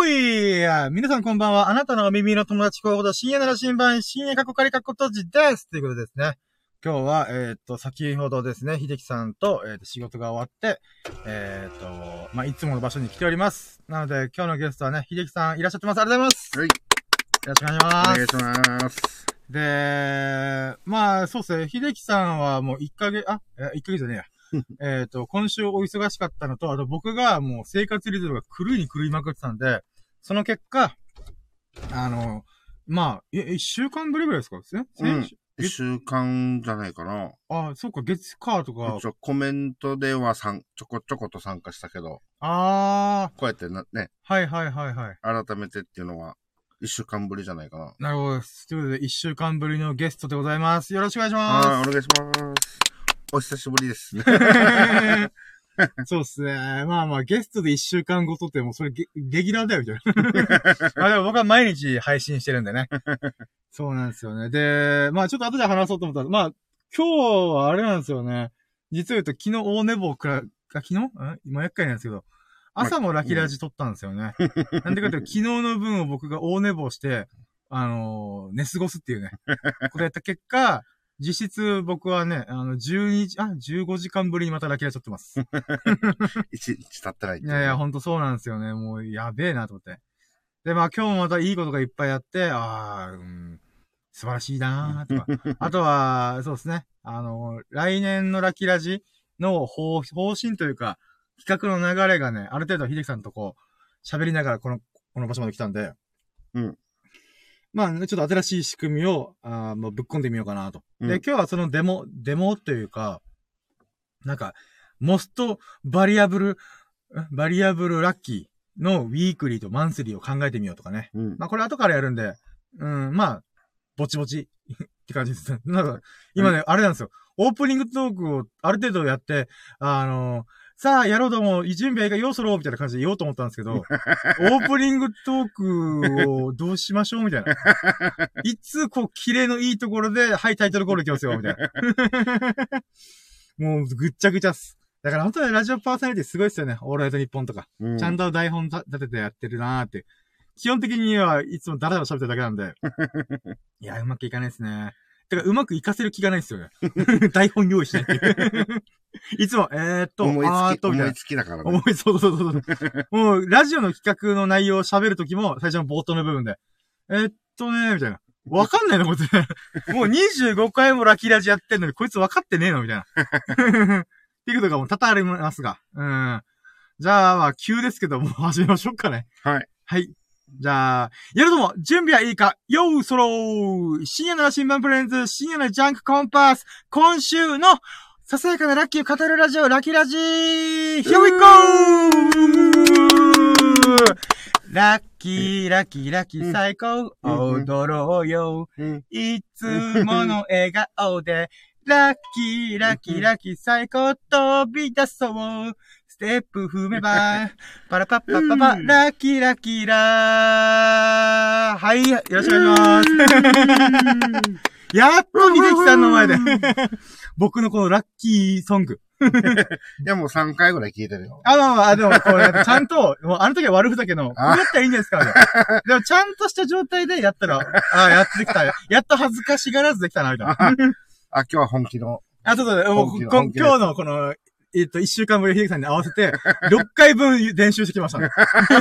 こい皆さんこんばんは。あなたのお耳の友達候補と深夜なら新版、深夜過去仮過去閉じです。ということですね。今日は、えっ、と、先ほどですね、秀樹さんと、えっ、と、仕事が終わって、えっ、と、まあ、いつもの場所に来ております。なので、今日のゲストはね、秀樹さんいらっしゃってます。ありがとうございます。はい。よろしくお願いします。お願いします。で、まあ、そうですね、秀樹さんはもう1ヶ月、あ、1ヶ月じゃねえや。えっと、今週お忙しかったのと、あと僕がもう生活リズムが狂いに狂いまくってたんで、その結果、あの、まあ、え、一週間ぶりぐらいですか？ですね、うん、一週間じゃないかな。あそうか、月火とか。一応コメントではさんちょこちょこと参加したけど。ああ。こうやってな、ね。はいはいはいはい。改めてっていうのは、一週間ぶりじゃないかな。なるほど。ということで、一週間ぶりのゲストでございます。よろしくお願いします。はい、お願いします。お久しぶりです。そうっすね。まあまあ、ゲストで一週間ごとってもうそれゲゲギラーだよ、みたいな。ま あでも僕は毎日配信してるんでね。そうなんですよね。で、まあちょっと後で話そうと思ったら、まあ、今日はあれなんですよね。実を言うと昨日大寝坊くら、あ、昨日？今厄介なんですけど、朝もラキラジ撮ったんですよね。なんでかというと、昨日の分を僕が大寝坊して、あのー、寝過ごすっていうね。これやった結果、実質僕はね、あの、12時、あ、15時間ぶりにまたラキラちゃってます。一日経ったらいい。いやいや、ほんとそうなんですよね。もう、やべえなと思って。で、まあ今日もまたいいことがいっぱいあって、ああ、うん、素晴らしいなーとか。あとは、そうですね。あの、来年のラキラジの方方針というか、企画の流れがね、ある程度秀樹さんとこう、喋りながらこの、この場所まで来たんで、うん。まあ、ちょっと新しい仕組みを、あまあ、ぶっ込んでみようかなと。うん、で、今日はそのデモ、デモというか、なんか、 most valuable、valuable lucky の weekly と monthly を考えてみようとかね。うん、まあ、これ後からやるんで、うん、まあ、ぼちぼち って感じです。なんか、今ね、うん、あれなんですよ。オープニングトークをある程度やって、あのーさあ、野郎ども、準備はいいか、ようそろうみたいな感じで言おうと思ったんですけど、オープニングトークをどうしましょう？みたいな。いつ、こう、綺麗のいいところで、はい、タイトルコールいきますよ、みたいな。もう、ぐっちゃぐちゃっす。だから本当にラジオパーソナリティすごいっすよね。オールライトニッポンとか。うん、ちゃんと台本立ててやってるなーって。基本的にはいつもダラダラ喋ってるだけなんで。いや、うまくいかないですね。てか、うまくいかせる気がないですよね。台本用意しないっていう。いつも、えー、っと、思いつき、思いつきだからね。思い、そうそうそうそう。もう、ラジオの企画の内容を喋るときも、最初の冒頭の部分で、えー、っとね、みたいな。わかんないのこいつ。もう25回もラキラジやってんのに、こいつわかってねえのみたいな。っていうことがもう多々ありますが。うん。じゃあ、まあ、急ですけど、もう始めましょうかね。はい。はい。じゃあ、やるとも、準備はいいか？ようそろー深夜の新聞プレンズ、深夜のジャンクコンパス、今週の、ささやかなラッキーを語るラジオ、ラキラジー !Here we go! ラッキー、ラッキー、ラッキー、最高、踊ろうよ、いつもの笑顔で、ラッキー、ラッキー、ラッキー、最高、飛び出そう。ステップ踏めば、パラパッパッパパ、ラッキー、ラッキーラー。はい、よろしくお願いします。やっと秀樹さんの前で。僕のこのラッキーソング。いや、もう3回ぐらい聞いてるよ。あ、まあまあ、でもこれ、ちゃんと、もうあの時は悪ふざけの、こうやったらいいんですかでもちゃんとした状態でやったら、ああ、やってできた。やっと恥ずかしがらずできたな、みたいな。あ、今日は本気の。あ、そうそう、もう、今日のこの、えっと、一週間ぶり、ひでさんに合わせて、6回分練習してきました、ね。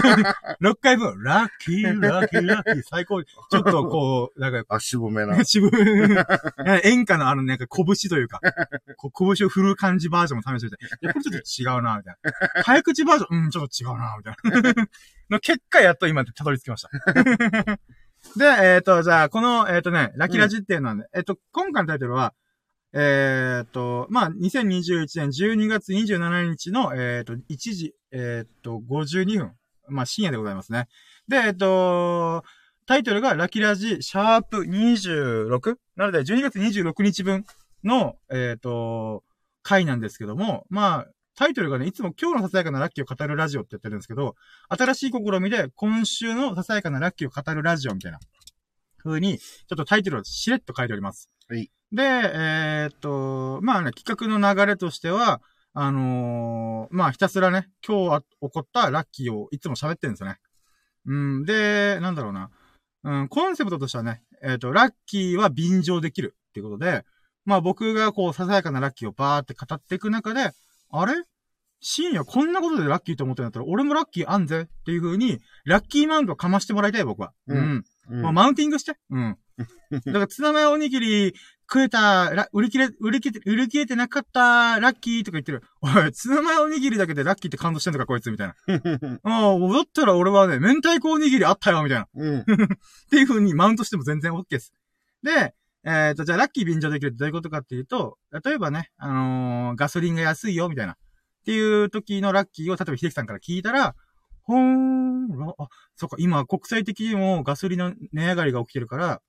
6回分、ラッキー、ラッキー、ラッキー、最高。ちょっとこう、なんか、あ、渋めな。渋め。演歌のあの、なんか、拳というか、こう拳を振る感じバージョンも試してて、いや、これちょっと違うな、みたいな。早口バージョン、うん、ちょっと違うな、みたいな。の結果、やっと今たどり着きました。で、えっ、ー、と、じゃあ、この、えっ、ー、とね、ラキラジっていうのはね、うん、えっ、と、今回のタイトルは、えー、っと、まあ、2021年12月27日の、えー、っと、1時、えー、っと、52分。まあ、深夜でございますね。で、えっと、タイトルがラキラジシャープ 26? なので、12月26日分の、えっと、回なんですけども、まあ、タイトルがね、いつも今日のささやかなラッキーを語るラジオって言ってるんですけど、新しい試みで今週のささやかなラッキーを語るラジオみたいな風に、ちょっとタイトルをしれっと書いております。はい。で、えー、っと、まあね、企画の流れとしては、あのー、まあひたすらね、今日起こったラッキーをいつも喋ってるんですよね。うん、で、なんだろうな。うん、コンセプトとしてはね、えっ、と、ラッキーは便乗できるっていうことで、まあ僕がこう、ささやかなラッキーをバーって語っていく中で、あれ？深夜こんなことでラッキーと思ってんだったら、俺もラッキーあんぜっていう風に、ラッキーマウントをかましてもらいたい僕は。うんうんうんまあ、マウンティングして。うん。だから、ツナマヨおにぎり食えた、ら売り切れ、売り切れ、売り切れてなかった、ラッキーとか言ってる。おい、ツナマヨおにぎりだけでラッキーって感動してんのか、こいつ、みたいな。ああ、だったら俺はね、明太子おにぎりあったよ、みたいな。っうん。ていう風にマウントしても全然 OK です。で、えっ、と、じゃあ、ラッキー便乗できるってどういうことかっていうと、例えばね、あのーガソリンが安いよ、みたいな。っていう時のラッキーを、例えば、秀樹さんから聞いたら、ほーん、らあ、そっか、今、国際的にもガソリンの値上がりが起きてるから、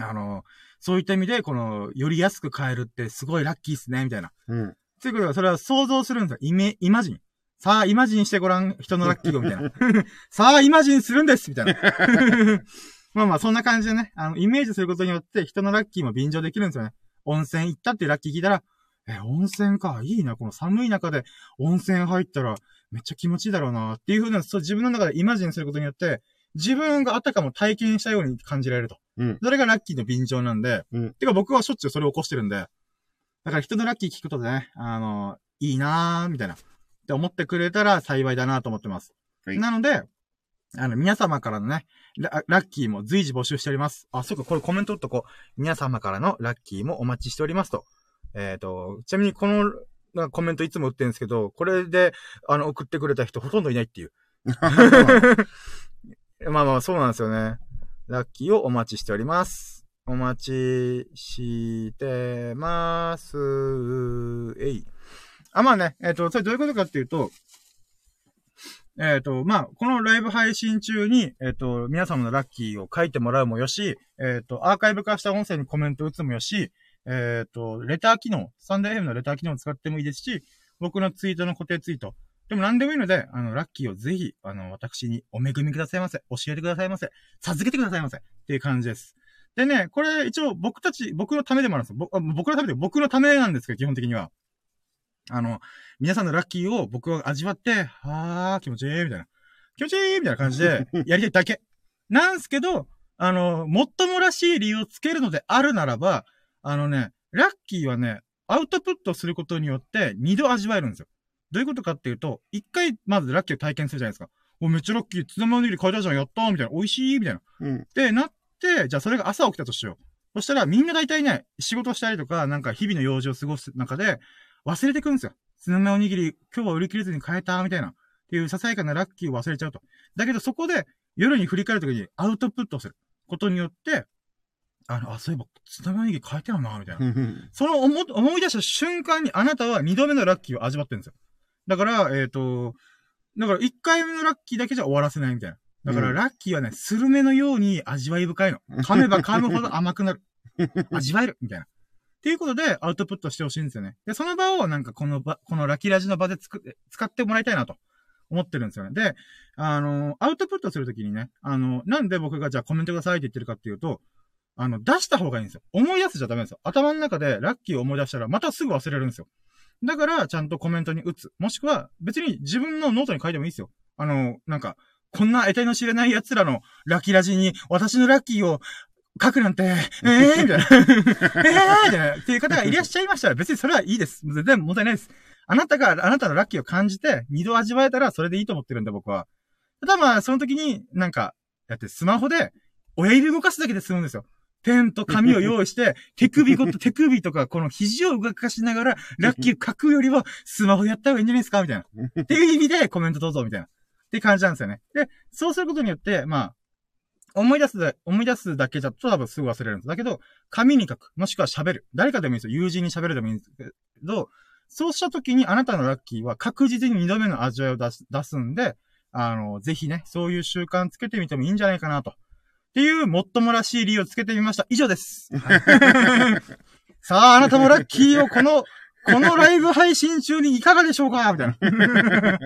あのーそういった意味で、この、より安く買えるってすごいラッキーっすね、みたいな。うん。ということは、それは想像するんですよ。イメ、イマジン。さあ、イマジンしてごらん、人のラッキーを、みたいな。さあ、イマジンするんですみたいな。まあまあ、そんな感じでね、あの、イメージすることによって、人のラッキーも便乗できるんですよね。温泉行ったっていうラッキー聞いたら、え、温泉か、いいな、この寒い中で温泉入ったら、めっちゃ気持ちいいだろうな、っていうふうな、そう、自分の中でイマジンすることによって、自分があたかも体験したように感じられると。うん。それがラッキーの便乗なんで、うんてか僕はしょっちゅうそれを起こしてるんで、だから人のラッキー聞くことでね、あの、いいなーみたいな、って思ってくれたら幸いだなと思ってます。はいなので、あの、皆様からのねラ、ラッキーも随時募集しております。あ、そうか、これコメント打っとこう。皆様からのラッキーもお待ちしておりますと。えっ、と、ちなみにこのなコメントいつも打ってるんですけど、これで、あの、送ってくれた人ほとんどいないっていう。まあまあ、そうなんですよね。ラッキーをお待ちしております。お待ちしてます。えい。あ、まあね、えっ、と、それどういうことかっていうと、えっ、と、まあ、このライブ配信中に、えっ、と、皆様のラッキーを書いてもらうもよし、えっ、と、アーカイブ化した音声にコメント打つもよし、えっ、と、レター機能、スタンド FM のレター機能を使ってもいいですし、僕のツイートの固定ツイート、でも何でもいいので、あの、ラッキーをぜひ、あの、私にお恵みくださいませ。教えてくださいませ。授けてくださいませ。っていう感じです。でね、これ一応僕たち、僕のためでもあるんですよ。僕のためで、僕のためなんですけど、基本的には。あの、皆さんのラッキーを僕は味わって、はー、気持ちいい、みたいな。気持ちいいみたいな感じで、やりたいだけ。なんすけど、あの、もっともらしい理由をつけるのであるならば、あのね、ラッキーはね、アウトプットすることによって二度味わえるんですよ。どういうことかっていうと、一回まずラッキーを体験するじゃないですか。お、めっちゃラッキー、ツナマヨネギリ買えたじゃん、やったーみたいな、美味しいみたいな。うん。で、なって、じゃあそれが朝起きたとしよう。そしたらみんな大体ね、仕事したりとか、なんか日々の用事を過ごす中で、忘れてくんですよ。ツナマヨおにぎり、今日は売り切れずに買えた、みたいな。っていうささやかなラッキーを忘れちゃうと。だけどそこで、夜に振り返るときにアウトプットすることによって、あの、あ、そういえば、ツナマヨおにぎり買えたよな、みたいな。その思思い出した瞬間にあなたは二度目のラッキーを味わってるんですよ。だから、えっ、と、だから一回目のラッキーだけじゃ終わらせないみたいな。だからうんラッキーはね、スルメのように味わい深いの。噛めば噛むほど甘くなる。味わえるみたいな。っていうことで、アウトプットしてほしいんですよね。で、その場をなんかこの場、このラッキーラジの場でつく使ってもらいたいなと思ってるんですよね。で、あの、アウトプットするときにね、あの、なんで僕がじゃあコメントくださいって言ってるかっていうと、あの、出した方がいいんですよ。思い出すじゃダメですよ。頭の中でラッキーを思い出したら、またすぐ忘れるんですよ。だから、ちゃんとコメントに打つ。もしくは、別に自分のノートに書いてもいいですよ。あの、なんか、こんな得体の知れない奴らのラッキーラジに、私のラッキーを書くなんて、ええー、みたいな。え えー、みたいな。っていう方がいらっしゃいましたら、別にそれはいいです。全然問題ないです。あなたが、あなたのラッキーを感じて、二度味わえたら、それでいいと思ってるんで、僕は。ただまあ、その時に、なんか、だってスマホで、親指動かすだけで済むんですよ。ペンと紙を用意して、手首ごと、手首とか、この肘を動かしながら、ラッキー書くよりは、スマホやった方がいいんじゃないですかみたいな。っていう意味で、コメントどうぞ、みたいな。って感じなんですよね。で、そうすることによって、まあ、思い出すだ、思い出すだけじゃと多分すぐ忘れるんです。だけど、紙に書く。もしくは喋る。誰かでもいいですよ。友人に喋るでもいいんですけど、そうした時にあなたのラッキーは確実に二度目の味わいを出す、出すんで、あの、ぜひね、そういう習慣つけてみてもいいんじゃないかなと。っていう、もっともらしい理由をつけてみました。以上です。はい さあ、あなたもラッキーをこの、このライブ配信中にいかがでしょうか？みたいな。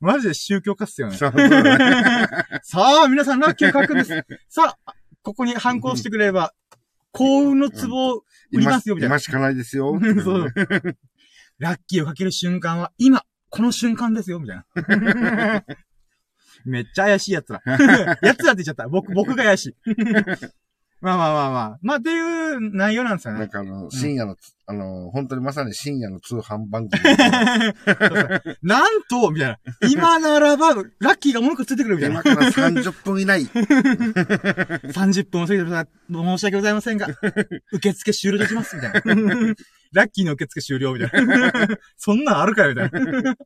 マジで宗教家っすよね。そうだねさあ、皆さんラッキーを書くんです。さあ、ここに反抗してくれれば、幸運の壺を売りますよ、みたいな今。しかないですよ。そう。ラッキーをかける瞬間は今、この瞬間ですよ、みたいな。めっちゃ怪しい奴ら。奴らって言っちゃった。僕、僕が怪しい。まあまあまあまあ。まあっていう内容なんですよね。なんかあの、深夜の、あの、本当にまさに深夜の通販番組。なんと、みたいな。今ならば、ラッキーがもう一個ついてくるみたいな。今から30分以内。30分を過ぎてください。申し訳ございませんが、受付終了できます、みたいな。ラッキーの受付終了、みたいな。そんなんあるかよ、みたいな。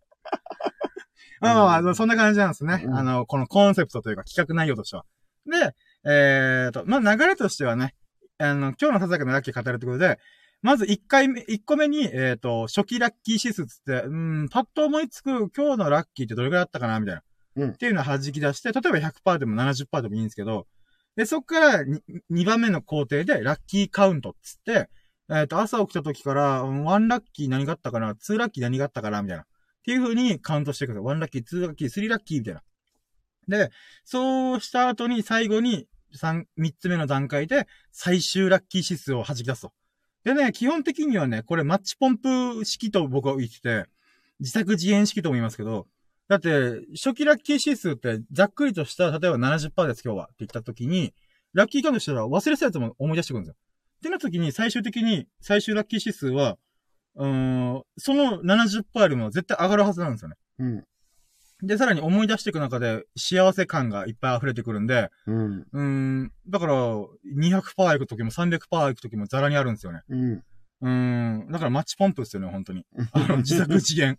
まあまあまあ、そんな感じなんですね。うんあの、このコンセプトというか企画内容としては。で、えーと、まあ流れとしてはね、あの、今日のささかのラッキー語るってことで、まず1回目、1個目に、えっ、と、初期ラッキー指数つって、うん、パッと思いつく今日のラッキーってどれくらいだったかなみたいな。うんっていうのを弾き出して、例えば100%でも70%でもいいんですけど、で、そっから2番目の工程でラッキーカウントっつって、えっ、と、朝起きた時から、うん1ラッキー何があったかな ?2 ラッキー何があったかなみたいな。っていう風にカウントしてください。1ラッキー、2ラッキー、3ラッキーみたいな。で、そうした後に最後に3、3つ目の段階で最終ラッキー指数を弾き出すと。でね、基本的にはね、これマッチポンプ式と僕は言ってて、自作自演式とも言いますけど、だって、初期ラッキー指数ってざっくりとした、例えば70%です今日はって言った時に、ラッキーカウントしたら忘れてたやつも思い出してくるんですよ。ってなった時に最終的に最終ラッキー指数は、うーん、その70%よりも絶対上がるはずなんですよね。うん。で、さらに思い出していく中で幸せ感がいっぱい溢れてくるんで、うん。うーん、だから、200%行く時も300%行く時もザラにあるんですよね。うん。うーん、だからマッチポンプですよね、本当に。あの、自作自演。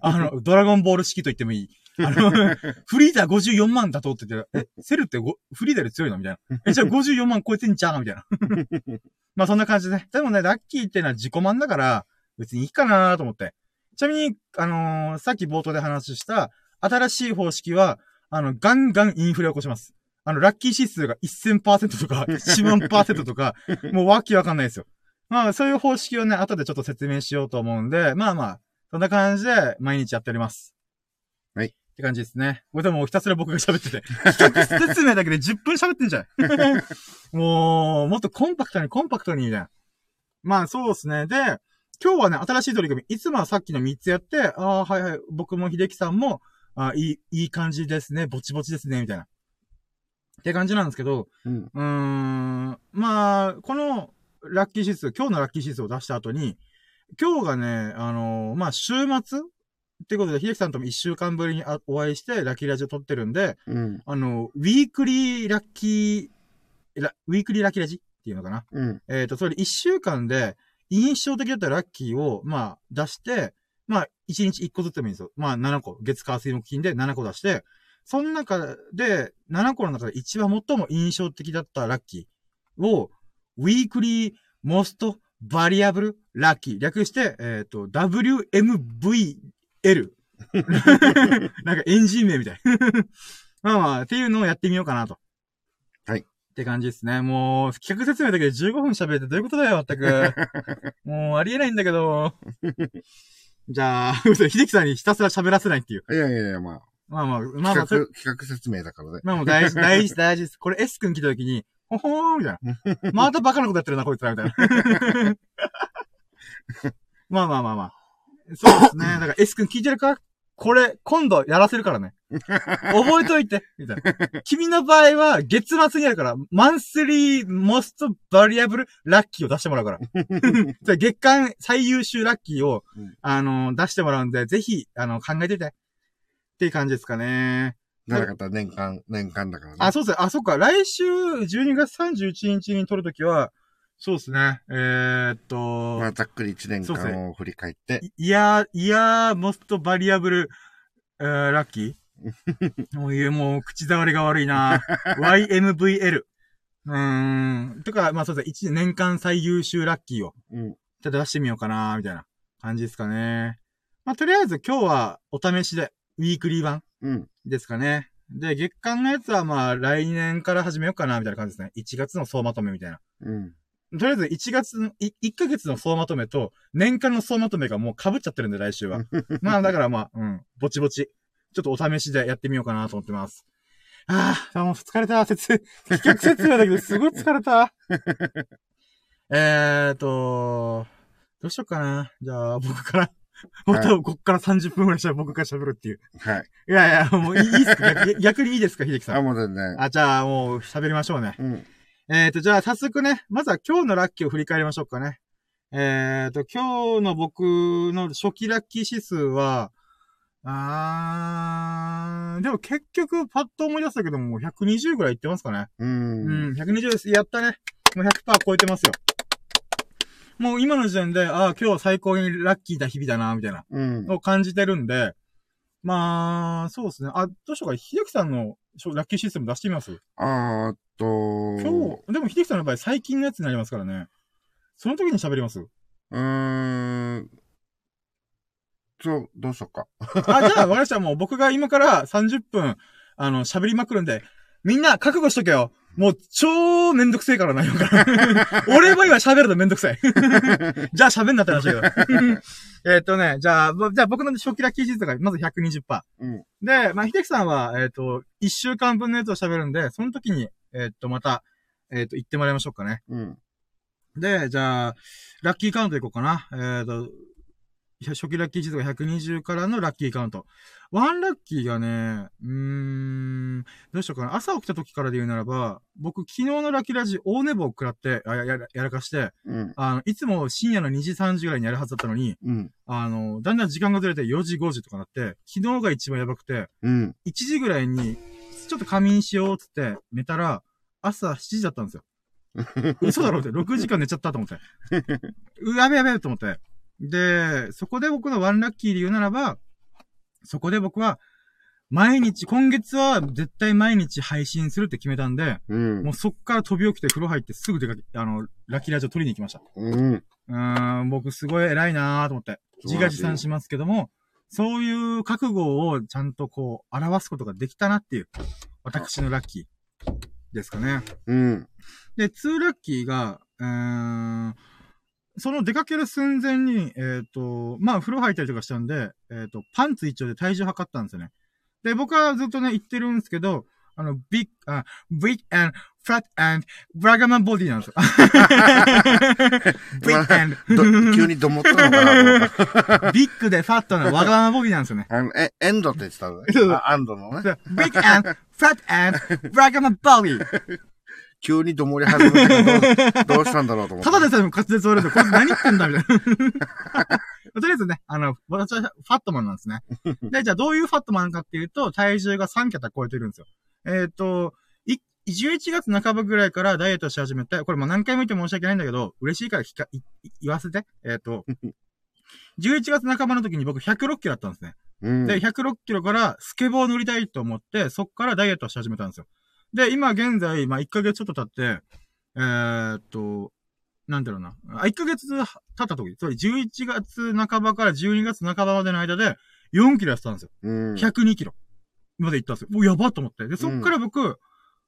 あの、ドラゴンボール式と言ってもいい。あの、フリーダー54万だとって言って、え、セルってごフリーダーより強いのみたいな。え、じゃあ54万超えてんじゃんみたいな。まあそんな感じでね。でもね、ラッキーっていうのは自己満だから、別にいいかなと思って。ちなみに、あのーさっき冒頭で話した、新しい方式は、あの、ガンガンインフレを起こします。あの、ラッキー指数が1000%とか、1万%とか、もうわけわかんないですよ。まあ、そういう方式をね、後でちょっと説明しようと思うんで、まあまあ、そんな感じで毎日やっております。はいって感じですね。これでもひたすら僕が喋ってて、企画説明だけで10分喋ってんじゃん。もう、もっとコンパクトにコンパクトにみたいな。まあそうですね。で、今日はね、新しい取り組み、いつもはさっきの3つやって、ああ、はいはい、僕も秀樹さんも、あいい、いい感じですね、ぼちぼちですね、みたいな。って感じなんですけど、うん。うーん、まあ、このラッキー指数、今日のラッキー指数を出した後に、今日がね、あのまあ、週末ってことで、秀樹さんとも一週間ぶりにあお会いして、ラッキーラジオ撮ってるんで、うん。あの、ウィークリーラッキー、ラウィークリーラッキーラジっていうのかなうん。えっ、と、それ一週間で、印象的だったラッキーを、まあ、出して、まあ、一日一個ずつでもいいんですよ。まあ、7個。月火水木金で7個出して、その中で、7個の中で一番最も印象的だったラッキーを、ウィークリーモストバリアブルラッキー。略して、えっ、と、WMVL。なんかエンジン名みたい。まあまあ、っていうのをやってみようかなと。はいって感じですね。もう、企画説明だけで15分喋ってどういうことだよ、全く。もう、ありえないんだけど。じゃあ、秀樹さんにひたすら喋らせないっていう。いやいやいや、まあ、まあまあ、まあまあ、企企画説明だからね。まあもう大事、大事、大事です。これ S 君来た時に、ほほーみたいな。またバカなことやってるな、こいつら、みたいな。まあまあまあまあ。そうですね。だから S 君聞いてるか？これ、今度やらせるからね。覚えといて、みたいな。君の場合は、月末にあるから、マンスリーモストバリアブルラッキーを出してもらうから。月間最優秀ラッキーをうん、あの、出してもらうんで、ぜひ、あの、考えてて。っていう感じですかね。なかったら年間、年間だからね。あ、そうですね。あ、そっか。来週、12月31日に撮るときは、そうですね。えー、っと、まあ、ざっくり1年間を振り返って。いやー、いやー、モストバリアブル、えー、ラッキー もういや、もう、口触りが悪いな YMVL。うーん。とか、まあそうですね。一年間最優秀ラッキーを、うん。ちょっと出してみようかなみたいな感じですかね。まあとりあえず今日はお試しで、ウィークリー版うん。ですかね。で、月間のやつはまあ来年から始めようかなみたいな感じですね。1月の総まとめみたいな。うん。とりあえず1月の、い1ヶ月の総まとめと年間の総まとめがもう被っちゃってるんで来週は。まあだからまあ、うん、ぼちぼち。ちょっとお試しでやってみようかなと思ってます。ああ、もう疲れた。説、企画説明だけですごい疲れた。えーと、どうしようかな。じゃあ僕からまた、こっから30分くらいしたら僕が喋るっていう。はい。いやいや、もういいっすか？逆逆にいいですか秀樹さあ、ん。もう全然。あ、じゃあもう喋りましょうね。うん。えっ、と、じゃあ早速ね、まずは今日のラッキーを振り返りましょうかね。えっ、と、今日の僕の初期ラッキー指数は、あー、でも結局パッと思い出したけども、もう120ぐらいいってますかね。う。うんん、120です。やったね。もう100%超えてますよ。もう今の時点で、ああ、今日最高にラッキーな日々だな、みたいな、うん。を感じてるんで、まあ、そうですね。あ、どうしようか。秀樹さんのラッキーシステム出してみます？あーっと、今日、でも秀樹さんの場合最近のやつになりますからね。その時に喋ります？うーん。ちょ、どうしよっか。あ、じゃあ、わかりました。もう僕が今から30分、あの、喋りまくるんで、みんな覚悟しとけよ。もう、超めんどくせえからな、今から。俺も今喋るとめんどくさい。じゃあ喋んなって話だけど。えっとね、じゃあ、ぼじゃあ僕の初期ラッキー指数がまず120%。うん。で、まあ、秀樹さんは、えっ、と、1週間分のやつを喋るんで、その時に、えっ、と、また、えっ、と、言ってもらいましょうかね。うん。で、じゃあ、ラッキーカウントいこうかな。えっ、と、初期ラッキー指数が120からのラッキーカウント。ワンラッキーがね、うーん、どうしようかな。朝起きた時からで言うならば、僕昨日のラッキーラジ大寝坊を食らって、あやややらかして、うん。あの、いつも深夜の2時3時ぐらいにやるはずだったのに、うん。あの、だんだん時間がずれて4時5時とかなって、昨日が一番やばくて、うん。1時ぐらいに、ちょっと仮眠しようっつって寝たら、朝7時だったんですよ。嘘だろって、6時間寝ちゃったと思って。うやべやべと思って。で、そこで僕のワンラッキーで言うならば、そこで僕は、毎日、今月は絶対毎日配信するって決めたんで、うんもう。そっから飛び起きて風呂入ってすぐ出かけ、あの、ラッキーラジオ取りに行きました。うん。うーん、僕すごい偉いなーと思って。自画自賛しますけども、そういう覚悟をちゃんとこう、表すことができたなっていう、私のラッキーですかね。うん。で、2ラッキーが、うーん、その出かける寸前に、えっ、と、まあ、風呂入ったりとかしたんで、えっ、と、パンツ一丁で体重測ったんですよね。で、僕はずっとね、言ってるんですけど、あの、big, あ、big and fat and ブラガマンボディなんですよ。big and ど急にどもったのかな。ビッグでファットなわがままボディなんですよね。あの、え、エンドって言ってたのねアンドのね。big and fat and わがままボディ。急にどもり始めたけど、どうしたんだろうと思って。ただでさえも滑舌悪いと、これ何言ってんだみたいな。とりあえずね、あの、私はファットマンなんですね。で、じゃあどういうファットマンかっていうと、体重が3桁超えてるんですよ。えっ、と、い、11月半ばぐらいからダイエットし始めて、これもう何回も言って申し訳ないんだけど、嬉しいから聞か、言わせて。えっ、と、11月半ばの時に僕106キロだったんですね。うん。で、106キロからスケボーを乗りたいと思って、そっからダイエットをし始めたんですよ。で、今現在、まあ、1ヶ月ちょっと経って、えーっと、なんだろうな。あ、1ヶ月経った時、つまり11月半ばから12月半ばまでの間で、4キロやってたんですよ。うん。102キロまで行ったんですよ。もうやばっと思って。で、そっから僕、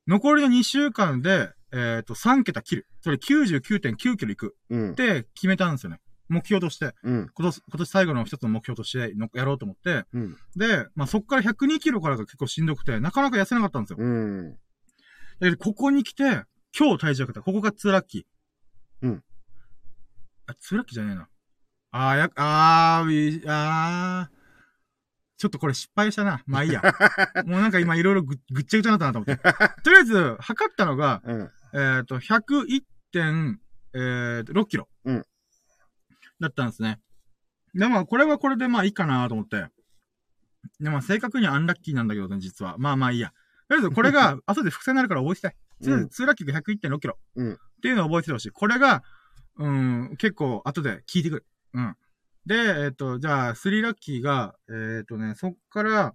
残りの2週間で、えーっと、3桁切る。それ99.9キロ行くうんっ。て決めたんですよね。目標として。うん。今年、今年最後の一つの目標としてのやろうと思って、うん。で、まあ、そっから102キロからが結構しんどくて、なかなか痩せなかったんですよ。うん。で、ここに来て、今日体重測った。ここが2ラッキー。うん。あ、2ラッキーじゃねえな。あー、や、あー、いあー。ちょっとこれ失敗したな。まあいいや。もうなんか今いろいろぐぐっちゃぐちゃになったなと思って。とりあえず、測ったのが、うん。えっ、と、101.6キロ。うんだったんですね。で、まあ、これはこれでまあいいかなと思って。で、まあ、正確にはアンラッキーなんだけどね、実は。まあまあいいや。とりあえず、これが、後で複製になるから覚えてたい。とりあえず、2ラッキーが101.6キロ。うんっていうのを覚えててほしい。これが、うん、結構後で聞いてくる。うん。で、えっ、と、じゃあ、3ラッキーが、えっ、とね、そっから、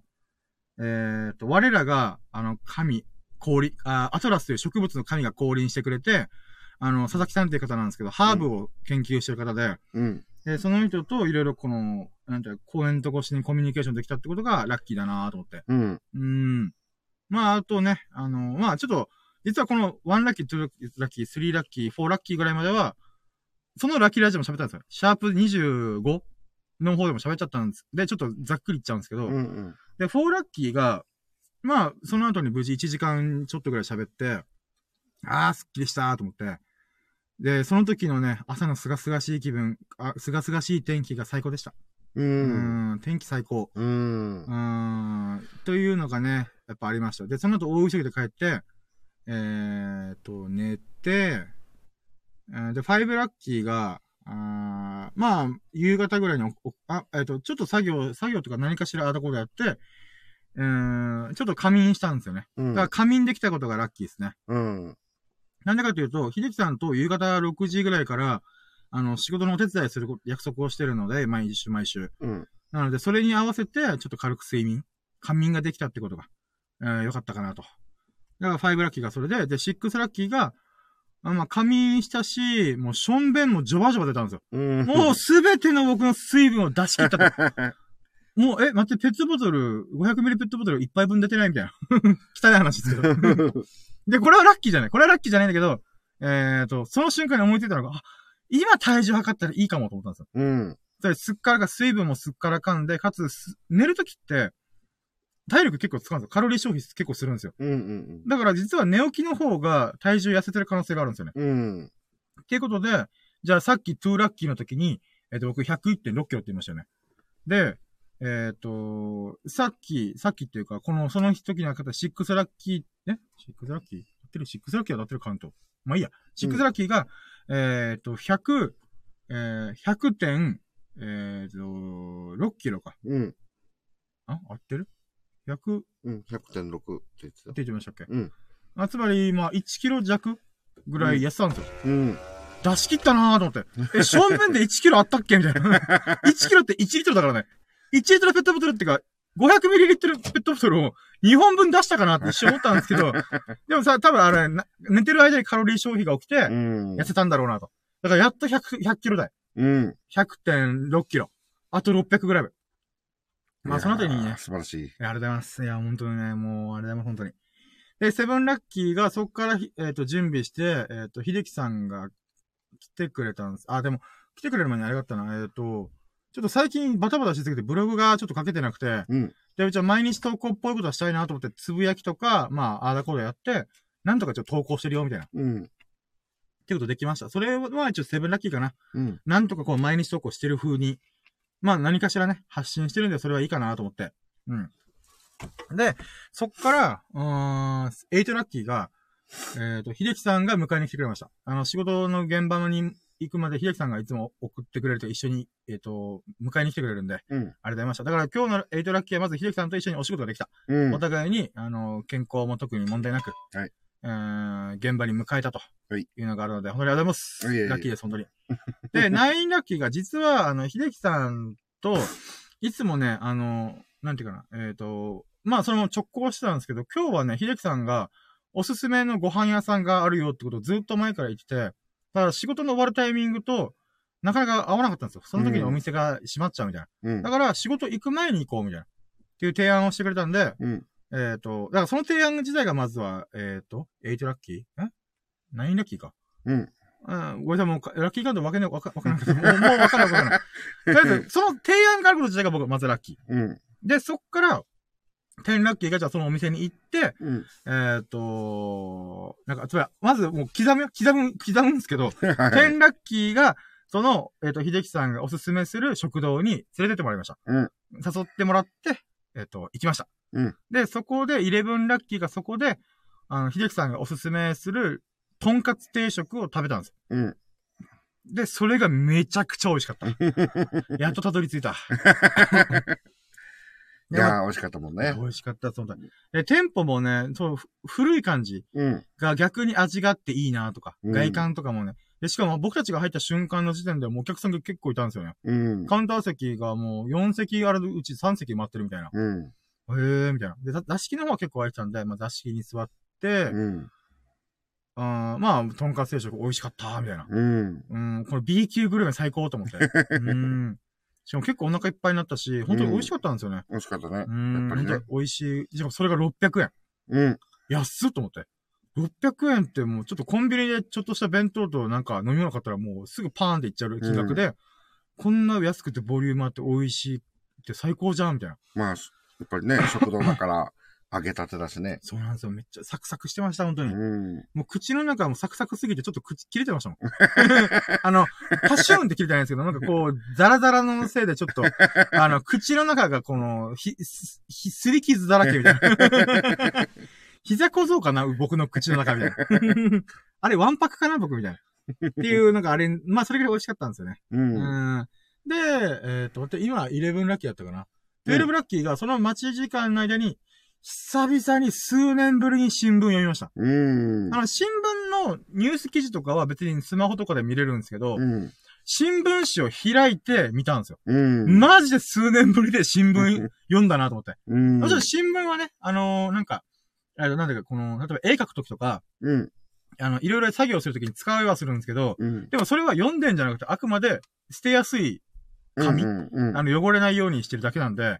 えっ、と、我らが、あの、神、降あ、アトラスという植物の神が降臨してくれて、あの、佐々木さんっていう方なんですけど、ハーブを研究してる方で、うん。で、その人といろいろこの、なんていうか公演と越しにコミュニケーションできたってことがラッキーだなと思って。うん。うん。まあ、あとね、あの、まあ、ちょっと、実はこの1ラッキー、2ラッキー、3ラッキー、4ラッキーぐらいまでは、そのラッキーラジオも喋ったんですよ。シャープ25の方でも喋っちゃったんです。で、ちょっとざっくり言っちゃうんですけど、うん。うん。で、4ラッキーが、まあ、その後に無事1時間ちょっとぐらい喋って、あー、すっきりしたーと思って。で、その時のね、朝のすがすがしい気分、あ、すがすがしい天気が最高でした。う。うんん、天気最高。うんう。ーん、というのがね、やっぱありました。で、その後大急ぎで帰って、えーっと、寝て、えーで、ファイブラッキーが、あーまあ、夕方ぐらいにあ、えーっと、ちょっと作業、作業とか何かしらあだこでやって、うーん、ちょっと仮眠したんですよね。うんだから仮眠できたことがラッキーですね。うん。なんでかというと、秀樹さんと夕方6時ぐらいから、あの、仕事のお手伝いする約束をしてるので、毎週毎週。うん。なので、それに合わせて、ちょっと軽く睡眠、仮眠ができたってことが、えー、よかったかなと。だから、5ラッキーがそれで、で、6ラッキーが、あまあ、仮眠したし、もう、ションベンもジョバジョバ出たんですよ。うん。もう、すべての僕の水分を出し切ったと。もう、え、待って、ペットボトル、500ミリペットボトル1杯分出てないみたいな。汚い話ですけど。で、これはラッキーじゃない。これはラッキーじゃないんだけど、えっ、と、その瞬間に思いついたのが、あ、今体重測ったらいいかもと思ったんですよ。うん。それすっからか、水分もすっからかんで、かつす、寝るときって、体力結構使うんですよ。カロリー消費結構するんですよ。うん。うん。だから実は寝起きの方が体重痩せてる可能性があるんですよね。うん。っていうことで、じゃあさっき2ラッキーの時に、えっ、と、僕101.6キロって言いましたよね。で、えっ、と、さっき、さっきっていうか、この、その時の方、6ラッキー、え ?6 ラッキー？合ってる ?6 ラッキーは合ってるカウント。まあいいや。6ラッキーが、えっ、と、100、えー、100点、えっ、と、6キロか。うん。あ？合ってる？?100 ってうん。100.6って言ってた。言ってましたっけ？うん。あ、つまり、まあ、1キロ弱ぐらい痩せたんですよ。うん。出し切ったなーと思って。え、正面で1キロあったっけ？みたいな。1キロって1リットルだからね。1リットルペットボトルっていうか、500ミリリットルペットボトルを2本分出したかなって一瞬思ったんですけど、でもさ、多分あれ、な寝てる間にカロリー消費が起きて、うん。痩せたんだろうなと。だからやっと100、100キロ台。うん。100.6キロ。あと600グラム。まあ、その後にね素晴らしい。いやありがとうございます。いや、本当にね、もう、あれだも本当に。で、セブンラッキーがそこからひ、えっ、と、準備して、えっ、と、秀樹さんが来てくれたんです。あ、でも、来てくれる前にあれがあったな。えっ、と、ちょっと最近バタバタしすぎてブログがちょっと書けてなくて、うん。で、うちは毎日投稿っぽいことはしたいなと思って、つぶやきとか、まあ、あーだこうだやって、なんとかちょっと投稿してるよ、みたいな。っうん。ていうことできました。それは一応セブンラッキーかな。うん。なんとかこう毎日投稿してる風に、まあ何かしらね、発信してるんでそれはいいかなと思って。うん。で、そっから、うーん、エイトラッキーが、えっ、と、秀樹さんが迎えに来てくれました。あの、仕事の現場に行くまで秀樹さんがいつも送ってくれると一緒に、えっ、と、迎えに来てくれるんで、うん。ありがとうございました。だから今日のエイトラッキーはまず秀樹さんと一緒にお仕事ができた。うんお。互いに、あの、健康も特に問題なく、はい。えー、現場に迎えたと。はい。いうのがあるので、本当にありがとうございます。いラッキーです、本当に。で、ナインラッキーが実は、あの、秀樹さんと、いつもね、あの、なんていうかな、えっ、と、まあ、それも直行してたんですけど、今日はね、秀樹さんが、おすすめのご飯屋さんがあるよってことをずっと前から言ってて、だから仕事の終わるタイミングと、なかなか合わなかったんですよ。その時にお店が閉まっちゃうみたいな。うんだ。から仕事行く前に行こうみたいな。っていう提案をしてくれたんで、うん。えっ、と、だからその提案自体がまずは、えっ、と、8ラッキー？え ?9 ラッキーか。うん。うん、ごめんなさい、もうか、ラッキーカウント分けない、わか、わからなくて、もう、もう分からない分からない。とりあえず、その提案があること自体が僕はまずラッキー。うん。で、そっから、10ラッキーがじゃあそのお店に行って、うん。えっ、と、なんか、つまり、まずもう刻む、刻む、刻むんですけど、はい。10ラッキーが、その、えっ、と、秀樹さんがおすすめする食堂に連れてってもらいました。うん誘ってもらって、えっ、と、行きました。うんで、そこで、11ラッキーがそこで、あの、秀樹さんがおすすめする、とんかつ定食を食べたんです。うん。で、それがめちゃくちゃ美味しかった。やっとたどり着いた。いやー、美味しかったもんね。美味しかった、そうだ。で、店舗もね、そう、ふ古い感じうん。が逆に味があっていいなとか、うん外観とかもね。で、しかも僕たちが入った瞬間の時点でもうお客さんが結構いたんですよね。うん。カウンター席がもう4席あるうち3席待ってるみたいな。うん。へー、みたいな。で、ざ座敷の方は結構空いてたんで、まあ座敷に座って、うん。あーまあ、とんかつ定食美味しかった、みたいな。うん。うん、この B 級グルメ最高と思って。うん。しかも結構お腹いっぱいになったし、本当に美味しかったんですよね。美味しかったね。うん。やっぱりね本当に美味しい。しかもそれが600円。うん。安っと思って。600円ってもうちょっとコンビニでちょっとした弁当となんか飲み物買ったらもうすぐパーンっていっちゃう金額で、こんな安くてボリュームあって美味しいって最高じゃんみたいな。まあ、やっぱりね、食堂だから、揚げたてだしね。そうなんですよ。めっちゃサクサクしてました、本当に。うん。もう口の中もサクサクすぎてちょっと口切れてましたもん。あの、パッシューンって切れてないんですけど、なんかこう、ザラザラのせいでちょっと、あの、口の中がこの、ひ、す、ひ、すり傷だらけみたいな。膝小僧かな僕の口の中みたいな。あれ、ワンパクかな僕みたいな。っていう、なんかあれ、まあそれぐらい美味しかったんですよね。う。うんん。で、えっ、と、待って、今、11ラッキーだったかな。うん12ラッキーがその待ち時間の間に、久々に数年ぶりに新聞読みました。うんあ。の、新聞のニュース記事とかは別にスマホとかで見れるんですけど、うん。新聞紙を開いて見たんですよ。うん。マジで数年ぶりで新聞 読んだなと思って。うん。もちろん新聞はね、あのーなんか、あの、なんだか、この、例えば絵描くときとか、うん。あの、いろいろ作業するときに使いはするんですけど、うん。でもそれは読んでんじゃなくて、あくまで捨てやすい、紙？うん。うん。あの、汚れないようにしてるだけなんで、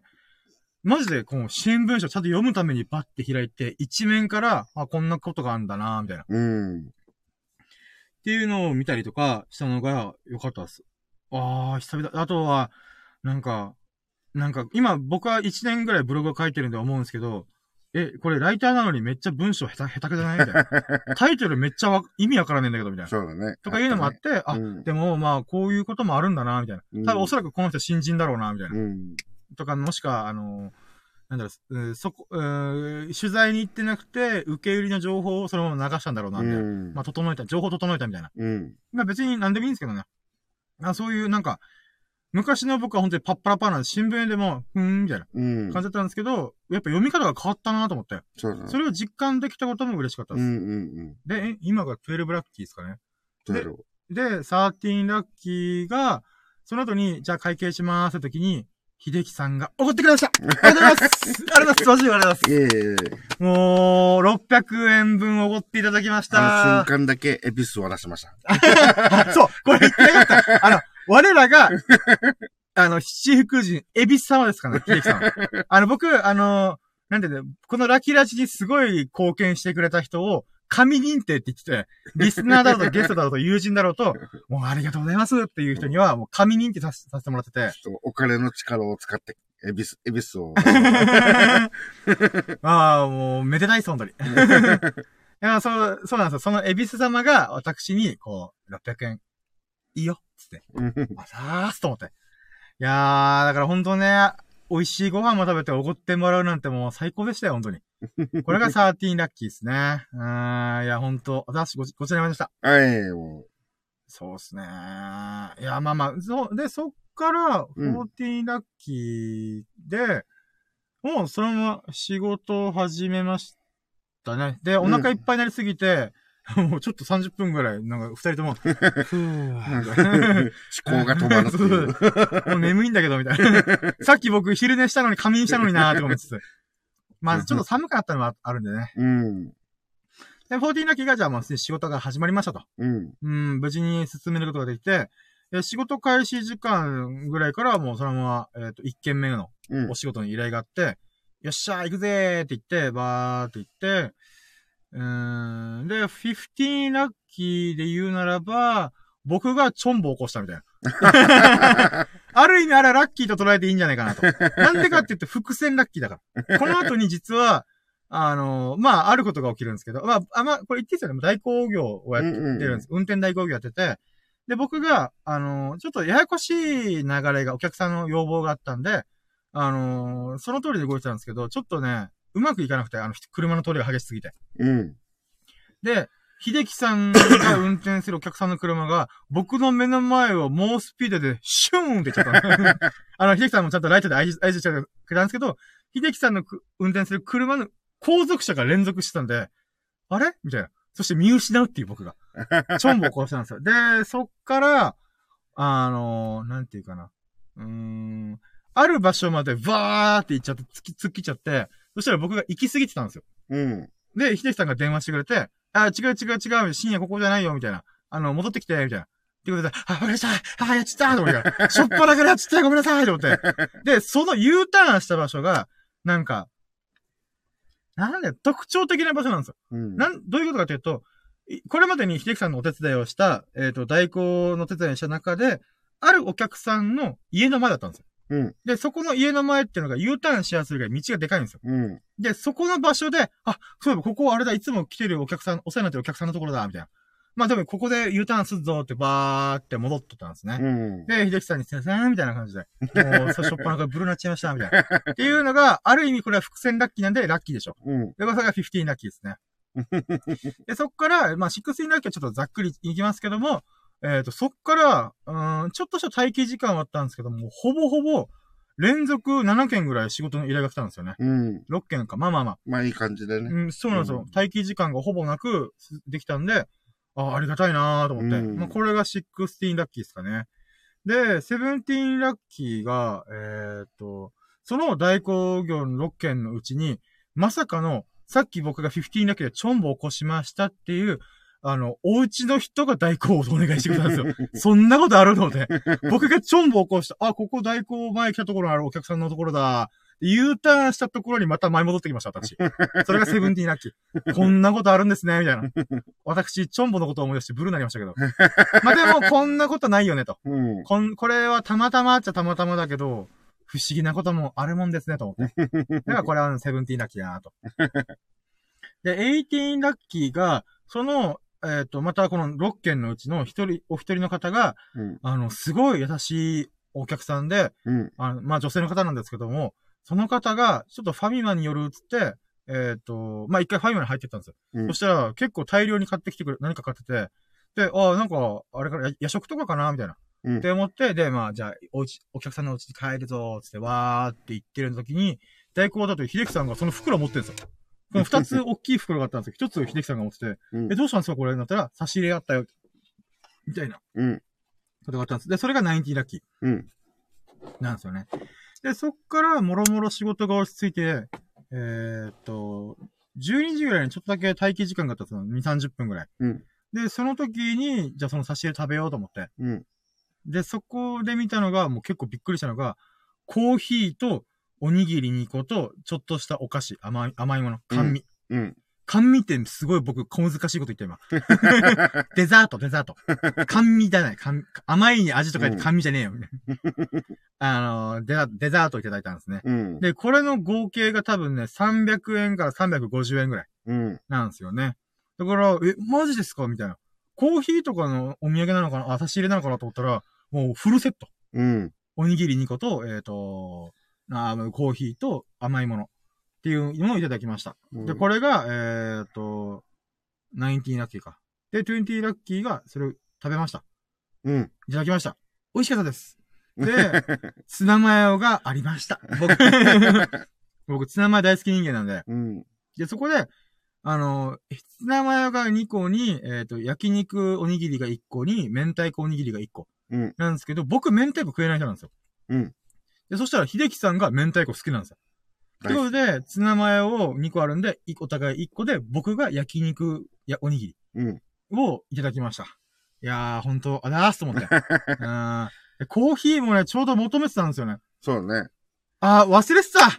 マジで、この新聞紙をちゃんと読むためにバッて開いて、一面から、あ、こんなことがあるんだなみたいな。うん。っていうのを見たりとかしたのが良かったです。ああ、久々。あとは、なんか、なんか、今僕は1年ぐらいブログを書いてるんで思うんですけど、え、これライターなのにめっちゃ文章下手、下手くじゃない？みたいな。タイトルめっちゃわ意味わからねえんだけど、みたいな。そうだね。とかいうのもあって、あ、うんでもまあ、こういうこともあるんだな、みたいな。多分おそらくこの人新人だろうな、みたいな。うん。とか、もしくは、あの、なんだろう、うーそこ、取材に行ってなくて、受け売りの情報をそのまま流したんだろうな、みたいな。うん。まあ、整えた、情報整えたみたいな。うん。まあ別に何でもいいんですけどね。あそういう、なんか、昔の僕は本当にパッパラパーなんで、新聞でも、ふーん、みたいなうん。感じだったんですけど、やっぱ読み方が変わったなと思って。そうだね。それを実感できたことも嬉しかったです。うんうんうん。で、え今が12ラッキーですかね。どうやろで、13ラッキーが、その後に、じゃあ会計しますって時に、秀樹さんが怒ってくれましたありがとうございますありがとうございますマジでありがとうございますう。いえいえいえ。もう、600円分おごっていただきましあのた。瞬間だけエビスを出しました。あそう、これ言ってなかった。あの、我らが、あの、七福神、エビス様ですからね、秀樹さんは。あの、僕、あの、なんていうの、このラキラジにすごい貢献してくれた人を、神認定って言ってて、リスナーだろうとゲストだろうと友人だろうと、もうありがとうございますっていう人には、もう神認定させさせてもらってて、ちょっとお金の力を使って、エビス、エビスを。ああ、もう、めでたいです、本当に。いや、そう、そうなんですよ。そのエビス様が私に、こう、600円、いいよ、つって。あさーすと思って。いやー、だから本当ね、美味しいご飯も食べておごってもらうなんてもう最高でしたよ、本当に。これが13ラッキーですね。うーん、いや、本当私ごち、ごちらました。はい、もそうっすね。いや、まあまあ、そう、で、そっから、うん14ラッキーで、もうそのまま仕事を始めましたね。で、お腹いっぱいになりすぎて、もうちょっと30分ぐらい、なんか二人とも、ふーう。思考が止まるっていう。もう眠いんだけど、みたいな。さっき僕昼寝したのに仮眠したのになーって思いつつ。まあ、ちょっと寒かったのもあるんでね。うん。で、14ラッキーがじゃあもう仕事が始まりましたと。うん。うん、無事に進めることができて、で仕事開始時間ぐらいからはもうそのまま、えっ、と、1件目のうんお。仕事の依頼があって、よっしゃー行くぜーって言って、バーって言って、うーん、で、15ラッキーで言うならば、僕がチョンボを起こしたみたいな。ある意味あれはラッキーと捉えていいんじゃないかなと。なんでかって言って伏線ラッキーだから。この後に実は、あのまあ、あることが起きるんですけど、まあ、あ、まあ、これ言っていいですよね。代行業をやってるんです。運転代行業やってて、で、僕が、あのちょっとややこしい流れがお客さんの要望があったんで、あのその通りで動いてたんですけど、ちょっとね、うまくいかなくて、あの、車の通りが激しすぎて。うん。で、秀樹さんが運転するお客さんの車が、僕の目の前を猛スピードで、シューンってちゃったの。あの、秀樹さんもちゃんとライトで合図してくれたんですけど、秀樹さんのく運転する車の後続車が連続してたんで、あれ？みたいな。そして見失うっていう僕が。チョンボを殺したんですよ。で、そっから、あのなんていうかな。うーん、ある場所までバーって行っちゃって、突き、突っ切っちゃって、そしたら僕が行き過ぎてたんですよ。うん。で、秀樹さんが電話してくれて、あ、違う違う違う、深夜ここじゃないよ、みたいな。あの、戻ってきて、みたいな。ってことで、あ、わかりましたあ、やっちゃったと思ってしょっぱなからやっちゃったごめんなさいと思って。で、その U ターンした場所が、なんか、なんだよ、特徴的な場所なんですよ。うん。なん、どういうことかというと、いこれまでに秀樹さんのお手伝いをした、えっ、と、代行の手伝いをした中で、あるお客さんの家の前だったんですよ。うん。で、そこの家の前っていうのが U ターンしやすいぐらい道がでかいんですよ。うん。で、そこの場所で、あ、そういえばここあれだ、いつも来てるお客さん、お世話になってるお客さんのところだ、みたいな。まあ多分ここで U ターンするぞってバーって戻ってたんですね。うん。で、秀樹さんにすいません、みたいな感じで。もう、最初っぱなからブルーなっちゃいました、みたいな。っていうのが、ある意味これは伏線ラッキーなんでラッキーでしょ。うん。で、これが15ラッキーですね。で、そっから、まあ、16ラッキーはちょっとざっくりいきますけども、えっ、と、そっから、うーん、ちょっとした待機時間はあったんですけども、ほぼほぼ、連続7件ぐらい仕事の依頼が来たんですよね。うん。6件か。まあまあまあ。まあいい感じでね。うん、そうなんですよ。うん待機時間がほぼなくできたんで、あありがたいなーと思って。うんまあ、これが16ラッキーですかね。で、17ラッキーが、えーっと、その代行業の6件のうちに、まさかの、さっき僕が15ラッキーでチョンボを起こしましたっていう、あの、お家の人が代行をお願いしてくれたんですよ。そんなことあるので、僕がチョンボを起こした、あ、ここ代行前来たところのあるお客さんのところだ。U ターンしたところにまた前戻ってきました、私。それがセブンティーンラッキー。こんなことあるんですね、みたいな。私、チョンボのことを思い出してブルーになりましたけど。まあでも、こんなことないよね、と。うん。こん、これはたまたまっちゃたまたまだけど、不思議なこともあるもんですね、と思って。だからこれはセブンティーンラッキーだな、と。で、エイティーンラッキーが、その、えっ、と、またこの6件のうちの一人、お一人の方が、うん。あの、すごい優しいお客さんで、うん。あの、まあ、女性の方なんですけども、その方が、ちょっとファミマによるっつって、えっ、と、まあ、一回ファミマに入ってったんですよ。うんそしたら、結構大量に買ってきてくれ、何か買ってて、で、ああ、なんか、あれから、や夜食とかかなみたいな。うんって思って、で、まあ、じゃあ、おうち、お客さんのお家に帰るぞ、つって、わーって言ってる時に、代行だと秀樹さんがその袋持ってるんですよ。この二つ大きい袋があったんですよ。一つを秀樹さんが持ってて、うんえ、どうしたんですかこれ？なったら、差し入れあったよ。みたいなうん。ことがあったんです。で、それが90ラッキー。うん。なんですよね。で、そっから、もろもろ仕事が落ち着いて、えーっと、12時ぐらいにちょっとだけ待機時間があったんですよ。2、30分ぐらい。うん。で、その時に、じゃあその差し入れ食べようと思って。うん。で、そこで見たのが、もう結構びっくりしたのが、コーヒーと、おにぎり2個と、ちょっとしたお菓子、甘い、甘いもの、甘味。うん。甘味ってすごい僕、小難しいこと言って今。デザート、デザート。甘味じゃない。甘いに味とか言って甘味じゃねえよ。みたいなあの、デザデザートいただいたんですね。うん。で、これの合計が多分ね、300円から350円ぐらいうん。なんですよね。だから、え、マジですかみたいな。コーヒーとかのお土産なのかなあ、差し入れなのかなと思ったら、もうフルセット。うん。おにぎり2個と、えっ、と、あーコーヒーと甘いものっていうのをいただきました。で、これ、れが、えっ、と、19ラッキーか。で、20ラッキーがそれを食べました。うん。いただきました。美味しかったです。で、ツナマヨがありました。僕、僕、ツナマヨ大好き人間なんで。うん。で、そこで、あの、ツナマヨが2個に、えっ、と、焼肉おにぎりが1個に、明太子おにぎりが1個。うん。なんですけど、僕、明太子食えない人なんですよ。うん。で、そしたら、秀樹さんが明太子好きなんですよ。ということで、ツナマヨを2個あるんで、お互い1個で、僕が焼肉やおにぎりうん。をいただきました。いやー、ほんと、あだーすと思って。うんでコーヒーもね、ちょうど求めてたんですよね。そうね。あー、忘れてたん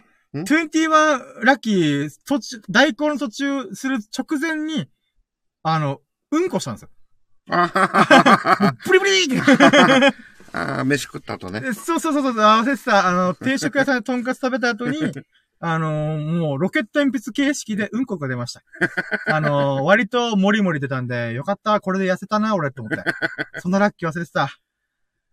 !21 ラッキー、途中、代行の途中する直前に、あの、うんこしたんですよ。あはははブ リブリってあー、飯食った後ね。でそうそうそうそう、合わせてた、あの、定食屋さんでとんかつ食べた後に、あのーもうロケット鉛筆形式でうんこが出ました。あのー割とモリモリ出たんで、よかった、これで痩せたな、俺って思って。そんなラッキー忘れてた。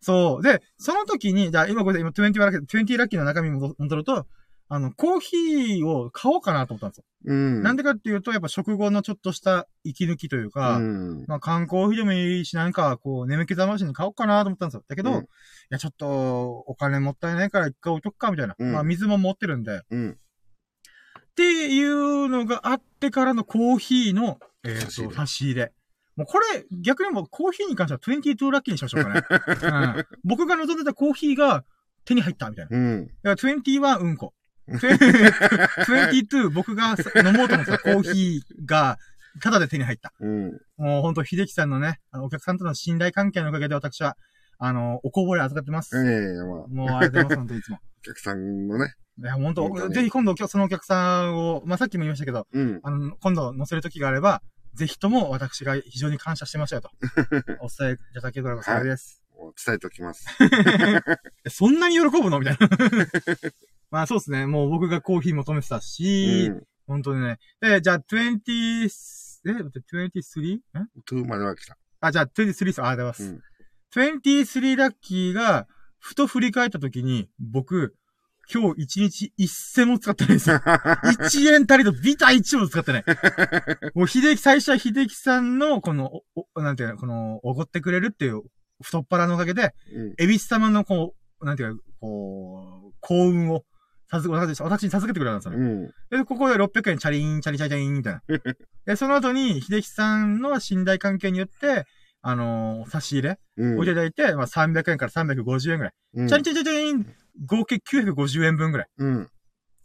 そう。で、その時に、じゃあ今これ今20ラッキー、20ラッキーの中身に戻ると、あの、コーヒーを買おうかなと思ったんですよ。うん。なんでかっていうと、やっぱ食後のちょっとした息抜きというか、うん。まあ、缶コーヒーでもいいし、なんか、こう、眠気覚ましに買おうかなと思ったんですよ。だけど、うんいや、ちょっと、お金もったいないから一回置いとくか、みたいな。うんまあ、水も持ってるんで。っうん。ていうのがあってからのコーヒーの、えっ、と、差し入れ差し入れ。もうこれ、逆にもうコーヒーに関しては22ラッキーにしましょうかね。うん、僕が望んでたコーヒーが手に入ったみたいな。うん。だから21うんこ。22 僕が飲もうと思ってたコーヒーが、ただで手に入った。うん。もうほんと、秀樹さんのね、あの、お客さんとの信頼関係のおかげで私は、あの、おこぼれ預かってます。ええまあ、もうありがとうございます、本当にいつも。お客さんのね。いや、本当本当にぜひ今度、そのお客さんを、まあ、さっきも言いましたけど、うん。あの、今度載せる時があれば、ぜひとも私が非常に感謝してましたよと。お伝えいただければ幸いです。伝えておきます。えそんなに喜ぶの？みたいな。まあそうですね。もう僕がコーヒー求めてたし、うん。本当にね。で、じゃあ20、え、待って 23? ん2までは来た。あ、じゃあ23です。あ、ありがとうんます。23ラッキーが、ふと振り返った時に、僕、今日一日一銭も使ってないんですよ。1円たりとビタ1も使ってない。もう秀樹、最初は秀樹さんの、この、お、おなんていうの、この、おごってくれるっていう、太っ腹のおかげで、うん。エビス様のこう、なんていうか、こう、幸運を、授け、私私に授けてくれたんですよね。うん。で、ここで600円チャリーン、チャリチャリチャリーン、みたいな。で、その後に、秀樹さんの信頼関係によって、あのー差し入れうん。をいただいて、まあ300円から350円ぐらい。うんチャリチャリチャリーン、合計950円分ぐらい。うん。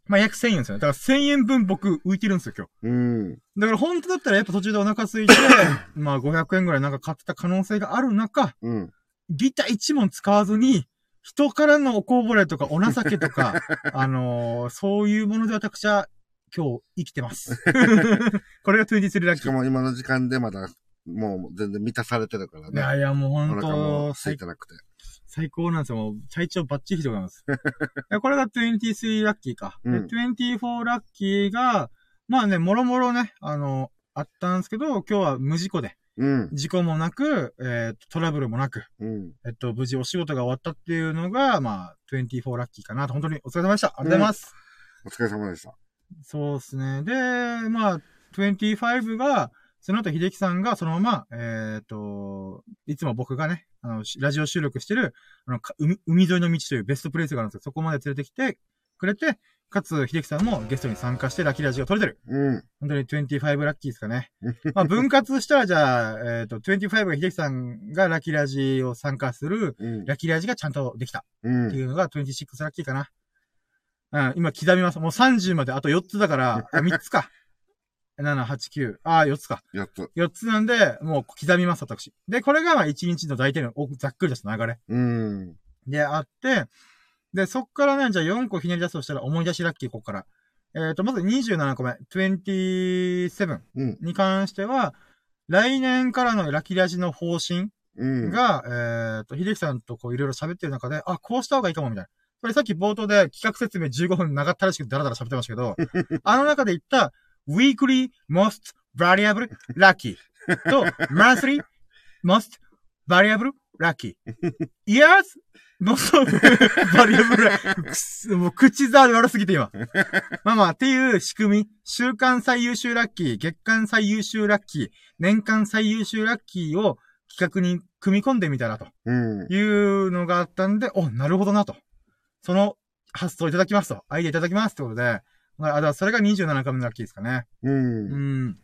まあ約1000円ですよね。だから1000円分僕浮いてるんですよ、今日。うん。だから本当だったらやっぱ途中でお腹空いて、まあ500円ぐらいなんか買ってた可能性がある中、うん。ギター1問使わずに、人からのおこぼれとかお情けとか、あのーそういうもので私は今日生きてます。これが23ラッキー。しかも今の時間でまだ、もう全然満たされてるからね。いやいや、もうお本腹も当最空いてなくて。最高なんですよ。もう、体調バッチリでございます。い やこれが23ラッキーか。うんで、24ラッキーが、まあね、もろもろね、あの、あったんですけど、今日は無事故で、うん。事故もなく、えートラブルもなく、うん。えっと、無事お仕事が終わったっていうのが、まあ、24ラッキーかなと。本当にお疲れ様でした。ありがとうございます。お疲れ様でした。そうですね。で、まあ、25が、その後、秀樹さんがそのまま、えっ、と、いつも僕がね、あの、しラジオ収録してる、あの、海沿いの道というベストプレイスがあるんですけど、そこまで連れてきてくれて、かつ、秀樹さんもゲストに参加してラッキーラジオを撮れてる。うん。本当に25ラッキーですかね。まあ、分割したら、じゃあ、えっ、と、25が秀樹さんがラッキーラジオ参加する、うん。ラッキーラジがちゃんとできた。うんって。いうのが26ラッキーかな。うん、今刻みます。もう30まであと4つだから、あ3つか。7、8、9。ああ、4つか。やっと。4つなんで、もう刻みます、私。で、これがまあ1日の大体のおざっくりとした流れ。うん。で、あって、で、そっからね、じゃあ4個ひねり出すとしたら思い出しラッキー、ここから。えっ、と、まず27個目、27うん。に関しては、来年からのラッキーラジの方針うん。が、えっ、と、秀樹さんとこういろいろ喋ってる中で、あ、こうした方がいいかも、みたいな。これさっき冒頭で企画説明15分長ったらしくダラダラ喋ってましたけど、あの中で言った weekly most variable lucky と monthly most variable lucky years most variable lucky くすもう口ざ悪すぎて今。まあまあ、っていう仕組み。週間最優秀ラッキー、月間最優秀ラッキー、年間最優秀ラッキーを企画に組み込んでみたらとうん。いうのがあったんで、お、なるほどなと。その発想いただきますと。アイデアいただきますってことで、まあ、だそれが27個目のラッキーですかね。う。うんん。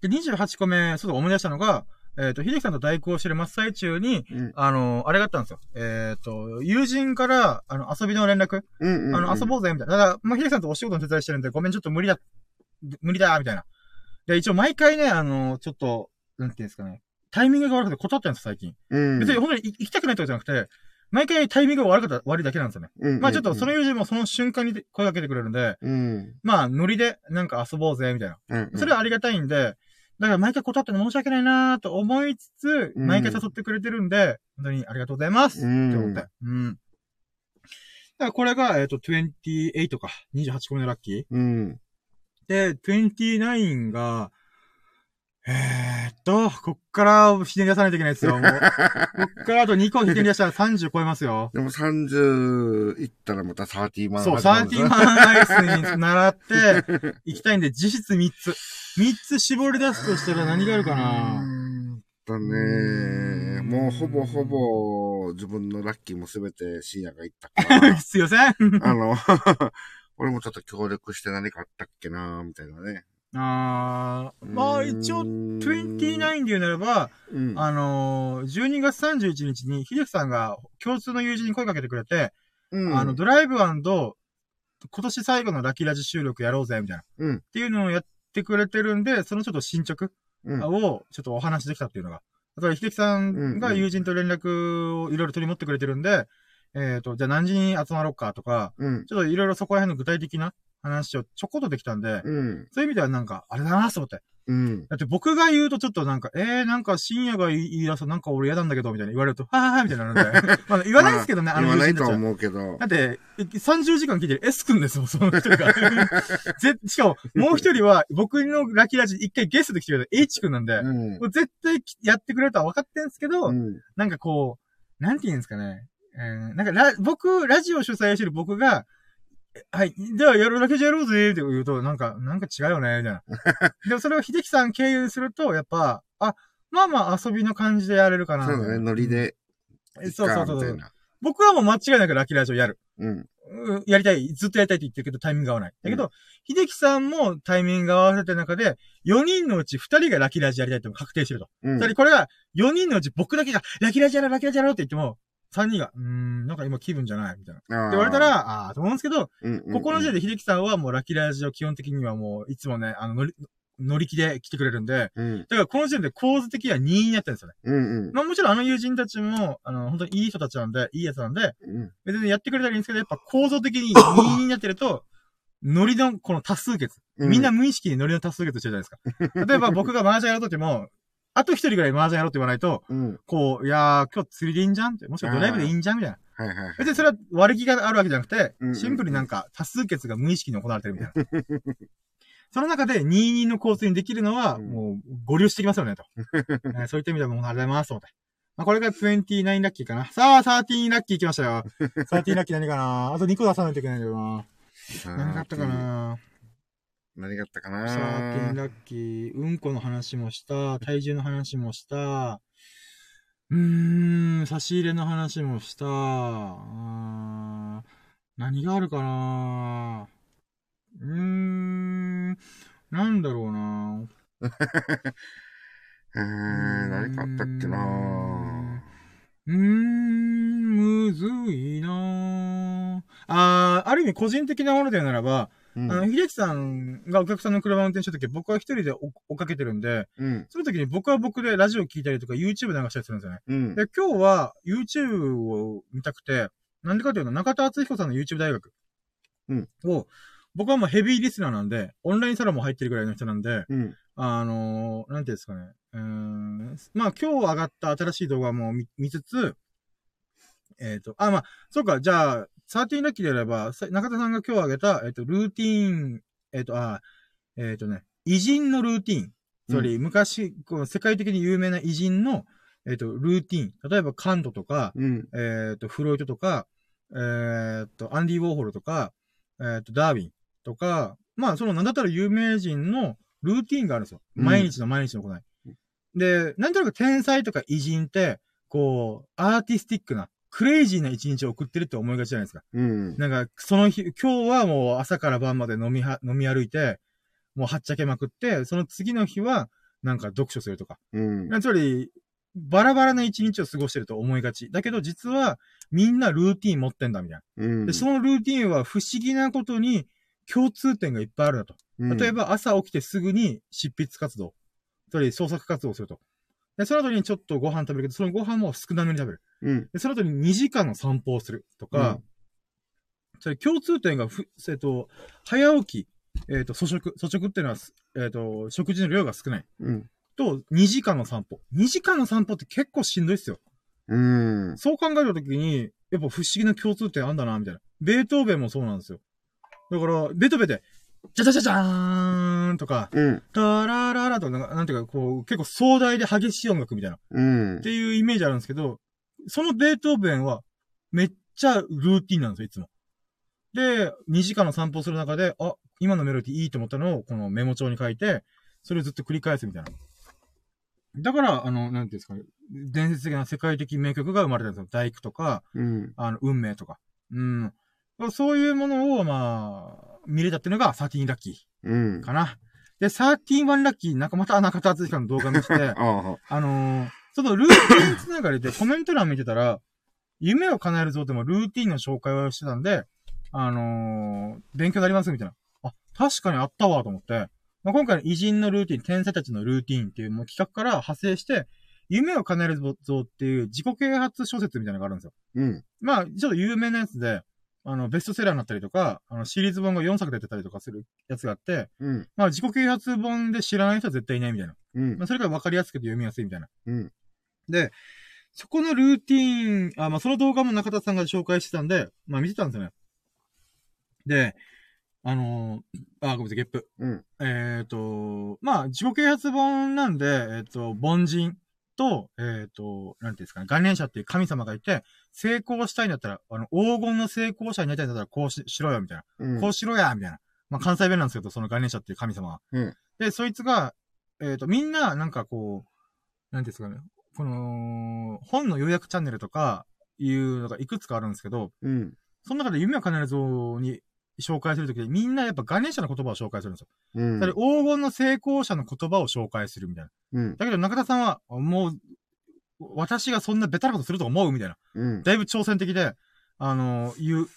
で、28個目、ちょっと思い出したのが、えっ、と、秀樹さんと代行してる真っ最中に、うん。あの、あれがあったんですよ。えっ、と、友人から、あの、遊びの連絡、うん。あの、遊ぼうぜ、みたいな。だから、まあ、秀樹さんとお仕事の手伝いしてるんで、ごめん、ちょっと無理だ、無理だ、みたいな。で、一応毎回ね、あの、ちょっと、なんていうんですかね、タイミングが悪くて断ってるんですよ、最近。うん。別に本当に行行きたくないってことじゃなくて、毎回タイミングが悪かった、悪いだけなんですよね。うん。まあちょっと、その友人もその瞬間に声かけてくれるんで、うん。まあ、ノリでなんか遊ぼうぜ、みたいな。うん。それはありがたいんで、だから毎回断って申し訳ないなと思いつつ、うん毎回誘ってくれてるんで、本当にありがとうございます。うんって思って。うん。だからこれが、えっ、と、28か、28個目のラッキー。うん。で、29が、えーっと、こっからひねり出さないといけないですよ。こっからあと2個ひねり出したら30超えますよ。でも30いったらまた30万そう、始まるんですね30万アイスに習って、行きたいんで、実質3つ。3つ絞り出すとしたら何があるかな？んとね、もうほぼほぼ自分のラッキーもすべて深夜が言ったから、すいません。あの、俺もちょっと協力して何かあったっけなみたいなね。あー、まあ一応、29で言うならば、うん。あのー、12月31日に、秀樹さんが共通の友人に声かけてくれて、うん、あの、ドライブ今年最後のラッキーラジ収録やろうぜ、みたいな。うんっていうのをやってくれてるんで、そのちょっと進捗うん、をちょっとお話できたっていうのが。だから、秀樹さんが友人と連絡をいろいろ取り持ってくれてるんで、えっ、と、じゃあ何時に集まろうかとか、うん。ちょっといろいろそこら辺の具体的な話をちょこっとできたんで、うん。そういう意味ではなんか、あれだなと思って。うん。だって僕が言うとちょっとなんか、えー、なんか深夜が言い出すとなんか俺嫌なんだけど、みたいな言われると、はぁはぁみたいになるんで。まあ言わないですけどね、あの言わないと。思うけどだ。って、30時間聞いてる S 君ですもん、その人が。ぜ、しかも、もう一人は、僕のラッキーラジ一回ゲストで来てくれた H 君なんで、うんも。う絶対やってくれるとは分かってんすけど、うん。なんかこう、なんて言うんですかね。えー、なんかラ、僕、ラジオ主催してる僕が、えはい、じゃあやるだけじゃやろうぜって言うと、なんか、なんか違うよね、みたいな。でもそれを秀樹さん経由すると、やっぱ、あ、まあまあ遊びの感じでやれるかな。そうだね、ノリで。えそうそうそう僕はもう間違いなくラッキーラジオやる。うん。うんやりたい、ずっとやりたいって言ってるけど、タイミングが合わない。だけど、秀樹さんもタイミングが合わせてる中で、4人のうち2人がラッキーラジやりたいって確定してると。うんつまりこれが、4人のうち僕だけが、ラッキーラジやろう、ラッキーラジやろうって言っても、3人が、うーん、なんか今気分じゃない、みたいな。ってあー言われた、ら、あーと思うんですけど、うんうんうんここの時点で秀樹さんはもうラッキーラジを基本的にはもう、いつもね、あの、乗り、乗り気で来てくれるんで、うん。だからこの時点で構図的には2になってるんですよね。うんうん。まあもちろんあの友人たちも、あの、本当にいい人たちなんで、いいやつなんで、うん別にやってくれたらいいんですけど、やっぱ構造的に2になってると、ノリのこの多数決。うんみんな無意識にノリの多数決してるじゃないですか。例えば僕が麻雀やるときも、あと一人ぐらい麻雀やろうって言わないと、うん。こう、いやー、今日釣りでいいんじゃんって、もしくはドライブでいいんじゃんみたいな。はいはいはい。別にそれは割り気があるわけじゃなくてうんうんう、んシンプルになんか多数決が無意識に行われてるみたいな。その中で2-2の構成にできるのは、うんもう、合流してきますよね、と。えーそういった意味でも、ありがとうございます、と思って。まあ、これが29ラッキーかな。さあ、13ラッキー来ましたよ。13ラッキー何かなあと2個出さないといけないんだよな。何があったかな何があったか13なラッキー、うんこの話もした、体重の話もした、うーん、差し入れの話もした、あー何があるかな？うーん、なんだろうな。うーん、何かあったっけな。うーん、むずいな。あー、ある意味個人的なものでならば、うんあの、秀樹さんがお客さんの車を運転した時、僕は一人で追追っかけてるんで、うん。その時に僕は僕でラジオ聞いたりとか YouTube 流したりするんですよね。うん。で、今日は YouTube を見たくて、なんでかというと中田敦彦さんの YouTube 大学うんを、僕はもうヘビーリスナーなんで、オンラインサロンも入ってるぐらいの人なんで、うん。あのーなんていうんですかね。うーん。まあ今日上がった新しい動画も見見つつ、えっ、と、あ、まあ、そうか、じゃあ、13ラッキーであれば、さ中田さんが今日上げた、えっ、と、ルーティーン、えっ、と、あ、えっ、とね、偉人のルーティーン。つまり、昔、こう世界的に有名な偉人の、えっ、と、ルーティーン。例えば、カントとか、うん。えっ、と、フロイトとか、えっ、と、アンディ・ウォーホルとか、えっ、と、ダーウィンとか、まあ、その、なんだったら有名人のルーティーンがあるんですよ。うん毎日の毎日の行い。で、なんとなく天才とか偉人って、こう、アーティスティックな、クレイジーな一日を送ってるって思いがちじゃないですか。うん。なんか、その日、今日はもう朝から晩まで飲みは、飲み歩いて、もうはっちゃけまくって、その次の日は、なんか読書するとか。うん。つまり、バラバラな一日を過ごしてると思いがち。だけど実は、みんなルーティン持ってんだ、みたいな。うん。で、そのルーティンは不思議なことに共通点がいっぱいあるだと。うん例え、ば朝起きてすぐに執筆活動。つまり創作活動をすると。で、その後にちょっとご飯食べるけど、そのご飯も少なめに食べる。うん。で、その後に2時間の散歩をするとか、それ共通点がふ、えっと、早起き、えっと、粗食、粗食っていうのは、えっと、食事の量が少ない。うん。と、2時間の散歩。2時間の散歩って結構しんどいっすよ。うん。そう考えたときに、やっぱ不思議な共通点あんだな、みたいな。ベートーベンもそうなんですよ。だから、ベートーベンで、じゃじゃじゃじゃーんとか、うん。タラララとか、なんかなんていうか、こう、結構壮大で激しい音楽みたいな。うんって。いうイメージあるんですけど、そのベートーベンは、めっちゃルーティンなんですよ、いつも。で、2時間の散歩する中で、あ、今のメロディーいいと思ったのを、このメモ帳に書いて、それをずっと繰り返すみたいな。だから、あの、なんていうんですかね、伝説的な世界的名曲が生まれたんですよ。大工とか、うん。あの、運命とか。うん。そういうものを、まあ、見れたっていうのが、13ラッキうんー。かな。で、13ラッキー、なんかまた中田敦彦の動画見て て、あのー、そのルーティンつながりで コメント欄見てたら、夢を叶えるぞでもルーティンの紹介をしてたんで、あのー、勉強になりますみたいな。あ、確かにあったわと思って、まあ、今回の偉人のルーティン、天才たちのルーティンっていうもう企画から派生して、夢を叶えるぞっていう自己啓発小説みたいなのがあるんですよ。うん。まあ、ちょっと有名なやつで、あの、ベストセラーになったりとか、あの、シリーズ本が4作出てたりとかするやつがあって、うん。まあ、自己啓発本で知らない人は絶対いないみたいな。うんまあ、。それが分かりやすくて読みやすいみたいな。うん。で、そこのルーティーン、あ、まあ、その動画も中田さんが紹介してたんで、まあ、見てたんですよね。で、あのーあ、ごめんなさい、ゲップ。うん。えっ、と、まあ、自己啓発本なんで、えっ、と、凡人と、えっ、と、なんていうんですかね、元年者っていう神様がいて、成功したいんだったら、あの、黄金の成功者になりたいんだったら、こうししろよ、みたいな。うん。こうしろや、みたいな。まあ、関西弁なんですけど、その元年者っていう神様は。うんで、そいつが、えっ、と、みんな、なんかこう、なんていうんですかね、この、本の予約チャンネルとか、いうのがいくつかあるんですけど、うん。その中で夢を叶える像に紹介するときに、みんなやっぱ元年者の言葉を紹介するんですよ。うん。黄金の成功者の言葉を紹介するみたいな。うん。だけど中田さんは、もう、私がそんなベタなことすると思うみたいな。うん。だいぶ挑戦的で、あの、言う。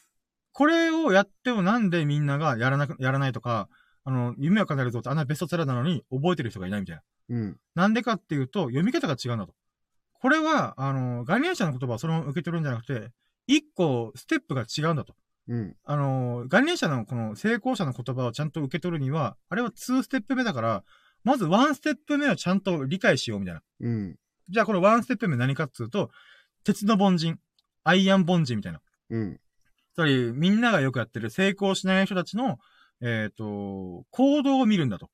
これをやってもなんでみんながやらなく、やらないとか、あの、夢を叶えるぞってあんなベストセラーなのに覚えてる人がいないみたいな。うん。なんでかっていうと、読み方が違うんだと。これは、あの、概念者の言葉をそのまま受け取るんじゃなくて、一個、ステップが違うんだと。うん。あの、概念者のこの成功者の言葉をちゃんと受け取るには、あれは2ステップ目だから、まず1ステップ目をちゃんと理解しようみたいな。うん。じゃあこの1ステップ目何かっつうと、鉄の凡人、アイアン凡人みたいな。うん。つまり、みんながよくやってる成功しない人たちの、えっ、と、行動を見るんだと。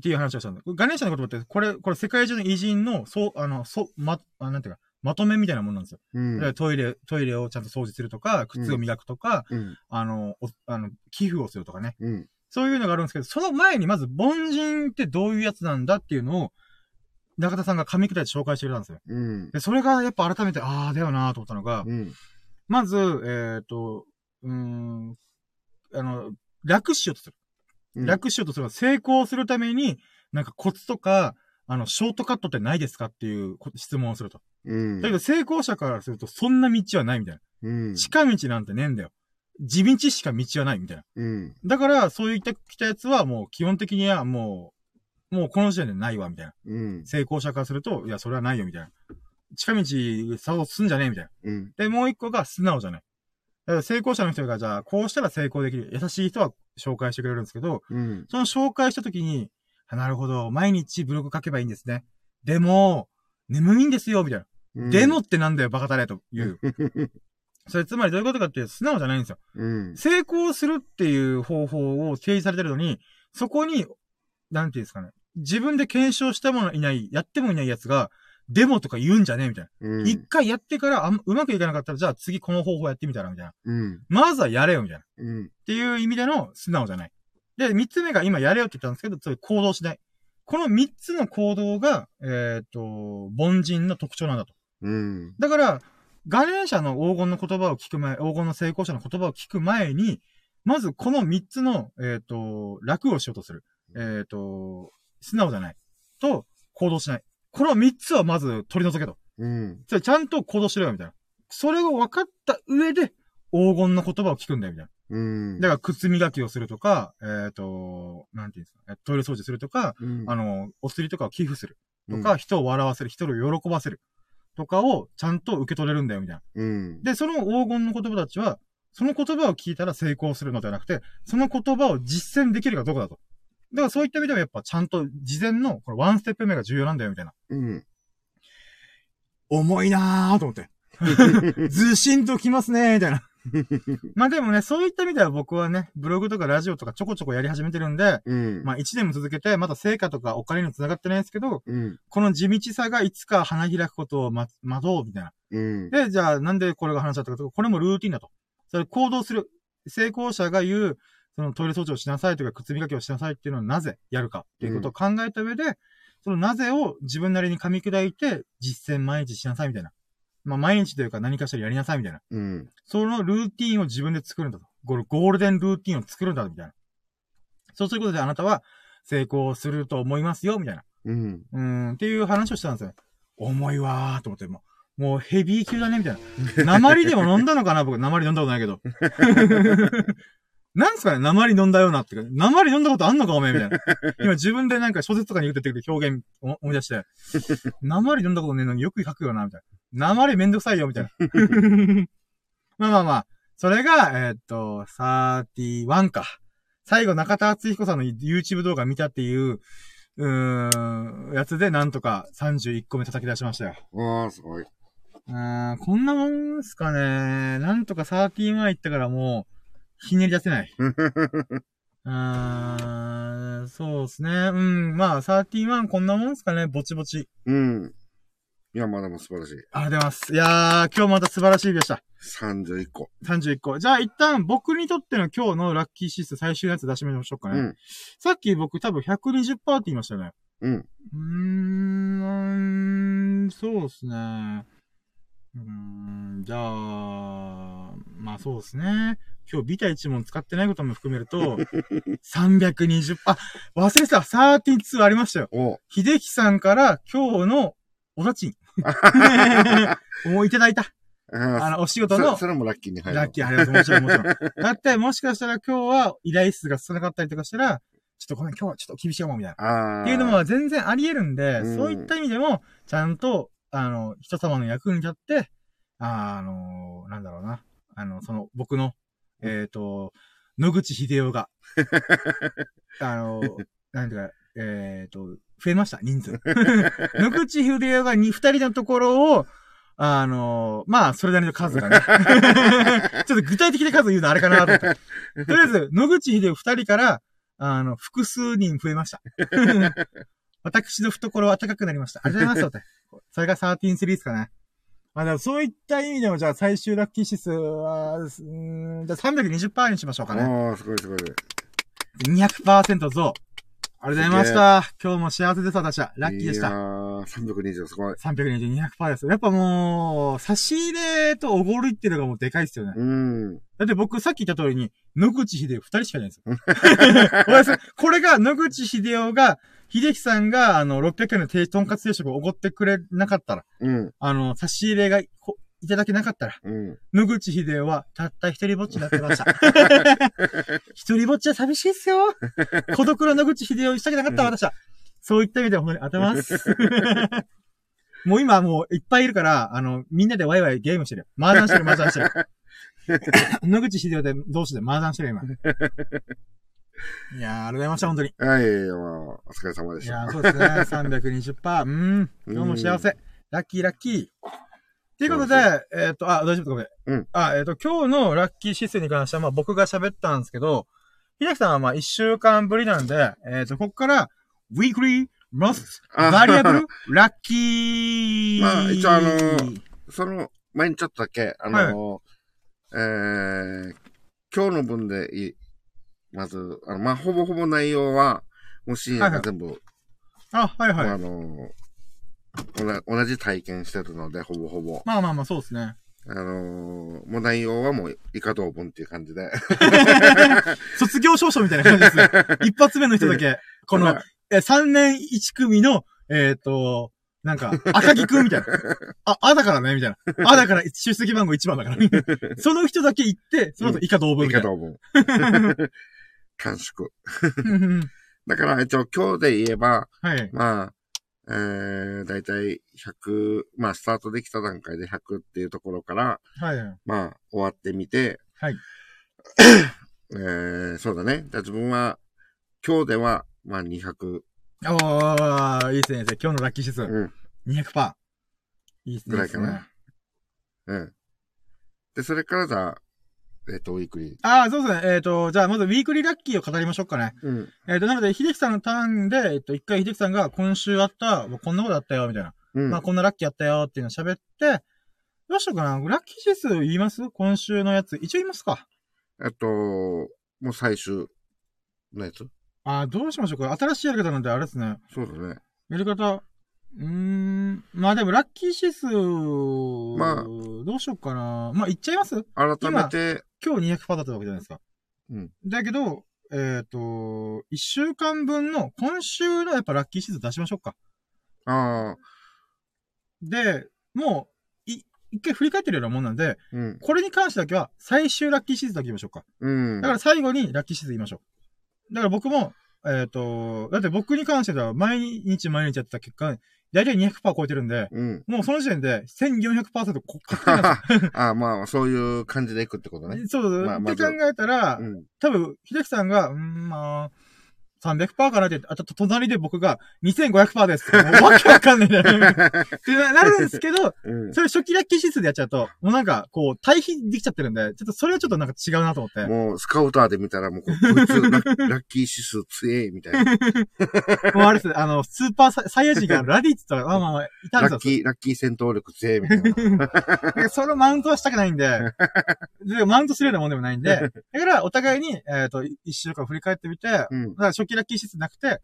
っていう話をしたんだ。ガネーシャの言葉って、これ、これ世界中の偉人の、そう、あの、そう、ま、あなんていうか、まとめみたいなもんなんですよ。うん。でトイレ、トイレをちゃんと掃除するとか、靴を磨くとか、うん。あの、おあの、寄付をするとかね。うん。そういうのがあるんですけど、その前にまず、凡人ってどういうやつなんだっていうのを、中田さんが噛み砕いて紹介してくれたんですよ。うん。で、それがやっぱ改めて、ああ、だよなーと思ったのが、うん。まず、えっ、と、うーん、あの、楽しようとする。うん。楽しようとする。成功するために、なんかコツとか、あの、ショートカットってないですかっていうこ質問をすると。うん。だけど成功者からすると、そんな道はないみたいな。うん。近道なんてねえんだよ。地道しか道はないみたいな。うん。だから、そういった来たやつはもう基本的にはもう、もうこの時点でないわ、みたいな。うん。成功者からすると、いや、それはないよ、みたいな。近道、さを進んじゃねえ、みたいな。うん。で、もう一個が素直じゃない。だから成功者の人が、じゃあ、こうしたら成功できる。優しい人は紹介してくれるんですけど、うん。その紹介したときに、あなるほど、毎日ブログ書けばいいんですね。でも、眠いんですよ、みたいな。うん。でもってなんだよ、バカタレという。それつまりどういうことかっていうと、素直じゃないんですよ。うん。成功するっていう方法を提示されてるのに、そこに、なんていうんですかね。自分で検証したものいない、やってもいないやつが、デモとか言うんじゃねえみたいな。うん。一、回やってからあん、うまくいかなかったら、じゃあ次この方法やってみたら、みたいな。うん。まずはやれよ、みたいな。っうん。ていう意味での素直じゃない。で、三つ目が今やれよって言ったんですけど、それ行動しない。この三つの行動が、えっ、と、凡人の特徴なんだと。うん。だから、ガネーシャの黄金の言葉を聞く前、黄金の成功者の言葉を聞く前に、まずこの三つの、えっ、と、楽をしようとする。えっ、と、素直じゃない。と、行動しない。この三つはまず取り除けと。うん。それちゃんと行動しろよ、みたいな。それを分かった上で、黄金の言葉を聞くんだよ、みたいな。うん。だから、靴磨きをするとか、えっ、と、なんていうんですか、トイレ掃除するとか、うん、あの、お釣りとかを寄付するとうんか、人を笑わせる、人を喜ばせるとかをちゃんと受け取れるんだよ、みたいな。うん。で、その黄金の言葉たちは、その言葉を聞いたら成功するのではなくて、その言葉を実践できるかどうかだと。だからそういった意味ではやっぱちゃんと事前のこのワンステップ目が重要なんだよみたいな。うん。重いなぁと思って。ずしんときますねみたいな。まあでもね、そういった意味では僕はね、ブログとかラジオとかちょこちょこやり始めてるんで、うん。まあ一年も続けて、まだ成果とかお金にも繋がってないんですけど、うん。この地道さがいつか花開くことを待待とうみたいな。うん。で、じゃあなんでこれが話しちゃったかというと、これもルーティンだと。それ行動する。成功者が言う、そのトイレ掃除をしなさいとか靴磨きをしなさいっていうのはなぜやるかっていうことを考えた上で、そのなぜを自分なりに噛み砕いて実践毎日しなさいみたいな。まあ毎日というか何かしらやりなさいみたいな。うん。そのルーティンを自分で作るんだと。ゴールゴールデンルーティンを作るんだみたいな。そうすることであなたは成功すると思いますよみたいな。うん。うーん、っていう話をしたんですよ。重いわーと思って、もう、もうヘビー級だね、みたいな。鉛でも飲んだのかな僕、鉛飲んだことないけど。なんすかね鉛飲んだよなってか、鉛飲んだことあんのかおめえみたいな。今自分でなんか小説とかに出てくる表現を思い出して、鉛飲んだことねえのによく書くよな、みたいな。鉛めんどくさいよ、みたいな。まあまあまあ、それが、えーっと、31か。最後、中田敦彦さんの YouTube 動画見たっていう、うーん、やつでなんとか31個目叩き出しましたよ。ああ、すごい。うーん、こんなもんすかね。なんとか31行ったからもう、ひねり出せない。うーん、そうですね。うん、まあ、31こんなもんすかね。ぼちぼち。うん。いや、まだも素晴らしい。ありがとうございます。いやー、今日また素晴らしい日でした。31個。31個。じゃあ一旦僕にとっての今日のラッキー指数最終のやつ出しましょうかね。うん。さっき僕多分120%って言いましたよね。うん。うーん、そうですね。うーん、じゃあ、まあそうですね。今日ビタ1問使ってないことも含めると、320、あ、忘れてた、32ありましたよ。お秀樹さんから今日のお立ちん。もういただいた。ああの、お仕事そのそれもラッキーに入る。ラッキー、ありがとう、もちろん、もちろん。だって、もしかしたら今日は依頼数が少なかったりとかしたら、ちょっとごめん、今日はちょっと厳しいかも、みたいな。っていうのも全然あり得るんで、うんそういった意味でも、ちゃんと、あの、人様の役に立って、ああの、なんだろうな。あの、その、僕の、えっ、と、野口秀夫が、あの、なんていうか、えっ、と、増えました、人数。野口秀夫がに二人のところを、あの、まあ、それなりの数がね。ちょっと具体的な数言うのあれかなと思って。とりあえず、野口秀夫二人から、あの、複数人増えました。私の懐は暖かくなりました。ありがとうございます。それが13シリーズかね。まあ、でもそういった意味でも、じゃあ最終ラッキー指数は、うーん、じゃあ320%にしましょうかね。おー、すごいすごい。200%増。ありがとうございました。今日も幸せです、私は。ラッキーでしいやた。ー、320すごい。320、200%です。やっぱもう、差し入れとおごるっていうのがもうでかいですよね。うん。だって僕さっき言った通りに、野口秀夫二人しかいないんですよ。これが野口秀夫が、秀樹さんが、あの、600円の定とんかつ定食をおごってくれなかったら、うん。あの、差し入れがこいただけなかったら、うん。野口秀夫はたった一人ぼっちになってました。一人ぼっちは寂しいっすよ。孤独な野口秀夫したくなかった私は。そういった意味では本当に当てます。もう今もういっぱいいるから、あの、みんなでワイワイゲームしてるよ。麻雀してる、麻雀してる。野口秀夫で同士で麻雀してる今。いやー、ありがとうございました、本当に。はい、まあ、お疲れ様でした。いやー、そうですね。320%。うん。今日も幸せ。ラッキー、ラッキー。ということで、えっ、と、あ、大丈夫？ごめん。うん。あ、えっ、と、今日のラッキー指数に関しては、まあ僕が喋ったんですけど、秀樹さんはまあ一週間ぶりなんで、えっ、と、ここから、 Weekly、Most、あ Valuable、Lucky。まあ一応あのその前にちょっとだけ、あの、えー、今日の分でいい。まず、あの、まあ、ほぼほぼ内容は、もう深夜が全部、あ、はいはい。あの、同じ体験してるので、ほぼほぼ。まあまあまあ、そうですね。あのーもう内容はもう以下同文っていう感じで。卒業証書みたいな感じですよ。一発目の人だけ、この、え、3年1組の、えっ、と、なんか、赤木くんみたいな。あ、あだからね、みたいな。あだから出席番号1番だから。その人だけ行って、その後以下同文以。下同文。短縮。うん だから一応今日で言えば、はい。まあ、えー、だいたい100、まあ、スタートできた段階で100っていうところから、はい。まあ、終わってみて、はい。えー、そうだね。じゃあ自分は、今日では、まあ、200、おー、いいですね。今日のラッキー指数。うん、200%。いいですね。ぐらいかな。うん。で、それからじゃあ、えっ、と、ウィークリー。ああ、そうですね。えっ、と、じゃあまずウィークリーラッキーを語りましょうかね。うん。えっ、と、なので、秀樹さんのターンで、えっ、と、一回秀樹さんが今週あった、こんなことあったよ、みたいな。うん。まあ、こんなラッキーあったよっていうのを喋って、どうしようかな。ラッキー指数言います？今週のやつ。一応言いますか。えっと、もう最終のやつあーどうしましょうか。新しいやり方なんであれですね。そうだね。やり方。うーん。まあでも、ラッキー指数、まあどうしようかな。まあ、言っちゃいます？改めて、今日200%だったわけじゃないですか。うん。だけど、えっ、と、一週間分の今週のやっぱラッキー指数出しましょうか。ああ、で、もう、い、一回振り返ってるようなもんなんで、うん。これに関してだけは最終ラッキー指数だけ言いましょうか。うん。だから最後にラッキー指数言いましょう。だから僕も、えっ、と、だって僕に関しては毎日毎日やってた結果、大体200%超えてるんで、うん。もうその時点で1400%こ確定なんですよ。あ あ、まあ、そういう感じでいくってことね。そうそう、まあって考えたら、うん。多分、秀樹さんが、うん、まあ、300%かなって、あと、隣で僕が2500%です。もうわけわかんないんだよね。ってなるんですけど、うん。それ初期ラッキー指数でやっちゃうと、もうなんか、こう、対比できちゃってるんで、ちょっとそれはちょっとなんか違うなと思って。もう、スカウターで見たら、もうこ、こいつラッ、ラッキー指数強え、みたいな。もうあれです、あの、スーパーササイヤ人がラディッツとか、まあまあまあ、いたんですよ。ラッキー、ラッキー戦闘力強え、みたいな。でそれをマウントはしたくないんで、でマウントするようなもんでもないんで、だからお互いに、えっ、と、一週間振り返ってみて、だかうん。ら初期ラッキー指数なくて、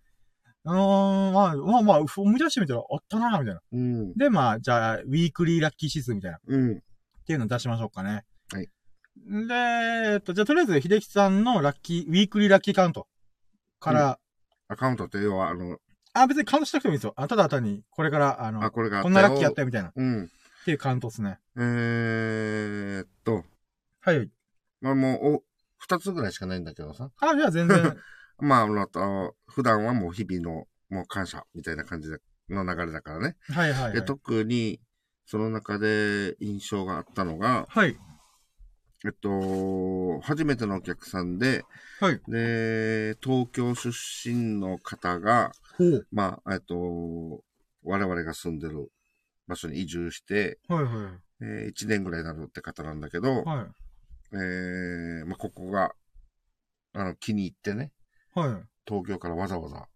うーん、まあ、まあまあ、思い出してみたら、あったな、みたいな。うん。で、まあ、じゃあ、ウィークリーラッキー指数みたいな、っうん。ていうのを出しましょうかね。はい。で、えっと、じゃあ、とりあえず、秀樹さんのラッキー、ウィークリーラッキーカウントから、アカウントって要は、あの、あ、別にカウントしなくてもいいですよ。あただ単に、これから、あの、あ、これがあこんなラッキーやったよ、みたいな、っうん。ていうカウントですね。えーっと、はい。まあもう、お、二つぐらいしかないんだけどさ。あ、じゃあ全然、まあ、あの、と普段はもう日々の、もう感謝みたいな感じでの流れだからね。はいはい、はで、い。特に、その中で印象があったのが、はい。えっと、初めてのお客さんで、はい。で、東京出身の方が、ほう。まあ、えっと、我々が住んでる場所に移住して、はいはえー、1年ぐらいになるって方なんだけど、い。はい。えー、まあ、ここが、あの、気に入ってね、はい。東京からわざわざ、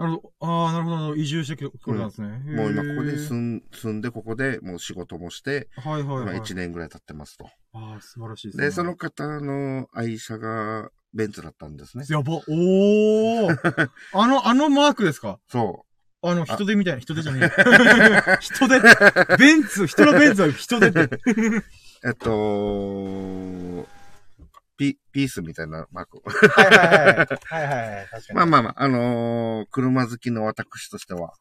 なるほど。ああ、なるほど。移住してくれたんですね。もう今ここでへ住ん住んで、ここでもう仕事もして、ーはいはい今はい。1年ぐらい経ってますと。ああ、素晴らしいですね。で、その方の愛車がベンツだったんですね。やば。おー。あの、あのマークですか？そあの、人手みたいな、人手じゃねえ。人手。ベンツ、人のベンツは人手って。う。えっと、ピ、ピースみたいなマーク。はいはいはい。はいはいはい。確かに。まあまあまあ、あのー車好きの私としては、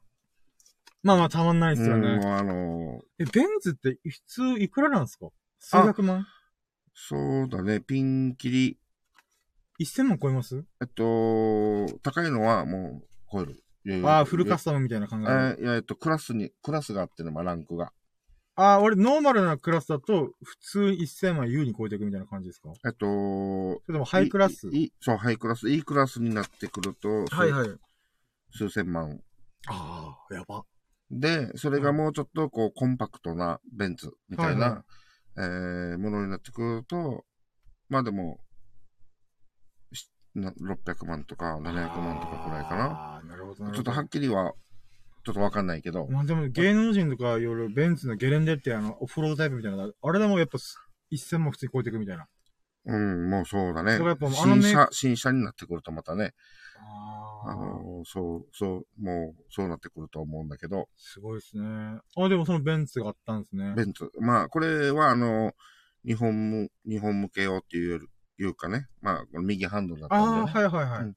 まあまあ、たまんないですようんね。もうあのーえ、ベンツって普通いくらなんですか？数百万？そうだね、ピンキリ、一千万超えます？えっと、高いのはもう超える。ああ、フルカスタムみたいな考え。あえーいや、えっと、クラスに、クラスがあってね、まあ、ランクが。あー、俺、ノーマルなクラスだと、普通一千万優に超えていくみたいな感じですか？えっと、それともハイクラス？いいそう、ハイクラス。いいクラスになってくると、はいはい。数千万。ああ、やば。で、それがもうちょっと、こう、コンパクトなベンツみたいな、はいはえーものになってくると、まあでも、しな600万とか700万とかくらいかな。ああ、なるほどなるほど。ちょっとはっきりは、ちょっとわかんないけど、まあでも芸能人とかよるベンツのゲレンデってあの、オフロードタイプみたいなあれでもやっぱ一千も普通に超えていくみたいな。うん、もうそうだねだからやっぱ。あのメ新車、新車になってくるとまたね、あああ、の、そう、そう、もう、そうなってくると思うんだけど、すごいですね。あ、でもそのベンツがあったんですね。ベンツ。まあ、これは、あの、日本む、日本向け用っていうより、いうかね、まあ、この右ハンドルだったんで、ああ、ねはいはいはい。うん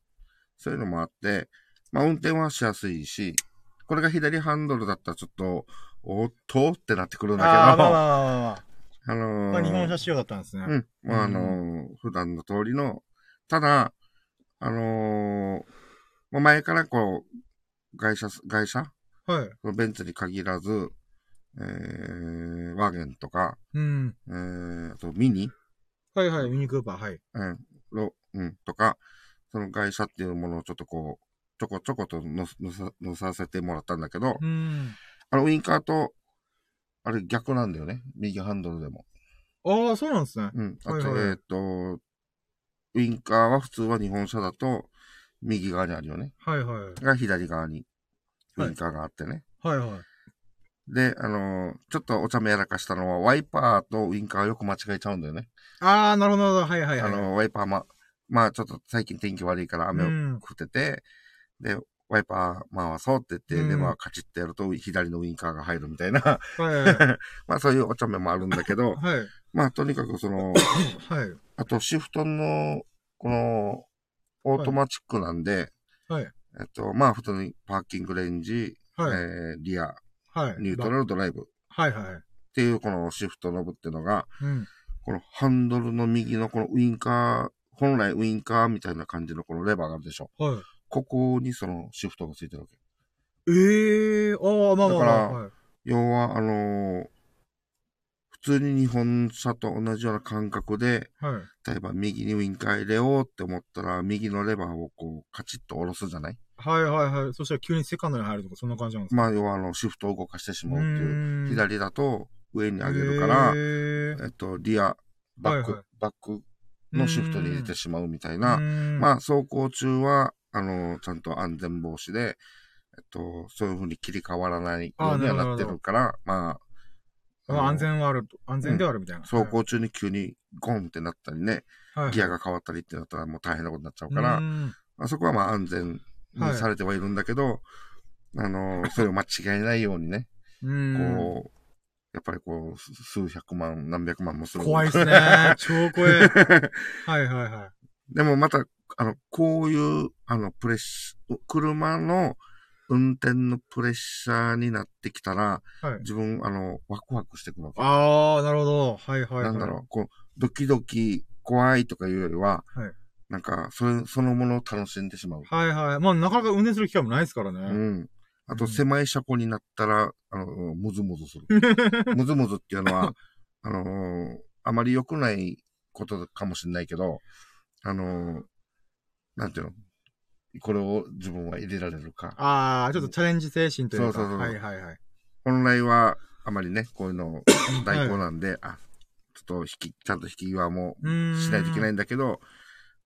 そういうのもあって、まあ、運転はしやすいし、これが左ハンドルだったらちょっと、おっとってなってくるんだけど、ああ、まあまあまあまあ。あのーまあ日本車仕様だったんですね。うん。まあ、あのー普段の通りの、ただ、あのーまあ前からこう、外車、外車？はい。ベンツに限らず、えー、ワーゲンとか、うん。えー、あとミニ、はいはい、ミニクーパー、はい。うん、ロ、うん、とか、その外車っていうものをちょっとこう、ちょこちょこと乗せ乗させてもらったんだけど、うん。あのウインカーと、あれ逆なんだよね。右ハンドルでも。ああ、そうなんですね。うん。あと、はいはいえっ、と、ウインカーは普通は日本車だと、右側にあるよね。はいはい。が左側に、ウインカーがあってね。はいはい。で、あのーちょっとお茶目やらかしたのは、ワイパーとウインカーをよく間違えちゃうんだよね。ああ、なるほど、はいはいはい。あのーワイパーま、まあちょっと最近天気悪いから雨をうん降ってて、で、ワイパー回そうって言って、うんレバーカチッてやると左のウインカーが入るみたいな。まあそういうお茶目もあるんだけど、はい。まあとにかくその、はい。あとシフトの、この、オートマチックなんで、はい。えっと、まあ普通にパーキングレンジ、はい。えーリア、はい。ニュートラルドライブっはいはい。ていうこのシフトノブっていうのが、うん。このハンドルの右のこのウインカー、本来ウインカーみたいな感じのこのレバーがあるでしょ。はい。ここにそのシフトがついてるわけ。ええー、ああ、まあまあ、まあ、だから、要は、あのー、普通に日本車と同じような感覚で、はい、例えば右にウィンカー入れようって思ったら、右のレバーをこう、カチッと下ろすじゃない？はいはいはい。そしたら急にセカンドに入るとか、そんな感じなんですか？まあ、要はあの、シフトを動かしてしまうっていう。左だと上に上げるから、えっと、リア、バック、はいはい、バックのシフトに入れてしまうみたいな。まあ、走行中は、あの、ちゃんと安全防止で、えっと、そういうふうに切り替わらないようにはなってるから、まあ、安全はある、安全ではあるみたいな。走行中に急にゴンってなったりね、はい、ギアが変わったりってなったらもう大変なことになっちゃうから、あそこはまあ安全にされてはいるんだけど、はい、あの、それを間違えないようにね、こう、やっぱりこう、数百万、何百万もする。怖いですね。超怖い。はいはいはい。でもまた、あの、こういう、あの、プレッシャー、車の運転のプレッシャーになってきたら、はい、自分、あの、ワクワクしてくるわけ。ああ、なるほど。はいはい、はい。なんだろう、こう、ドキドキ、怖いとかいうよりは、はい、なんか、それ、そのものを楽しんでしまう。はいはい。まあ、なかなか運転する機会もないですからね。うん。あと、狭い車庫になったら、あの、ムズムズする。ムズムズっていうのは、あのー、あまり良くないことかもしれないけど、あのー、なんていうの？これを自分は入れられるか。ああ、ちょっとチャレンジ精神というか。そうそうそう。はいはいはい。本来は、あまりね、こういうの 代行なんで、はい、あ、ちょっと引き、ちゃんと引き際もしないといけないんだけど、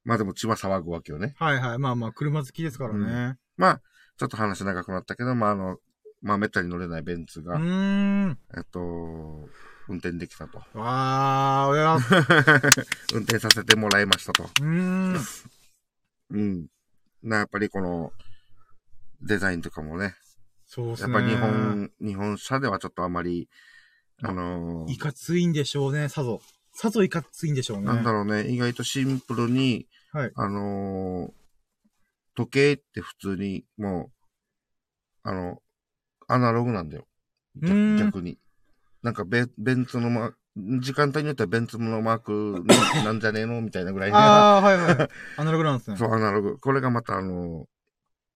まあでも血は騒ぐわけよね。はいはい。まあまあ、車好きですからね。うん、まあ、ちょっと話長くなったけど、まああの、まあめったに乗れないベンツが、えっと、運転できたと。わあ、おや 運転させてもらいましたと。うん。うん。な、やっぱりこの、デザインとかもね。そうですね。やっぱ日本、日本車ではちょっとあまり、あのー、いかついんでしょうね、さぞ。さぞいかついんでしょうね。なんだろうね、意外とシンプルに、はい。あのー、時計って普通に、もう、あの、アナログなんだよ。逆に。なんかベ、ベンツのマ時間帯によってはベンツのマーク なんじゃねえのみたいなぐらいああ、はいはい。アナログなんですね。そう、アナログ。これがまたあの、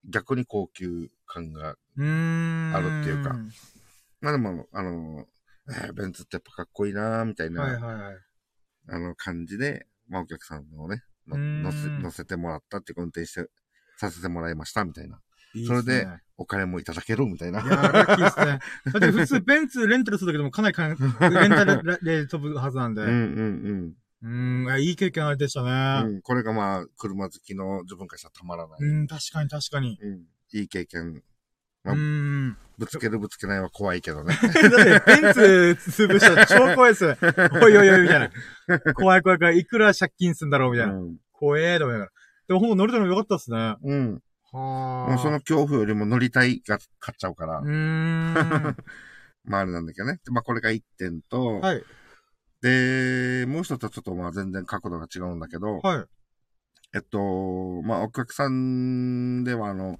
逆に高級感があるっていうか。まあでも、あの、えー、ベンツってやっぱかっこいいなみたいな、はいはいはい、あの感じで、まあお客さんをね、乗せ、乗せてもらったって運転して、させてもらいましたみたいな。いいそれで、お金もいただけるみたいな。いやラッキーですね。だって普通、ベンツレンタルするだけでもかなりかレンタルで飛ぶはずなんで。うんうんうん。うん、いい経験あれでしたね。うん、これがまあ、車好きの自分からしたらたまらない。うん、確かに確かに。うん、いい経験。まあ、うん。ぶつけるぶつけないは怖いけどね。だって、ベンツ潰したら超怖いですよ。おいおいおい、みたいな。怖い怖い怖い。いくら借金すんだろう、みたいな。うん、怖え、と思いながら。でもほぼ乗れたのよかったっすね。うん。はあ。その恐怖よりも乗りたいが買っちゃうから。うん。まああれなんだけどね。まあこれが1点と、はい。で、もう一つはちょっとまあ全然角度が違うんだけど、はい。えっと、まあお客さんではあの、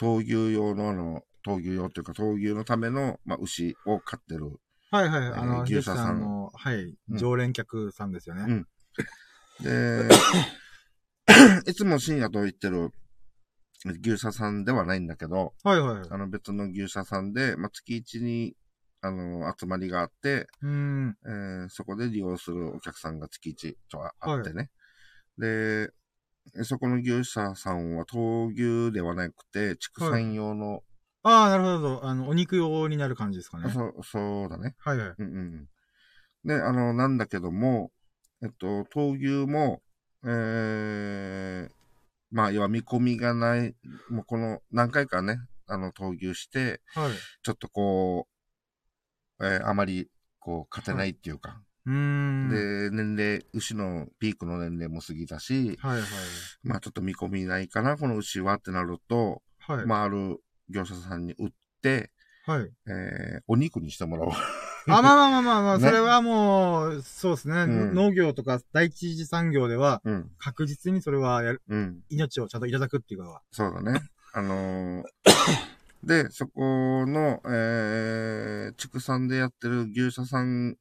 闘牛用のあの、闘牛用っていうか闘牛のための、まあ牛を飼ってる。はいはい。あの、牛舎さん。の、はい。常連客さんですよね。うん。で、いつも深夜と言ってる牛舎さんではないんだけど、はいはい。あの別の牛舎さんで、まあ、月一に、あの、集まりがあって、うん、えー、そこで利用するお客さんが月一とあってね。はい、で、そこの牛舎さんは闘牛ではなくて、畜産用の、はい、ああ、なるほど。あの、お肉用になる感じですかね。そう、そうだね。はいはい。うんうん。で、あの、なんだけども、えっと、闘牛も、えー、まあ、要は見込みがない、もうこの何回かね、あの、闘牛して、はい、ちょっとこう、えー、あまり、こう、勝てないっていうか、はい、うん。で、年齢、牛のピークの年齢も過ぎたし、はいはい、まあちょっと見込みないかな、この牛はってなると、はい、まあある業者さんに売って、はい。えー、お肉にしてもらおう。あ、まあまあまあまあまあ、ね、それはもう、そうですね、うん、農業とか第一次産業では、確実にそれはやる、うん、命をちゃんといただくっていうことは。そうだね。あのー、で、そこの、えー、畜産でやってる牛舎さん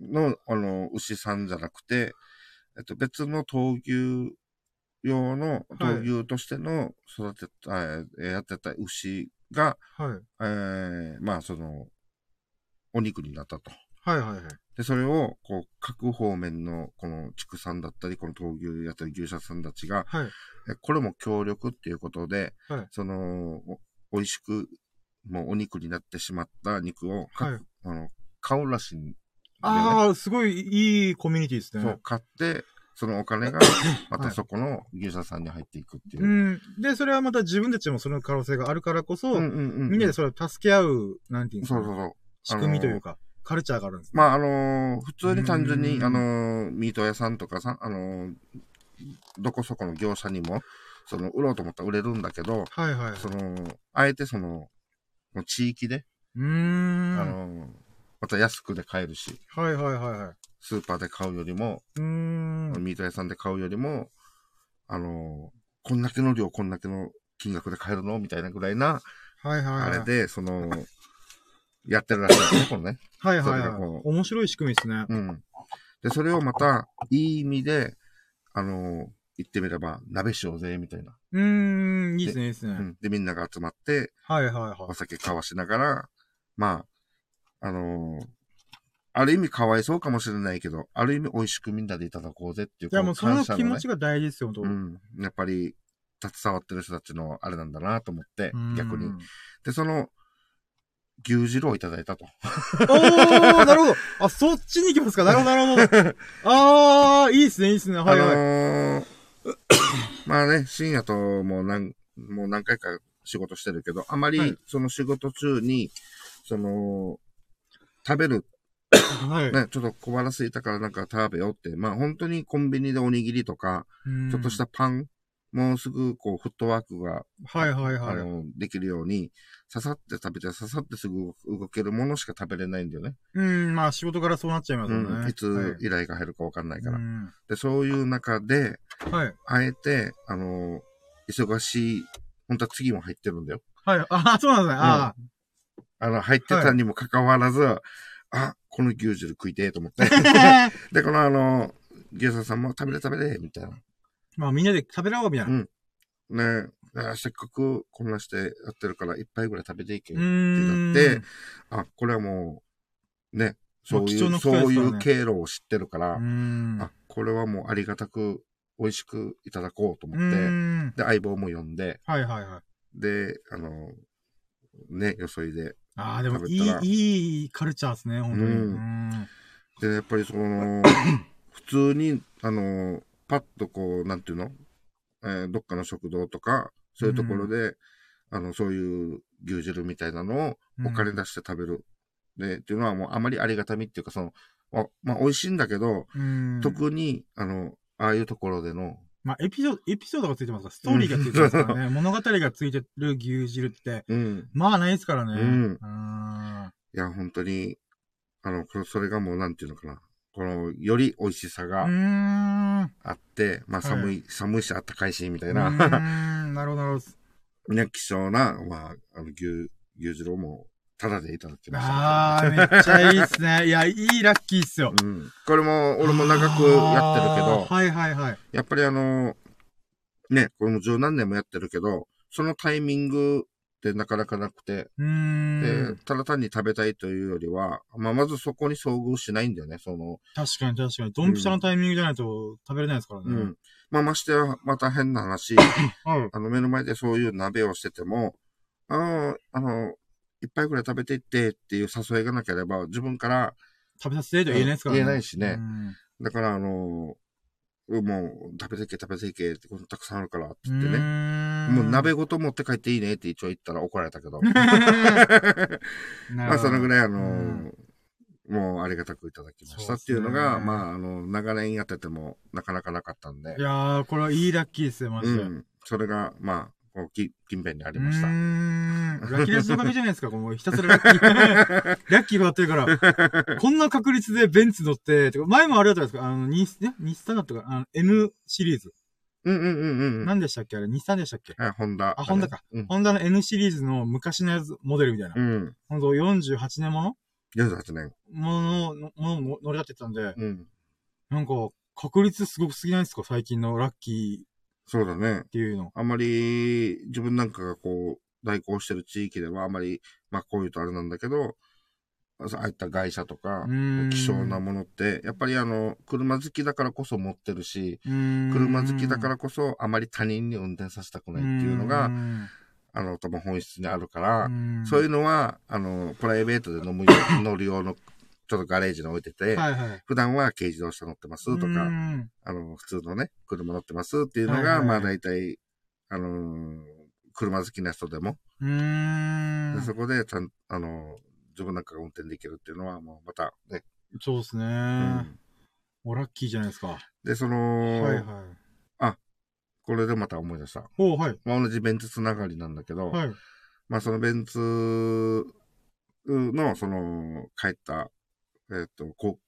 の、あの、牛さんじゃなくて、えっと、別の闘牛用の闘牛としての育てた、はい、やってた牛が、はい。えー、まあその、お肉になったと。はいはいはい。で、それを、こう、各方面の、この畜産だったり、この闘牛やったり牛舎さんたちが、はい。これも協力っていうことで、はい。その、美味しく、もうお肉になってしまった肉を、はい。あの、買うらしいん、ね、ああ、すごいいいコミュニティですね。そう、買って、そのお金が、またそこの牛舎さんに入っていくっていう、はい、うん。で、それはまた自分たちもその可能性があるからこそ、うんうんうんうん、みんなでそれを助け合う、なんていうんですか、ね、そうそうそう。仕組みというか、カルチャーがあるんです、ね、まあ、あのー、普通に単純に、あのー、ミート屋さんとかさ、あのー、どこそこの業者にも、その、売ろうと思ったら売れるんだけど、はいはい。その、あえてその、地域で、うん。あのまた安くで買えるし。はいはいはいはい。スーパーで買うよりも、うん。ミート屋さんで買うよりも、あのこんだけの量、こんだけの金額で買えるの？みたいなぐらいな、はいはい、はい、あれで、その、やってるらしいですね、このね。はいはいはい。面白い仕組みですね。うん。で、それをまた、いい意味で、あの言ってみれば、鍋しようぜ、みたいな。うーん、いいですね、いいですね、うん。で、みんなが集まって、はいはいはい。お酒交わしながら、まあ、あのー、ある意味かわいそうかもしれないけど、ある意味美味しくみんなでいただこうぜっていう、いやもうその気持ちが大事ですよ、うん。やっぱり、携わってる人たちのあれなんだなと思って、逆に。で、その、牛汁をいただいたと。おー、なるほど。あ、そっちに行きますか。なるほど、なるほど。あー、いいっすね、いいっすね。はいはい。あのー、まあね、深夜ともう何、もう何回か仕事してるけど、あまりその仕事中に、その、食べる。はい。ね、ちょっと小腹空いたからなんか食べようって、まあ本当にコンビニでおにぎりとか、ちょっとしたパン、もうすぐこうフットワークが、はいはいはい。あの、できるように、ささって食べて、ささってすぐ動けるものしか食べれないんだよね。うん、まあ仕事からそうなっちゃいますよね。うん、いつ依頼が入るかわかんないから、はい、で、そういう中で、はい。あえて、あの、忙しい、本当は次も入ってるんだよ。はい。あ、そうなんですね。ああ。あの、入ってたにもかかわらず、はい、あ、この牛汁食いてえと思って。で、このあの、牛さんさんも食べれ食べれ、みたいな。まあみんなで食べらおうみたいな。うん。ねせっかくこんなしてやってるから一杯ぐらい食べていけってなって、あ、これはもう、ね、そういう、ね、そういう経路を知ってるから、あ、これはもうありがたく美味しくいただこうと思って、で、相棒も呼んで、はいはいはい。で、あの、ね、よそいで。ああ、でもいい、いいカルチャーですね、本当に。うん、で、やっぱりその、普通に、あの、パッとこう、なんていうの？えー、どっかの食堂とか、そういうところで、うん、あの、そういう牛汁みたいなのをお金出して食べる。うん、で、っていうのはもうあまりありがたみっていうか、その、ままあ、美味しいんだけど、うん、特に、あの、ああいうところでの、まあ、エピソード、エピソードがついてますから、ストーリーがついてますからね。物語がついてる牛汁って、うん、まあないですからね。うん。いや、本当に、あの、それがもうなんていうのかな。この、より美味しさがあって、まあ寒い、はい、寒いし暖かいし、みたいな。なるほど、なるほど。ね、希少な、まあ、あの、牛、牛汁をもう、ただでいただきました。ああ、めっちゃいいっすね。いや、いいラッキーっすよ。うん。これも、俺も長くやってるけど、はいはいはい。やっぱりあの、ね、これも十何年もやってるけど、そのタイミングってなかなかなくて、で、ただ単に食べたいというよりは、まあ、まずそこに遭遇しないんだよね、その。確かに確かに。ドンピシャのタイミングじゃないと食べれないですからね。うん。まあ、ましてや、また変な話、あの、目の前でそういう鍋をしてても、あの、あの、一杯ぐらい食べていってっていう誘いがなければ、自分から、食べさせてと言えないですからね。言えないしね。だから、あの、もう、食べていけ、食べていけってことたくさんあるからって言ってね。もう鍋ごと持って帰っていいねって一応言ったら怒られたけど。まあ、そのぐらいあの、もうありがたくいただきましたっていうのが、まあ、あの、長年やっててもなかなかなかったんで。いやー、これはいいラッキーですよ、マジで。うん。それが、まあ、こう、き、近辺にありました。うん。ラッキーレスのおかげじゃないですか、もうひたすらラッキー。ラッキーがあってるから。こんな確率でベンツ乗って、前もあれだったんですかあの、日、ね、日産だったか、あの、N シリーズ。うんうんうんうん。何でしたっけ？あれ、日産でしたっけ？あ、ホンダ。あ、ホンダか。ホンダの N シリーズの昔のやつ、モデルみたいな。うん。ほんと48年もの ?48 年。もの、もの乗り立ってたんで。うん。なんか、確率すごくすぎないですか？最近のラッキー。そうだね。っていうの。あんまり、自分なんかがこう、代行してる地域ではあんまり、まあこういうとあれなんだけど、ああいった外車とか、希少なものって、やっぱりあの、車好きだからこそ持ってるし、車好きだからこそあまり他人に運転させたくないっていうのが、あの、多分本質にあるから、そういうのは、あの、プライベートで飲む、乗る用の、ちょっとガレージに置いてて、はいはい、普段は軽自動車乗ってますとか、あの、普通のね、車乗ってますっていうのが、はいはい、まあ大体、あの車好きな人でも、でそこで、ちゃん、あの自分なんかが運転できるっていうのは、もうまたね。そうですね。うん。おラッキーじゃないですか。で、その、はいはい。あ、これでまた思い出した。おはい。まあ、同じベンツつながりなんだけど、はい。まあ、そのベンツの、その、帰った、えっ、ー、と、こ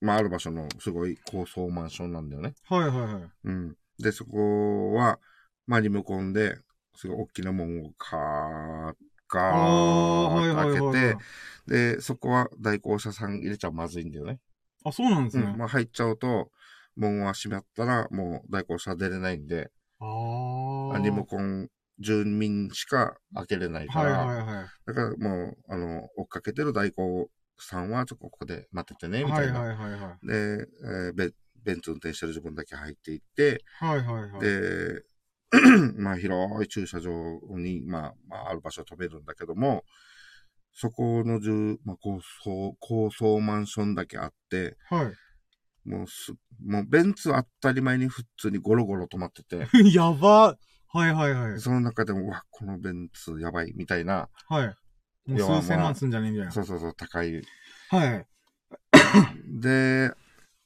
う、まあ、ある場所のすごい高層マンションなんだよね。はいはいはい。うん。で、そこは、まあ、リモコンで、すごい大きなもんをカーガーッと開けて、で、そこは代行者さん入れちゃまずいんだよね。あ、そうなんですね。うん、まあ入っちゃうと、門は閉まったら、もう代行者出れないんで、あリモコン住民しか開けれないから、はいはいはい、だからもう、あの、追っかけてる代行さんは、ちょっとここで待っててね、みたいな。はいはいはいはい、で、えーベ、ベンツ運転してる自分だけ入っていって、はいはいはい、で、まあ広い駐車場に、まあ、まあ、ある場所飛べるんだけども、そこの住、まあ、高層、高層マンションだけあって、はい。もうす、もうベンツ当たり前に普通にゴロゴロ止まってて。やばはいはいはい。その中でも、わ、このベンツやばい、みたいな。はい。もう数千万すんじゃねえみたいな。そうそうそう、高い。はい。で、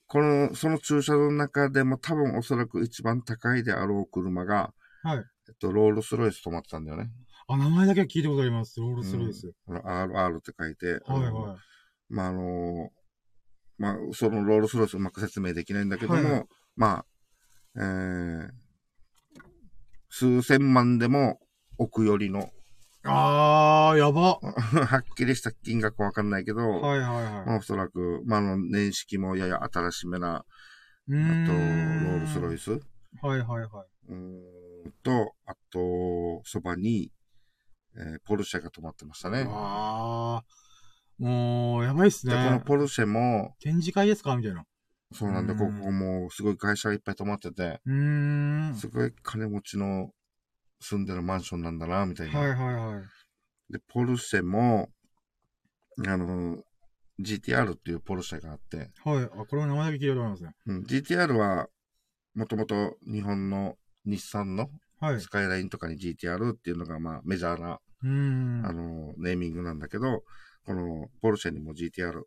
この、その駐車場の中でも多分おそらく一番高いであろう車が、はい。えっと、ロールスロイス止まってたんだよね。あ、名前だけは聞いたことあります。ロールスロイス。うん、RR って書いて。はいはい。まあ、あのまあ、そのロールスロイスうまく説明できないんだけども、はい、まあ、えー、数千万でも奥寄りの。あー、やば。はっきりした金額わかんないけど、はいはいはい。まあ、おそらく、まあ、あの、年式もやや新しめな、あと、ロールスロイス。はいはいはい。うんと、あと、そばに、えー、ポルシェが止まってましたね。ああ。もう、やばいっすね。で、このポルシェも、展示会ですか？みたいな。そうなんで、ここも、すごい会社がいっぱい止まってて、うん。すごい金持ちの住んでるマンションなんだな、みたいな。はいはいはい。で、ポルシェも、あの、GTR っていうポルシェがあって。はい。あ、これも名前だけ聞いたことありますね。うん。GTR は、もともと日本の日産のスカイラインとかに GTR っていうのがまあメジャーな、うん、あの、ネーミングなんだけど、このポルシェにも GTR、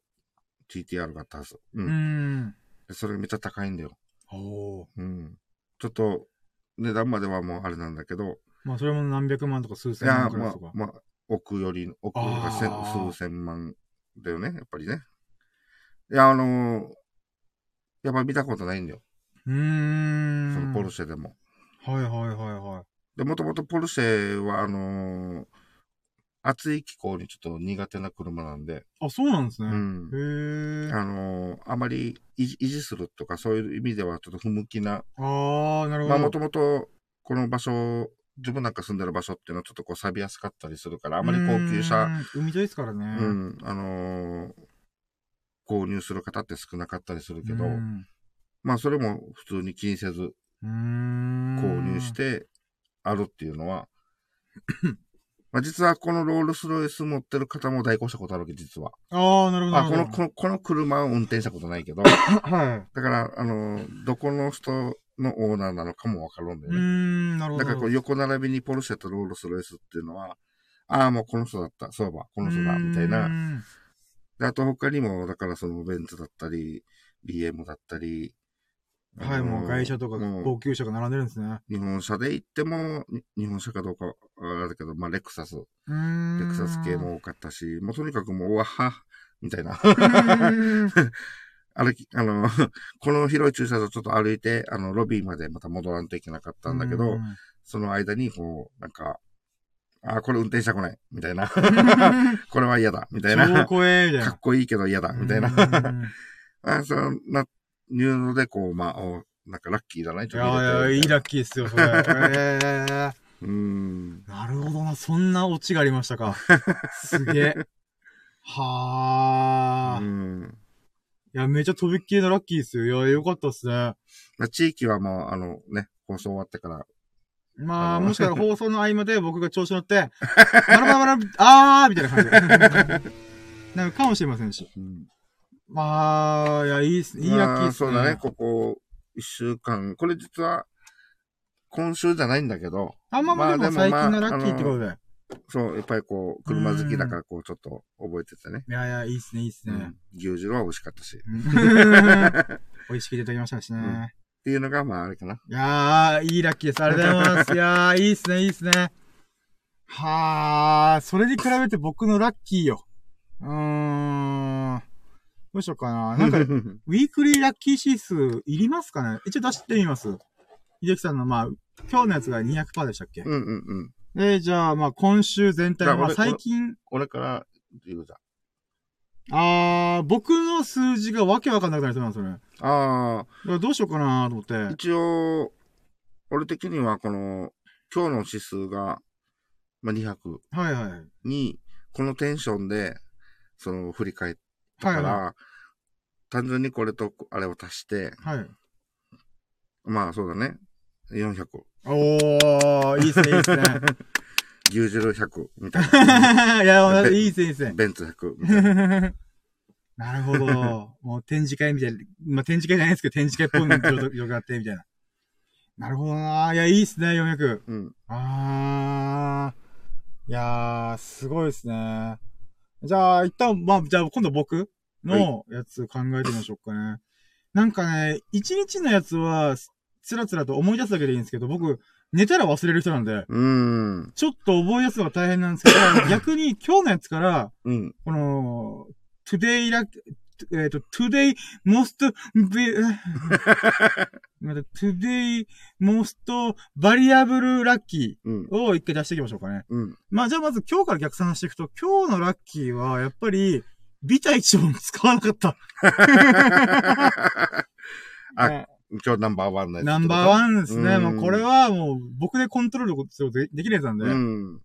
GTR があったはず。うん。うんそれがめっちゃ高いんだよ。おうん。ちょっと、値段まではもうあれなんだけど。まあそれも何百万とか数千万とか。いや、まあ、まあ、奥より、奥が数千万だよね、やっぱりね。いや、あのー、やっぱ見たことないんだよ。うん。そのポルシェでも。はいはいはいはい。で、もともとポルシェは、あのー、暑い気候にちょっと苦手な車なんで。あ、そうなんですね。うん。へえ。あのー、あまり維持するとかそういう意味ではちょっと不向きな。ああ、なるほど。まあもともと、この場所、自分なんか住んでる場所っていうのはちょっとこう錆びやすかったりするから、あまり高級車。海沿いですからね。うん。あのー、購入する方って少なかったりするけど、まあそれも普通に気にせず、購入してあるっていうのは、まあ実はこのロールスロイス持ってる方も代行したことあるわけ、実は。ああ、なるほど。あ、この、この、この車を運転したことないけど、はい。だから、あの、どこの人のオーナーなのかもわかるんだよね。うん、なるほど。だからこう横並びにポルシェとロールスロイスっていうのは、ああ、もうこの人だった、そうば、この人だ、みたいな。で、あと他にも、だからそのベンツだったり、BM だったり、はい、もう外車とか高級車が並んでるんですね。日本車で行っても、日本車かどうかあれだけど、まあ、レクサス。レクサス系も多かったし、もうとにかくもう、うわは、みたいな。歩き、あの、この広い駐車場ちょっと歩いて、あの、ロビーまでまた戻らんといけなかったんだけど、その間に、こう、なんか、あ、これ運転したくない、みたいな。これは嫌だ、みたいな。かっこいいけど嫌だ、みたいな。あそうないうので、こう、まあ、なんかラッキーだな、いやいや、いいラッキーですよ、それ。えー、うん。なるほどな、そんなオチがありましたか。すげえ。はー。うん。いや、めちゃとびっきりのラッキーですよ。いや、よかったっすね。地域はもう、あのね、放送終わってから。まあ、もしかしたら放送の合間で僕が調子乗って、バラバラバラ、あーみたいな感じで。なんかかもしれませんし。うん、まあ、いや、いいっす、いいラッキーっすね。そうだね、ここ、一週間。これ実は、今週じゃないんだけど。あ、まあまあ、でも最近のラッキーってことで。そう、やっぱりこう、車好きだからこう、ちょっと覚えててね。いやいや、いいっすね、いいっすね。うん、牛汁は美味しかったし。美味しくいただきましたしね。うん、っていうのが、まあ、あれかな。いやー、いいラッキーです。ありがとうございます。いやー、いいっすね、いいっすね。はー、それに比べて僕のラッキーよ。うーん。どうしようかな。なんか、ウィークリーラッキー指数いりますかね？一応出してみます。秀樹さんの、まあ、今日のやつが200%でしたっけ？うんうんうん。えじゃあ、まあ、今週全体、まあ、最近。俺から言うじゃん。あー、僕の数字がわけわかんなくなりそうなんですよね。ああ。どうしようかなと思って。一応、俺的にはこの、今日の指数が、まあ、200。はいはい。に、このテンションで、その、振り返ったから、はいはい、単純にこれとあれを足して、はい。まあ、そうだね。400。おー、いいっすね、いいっすね。牛汁100みたいな。いや、いいっすね、いいっすね。ベンツ100なるほど。もう展示会みたいな。まあ、展示会じゃないですけど、展示会っぽいの状況があって、みたいな。なるほどな。いや、いいっすね、400。うん。あー。いやー、すごいっすね。じゃあ、一旦、まあ、じゃあ、今度僕のやつ考えてみましょうかね。なんかね、一日のやつは、つらつらと思い出すだけでいいんですけど、僕、寝たら忘れる人なんで、うん。ちょっと覚えやすのが大変なんですけど、逆に今日のやつから、うん。この、today ラえっ、ー、と、today most be, また today most variable lucky を一回出していきましょうかね。うん。まあじゃあまず今日から逆算していくと、今日のラッキーはやっぱり、ビタ一も使わなかった。あ、今日ナンバーワンのやつ。ナンバーワンですね。もうこれはもう僕でコントロールすることできるやつなんで。うん。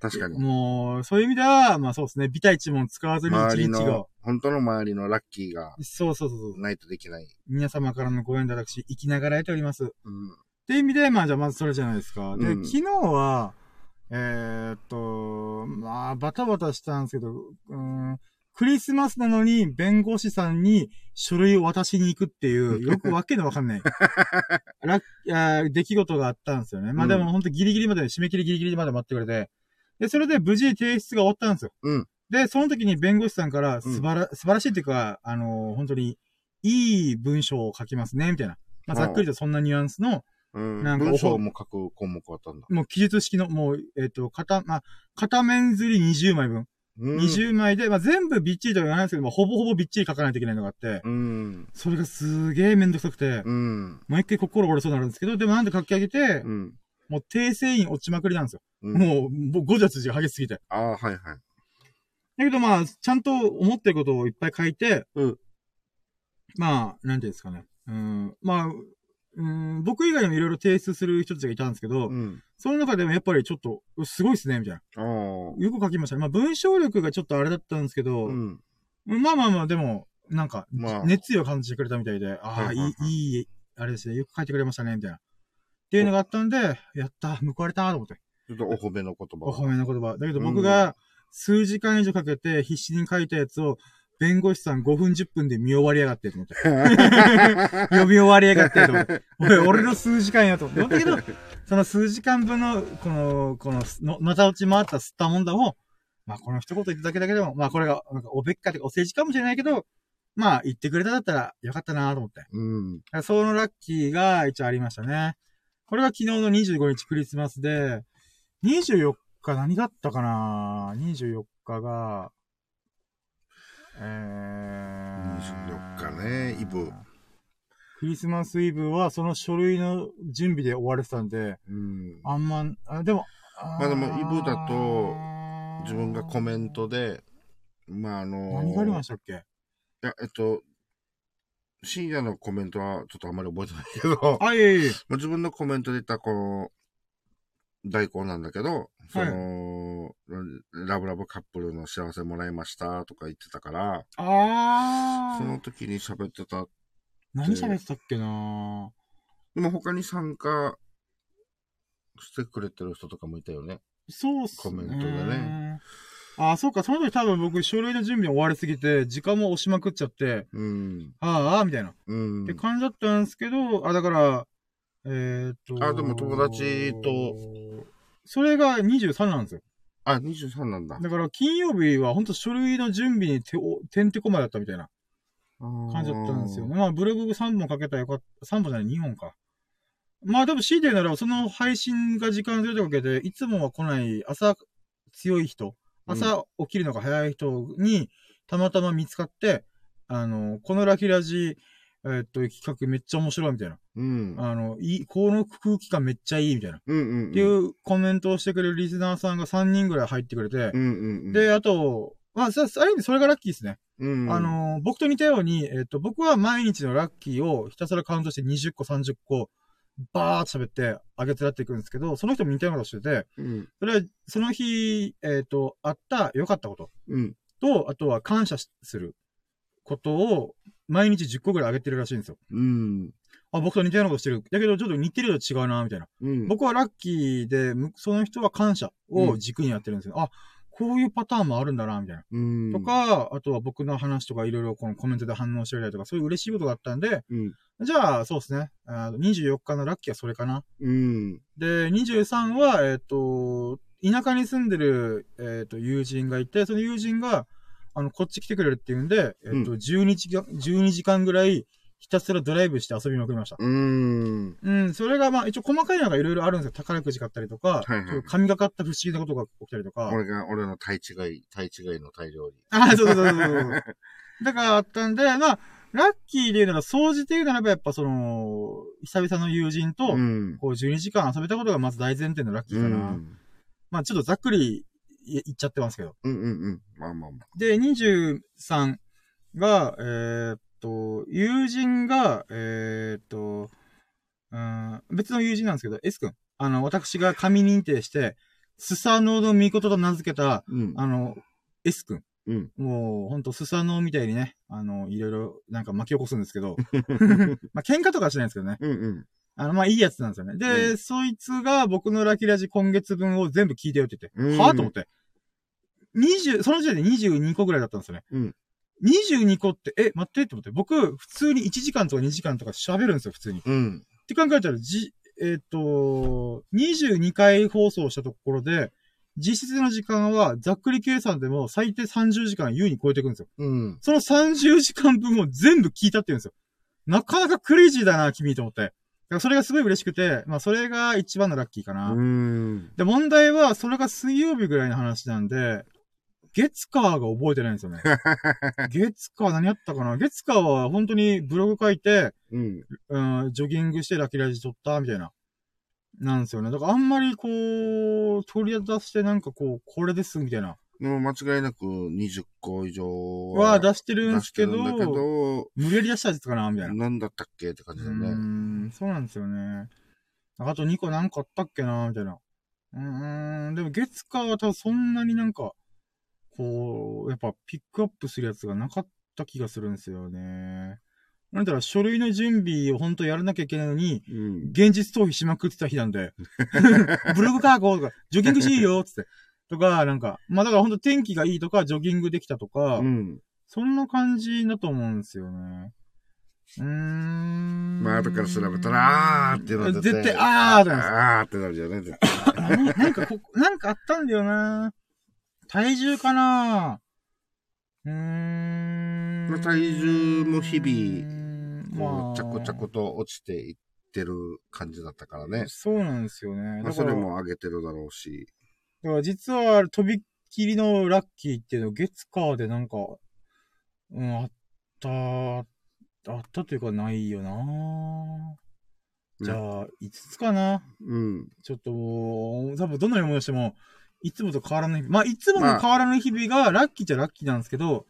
確かに。もう、そういう意味では、まあそうですね。ビタ一問使わずに一日が。本当の周りのラッキーが。そうそうそう。ないとできない。皆様からのご縁で私、生きながらやっております。うん。っていう意味で、まあじゃあまずそれじゃないですか。で、うん、昨日は、えー、っと、まあ、バタバタしたんですけど、うん、クリスマスなのに弁護士さんに書類を渡しに行くっていう、よくわけのわかんない。ラッ出来事があったんですよね。まあでも本当ギリギリまで、締め切りギリギリまで待ってくれて。で、それで無事提出が終わったんですよ。うん。で、その時に弁護士さんから素晴ら、うん、素晴らしいっていうか、あのー、本当に、いい文章を書きますね、みたいな。まあ、ざっくりとそんなニュアンスの、うん、なんか文章も書く項目あったんだ。もう記述式の、もう、えっ、ー、と、片、まあ、片面釣り20枚分。20枚で、まあ、全部びっちりとは言わないですけど、まあ、ほぼほぼびっちり書かないといけないのがあって、うん、それがすげえめんどくさくて、うん、もう一回心折れそうになるんですけど、でもなんで書き上げて、うん、もう訂正員落ちまくりなんですよ。うん、もう、もう5じ筋が激しすぎて。ああ、はいはい。だけどまあ、ちゃんと思ってることをいっぱい書いて、うん、まあ、なんていうんですかね。うん、まあ、うん、僕以外にもいろいろ提出する人たちがいたんですけど、うん、その中でもやっぱりちょっと、すごいっすね、みたいな。よく書きましたね。まあ文章力がちょっとあれだったんですけど、うん、まあまあまあ、でも、なんか、熱意を感じてくれたみたいで、ああ、いい、いい、あれですね、よく書いてくれましたね、みたいな。っていうのがあったんで、やった、報われた、と思って。ちょっとお褒めの言葉。お褒めの言葉。だけど僕が、数時間以上かけて必死に書いたやつを、弁護士さん5分10分で見終わりやがってと思って。読み終わりやがってと思って。俺、俺の数時間やと思って。だけど、その数時間分の、この、この、の、のた落ち回った吸ったもんだを、まあこの一言言っただけだけでも、まあこれが、なんかおべっかでお世辞かもしれないけど、まあ言ってくれただったらよかったなと思って。うん。そのラッキーが一応ありましたね。これが昨日の25日クリスマスで、24日何だったかな ?24 日が、えー、24日ね、イブ。クリスマスイブはその書類の準備で終われてたんで、うん、あんま、あでも、まあでもイブだと、自分がコメントで、まああの何がありましたっけ？いや、えっと、深夜のコメントはちょっとあんまり覚えてないけど、あ、いえいえ。自分のコメントで言ったこの、代行なんだけど、その、ラブラブカップルの幸せもらいましたとか言ってたから、あー。その時に喋ってた。何喋ってたっけなでも他に参加してくれてる人とかもいたよね。そうっすね。コメントでね。あ、そうか、その時多分僕、書類の準備終わりすぎて、時間も押しまくっちゃって、うん。ああ、みたいな。うんって。感じだったんですけど、あ、だから、えー、っと。あでも友達と。それが23なんですよ。あ、23なんだ。だから金曜日は本当書類の準備にておてんてこまいだったみたいな感じだったんですよね。まあブログ3本かけたらよかった。3本じゃない、2本か。まあでも C でならその配信が時間ずれたわけで、いつもは来ない朝強い人、朝起きるのが早い人にたまたま見つかって、あの、このラキラジ、えーっと、企画めっちゃ面白いみたいな。うん。あの、いい、この空気感めっちゃいいみたいな。っうんうん。ていうコメントをしてくれるリスナーさんが3人ぐらい入ってくれて、うんうんうん。、で、あと、まあ、さある意味それがラッキーですね。うん、あ、の、僕と似たように、えっ、と、僕は毎日のラッキーをひたすらカウントして20個、30個、バーっと喋ってあげてやっていくんですけど、その人も似たようなことしてて、うん。それは、その日、えっ、と、あった良かったことうん。と、あとは感謝することを毎日10個ぐらいあげてるらしいんですよ。うん。あ、僕と似たようなことしてる。だけど、ちょっと似てると違うな、みたいな。うん。僕はラッキーで、むその人は感謝を軸にやってるんですよ。あ、こういうパターンもあるんだな、みたいな。うん。と、か、あとは僕の話とかいろいろこのコメントで反応してくれたりとか、そういう嬉しいことがあったんで、うん。じゃあ、そうですね。あ24日のラッキーはそれかな。うん。で、23は、えっ、と、田舎に住んでる、えっ、と、友人がいて、その友人が、あの、こっち来てくれるっていうんで、えっ、と、12時間、12時間ぐらい、ひたすらドライブして遊びまくりました。うん。うん、それが、まあ、一応細かいのがいろいろあるんですよ。宝くじ買ったりとか、はいはい神がかった不思議なことが起きたりとか。俺が、俺の体違い、体違いの大量に。あ、そうそうそうそうそう。だからあったんで、まあ、ラッキーで言うなら、掃除で言うならば、やっぱその、久々の友人と、うん。こう、12時間遊べたことがまず大前提のラッキーかな。うん。まあ、ちょっとざっくり言っちゃってますけど。うんうんうん。まあまあまあ。で、23が、えーっと、友人が、えーっと、うん、別の友人なんですけど、S 君。あの、私が神認定して、スサノオの御事と名付けた、うん。あの、S 君。うん。もう、ほんと、スサノオみたいにね、あの、いろいろ、なんか巻き起こすんですけど、まあ、喧嘩とかはしないんですけどね。うんうん。あの、まあ、いいやつなんですよね。で、うそいつが僕のラキラジ今月分を全部聞いてよって言って、うんはぁと思って。20、その時点で22個ぐらいだったんですよね。うん22個って、え、待ってって思って。僕、普通に1時間とか2時間とか喋るんですよ、普通に。っうん。て考えたら、じ、えっ、と、22回放送したところで、実質の時間は、ざっくり計算でも最低30時間優に超えていくんですよ。うん。その30時間分を全部聞いたって言うんですよ。なかなかクレイジーだな、君と思って。だからそれがすごい嬉しくて、まあそれが一番のラッキーかな。うん。で、問題は、それが水曜日ぐらいの話なんで、月火が覚えてないんですよね。月火何やったかな？月火は本当にブログ書いて、うん。うん、ジョギングしてラキラジ撮った、みたいな。なんですよね。だからあんまりこう、取り出してなんかこう、これです、みたいな。でも間違いなく20個以上は出してるんですけど、無理やり出したやつかな、みたいな。なんだったっけって感じだよね。ん、そうなんですよね。あと2個なんかあったっけな、みたいな。うーん、でも月火は多分そんなになんか、こう、やっぱピックアップするやつがなかった気がするんですよね。なんだら書類の準備を本当やらなきゃいけないのに、うん。現実逃避しまくってた日なんで、ブログ書こうとか、ジョギングしいよ、つって。とか、なんか、まあだから本当天気がいいとか、ジョギングできたとか、うん。そんな感じだと思うんですよね。うーん。まあ、後から調べたら、あーっていうのは絶対、あーってなるあーってなるよね、絶対。な なんかこ、なんかあったんだよな。体重かな？うーん。まあ体重も日々こう、着々と落ちていってる感じだったからね。そうなんですよね。まあ、それも上げてるだろうし。だから実は、とびっきりのラッキーっていうの、月火でなんか、うん、あった、あったというかないよな。じゃあ、5つかな？うん。ちょっともう、多分どんなに思い出しても、いつもと変わらない日々。まあ、いつもと変わらない日々がラッキーっちゃラッキーなんですけど、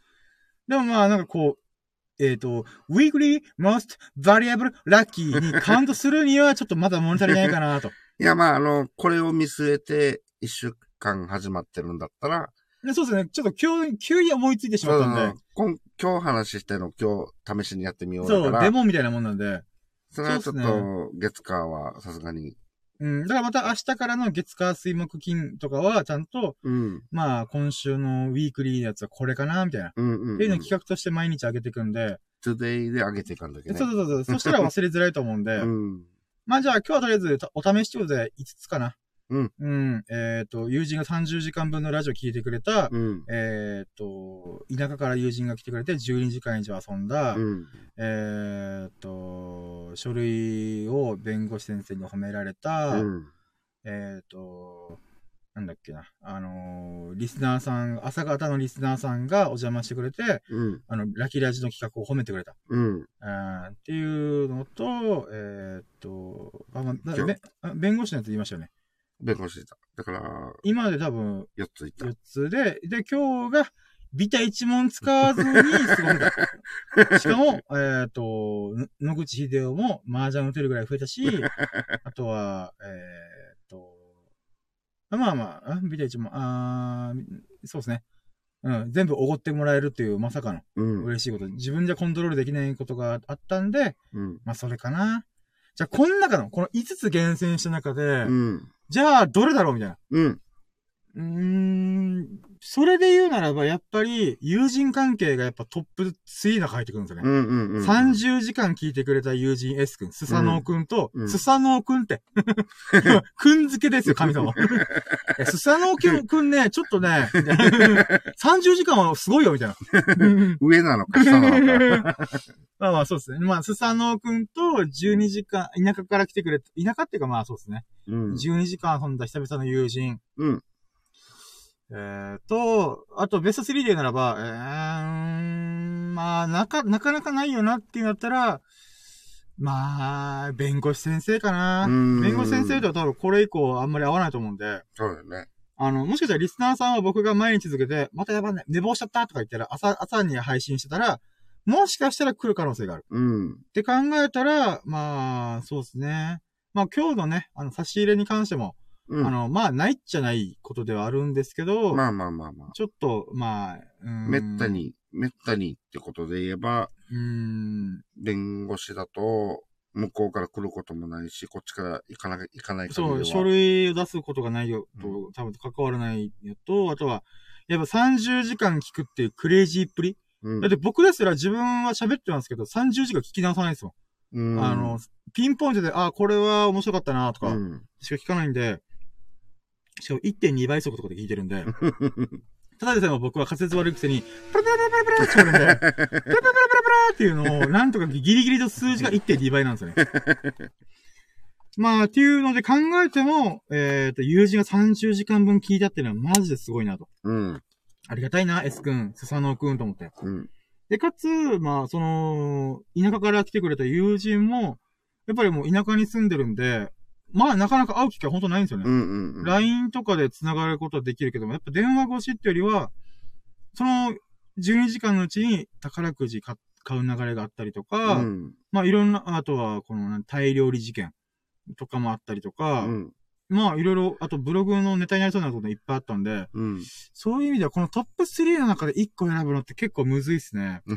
でもまあ、なんかこう、えっ、ー、と、weekly most variable lucky にカウントするにはちょっとまだ物足りないかなと。いや、まあ、あの、これを見据えて一週間始まってるんだったら、そうですね。ちょっと今日、急に思いついてしまったんで。今今日話しての今日試しにやってみようそう、デモみたいなもんなんで。それはちょっと、月火はさすがに。うん。だからまた明日からの月火水木金とかはちゃんと、うん、まあ今週のウィークリーのやつはこれかなみたいな。うんうん、うん、っていうのを企画として毎日上げていくんで。today で上げていかんだけど、ね。そうそうそう。そしたら忘れづらいと思うんで。うん、まあじゃあ今日はとりあえずお試しということで5つかな。うん。うん。えっ、ー、と、友人が30時間分のラジオ聞いてくれた、うん、えっ、ー、と、田舎から友人が来てくれて12時間以上遊んだ、うん、えっ、と、書類を弁護士先生に褒められた、うん、えっ、と、なんだっけな、あのー、リスナーさん、朝方のリスナーさんがお邪魔してくれて、うん、あの、ラキラジの企画を褒めてくれた。うん。っていうのと、えー、っと、あ、まあ、弁護士のやつ言いましたよね。弁護士だ。だから、今で多分、4ついった。4つで、で、今日が、ビタ一問使わずに過ごす。しかも、えっ、と、野口秀夫も麻雀打てるぐらい増えたし、あとは、えっ、と、まあまあ、ビタ一問、あそうですね。うん、全部おごってもらえるっていうまさかの嬉しいこと、うん、自分じゃコントロールできないことがあったんで、うん、まあそれかな。じゃあ、この中の、この5つ厳選した中で、うん、じゃあ、どれだろうみたいな。うん。うーん、それで言うならば、やっぱり、友人関係がやっぱトップ3が入ってくるんですよね。うんうんうん、30時間聞いてくれた友人 S 君、スサノオ君と、うん、スサノオ君って。くん付けですよ、神様。スサノオ君ね、ちょっとね、30時間はすごいよ、みたいな。上なのか、下なのか。まあまあ、そうですね。まあ、スサノオ君と12時間、田舎から来てくれ、田舎っていうかまあそうですね。うん、12時間遊んだ久々の友人。うん。えーと、あとベスト3でならば、えー、まあ、なか、なかなかないよなっていうんだったら、まあ、弁護士先生かな。弁護士先生とは多分これ以降あんまり合わないと思うんで。そうだよね。あの、もしかしたらリスナーさんは僕が毎日続けて、またやばいね、寝坊しちゃったとか言ったら、朝、朝に配信してたら、もしかしたら来る可能性がある。うん。って考えたら、まあ、そうですね。まあ今日のね、あの、差し入れに関しても、うん、あの、まあ、ないっちゃないことではあるんですけど、まあまあまあまあ。ちょっと、まあ、めったに、めったにってことで言えば、うん。弁護士だと、向こうから来ることもないし、こっちから行かな行かないそう、書類を出すことがないよと、うん、多分関わらないよと、あとは、やっぱ30時間聞くっていうクレイジーっぷり。うん、だって僕ですら自分は喋ってますけど、30時間聞き直さないですよ。うん、あの、ピンポイントで、あ、これは面白かったなとか、しか聞かないんで、しかも1.2倍速とかで聞いてるんで、ただでさえも僕は仮説悪いくせに、プラプラプラプラって聞こえるんで、プラプラプラプラっていうのを、なんとかギリギリと数字が1.2倍なんですよね。まあ、っていうので考えても、えっ、ー、と、友人が30時間分聞いたっていうのはマジですごいなと。うん。ありがたいな、S 君、スサノオ君と思って。うん。で、かつ、まあ、その、田舎から来てくれた友人も、やっぱりもう田舎に住んでるんで、まあ、なかなか会う機会本当ないんですよね。うんうんうん、LINE とかで繋がることはできるけども、やっぱ電話越しってよりは、その12時間のうちに宝くじ買う流れがあったりとか、うん、まあいろんな、あとはこのタイ料理事件とかもあったりとか、うん、まあいろいろ、あとブログのネタになりそうなこといっぱいあったんで、うん、そういう意味ではこのトップ3の中で1個選ぶのって結構むずいっすね。い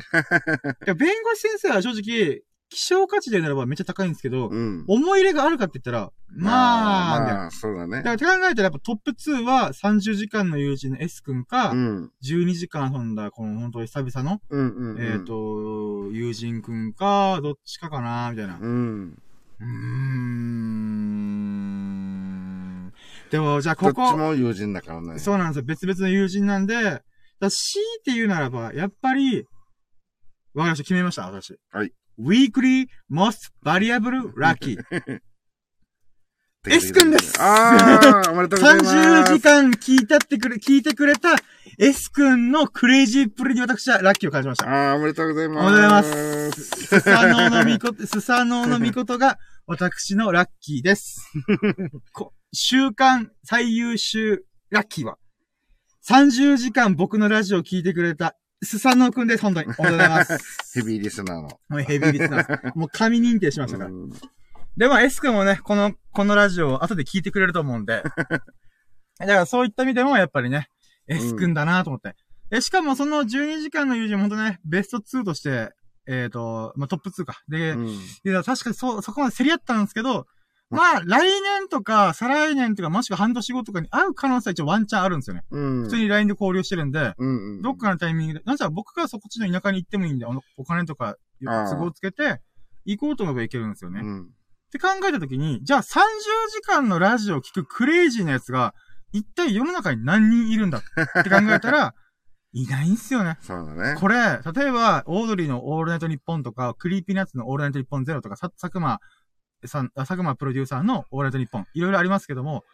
や弁護士先生は正直、希少価値でならばめっちゃ高いんですけど、うん、思い入れがあるかって言ったら、まあ、まあ、そうだね。だから考えたらやっぱトップ2は30時間の友人の S 君か、うん、12時間遊んだこの本当に久々の、うんうんうん、えっ、ー、と、友人君か、どっちかかな、みたいな。うん。うーん。でも、じゃあここ。どっちも友人だからね。そうなんですよ。別々の友人なんで、だ強いて言うならば、やっぱり、わかりました。決めました、私。はい。Weekly most variable lucky. S 君ですああ、おめでとうございます。30時間聞いたってくれ、聞いてくれた S 君のクレイジープレに私はラッキーを感じました。ああ、おめでとうございます。おめでとうございます。スサノオのみこと、スサノオのみことが私のラッキーです。週間最優秀ラッキーは、30時間僕のラジオを聞いてくれたスサノくんです、本当に。おはようございます。ヘビーリスナーの。ヘビーリスナー。もう神認定しましたから。で、まあ、S 君もね、この、このラジオを後で聞いてくれると思うんで。だからそういった意味でも、やっぱりね、S 君だなと思って。え、しかもその12時間の友人も本当ね、ベスト2として、えっ、ー、と、まあ、トップ2か。で、うん、いや、確かにそう、そこまで競り合ったんですけど、まあ、来年とか、再来年とか、もしくは半年後とかに会う可能性は一応ワンチャンあるんですよね。うん、普通に LINE で交流してるんで、うんうん、どっかのタイミングで、なんじゃ僕がそこっちの田舎に行ってもいいんで、お金とか、都合つけて、行こうと思えば行けるんですよね。うん、って考えたときに、じゃあ30時間のラジオを聞くクレイジーなやつが、一体世の中に何人いるんだって考えたら、いないんすよね。そうだね。これ、例えば、オードリーのオールナイトニッポンとか、クリーピーナッツのオールナイトニッポンゼロとか、佐久間さん、佐久間プロデューサーのオールナイトニッポン、いろいろありますけども、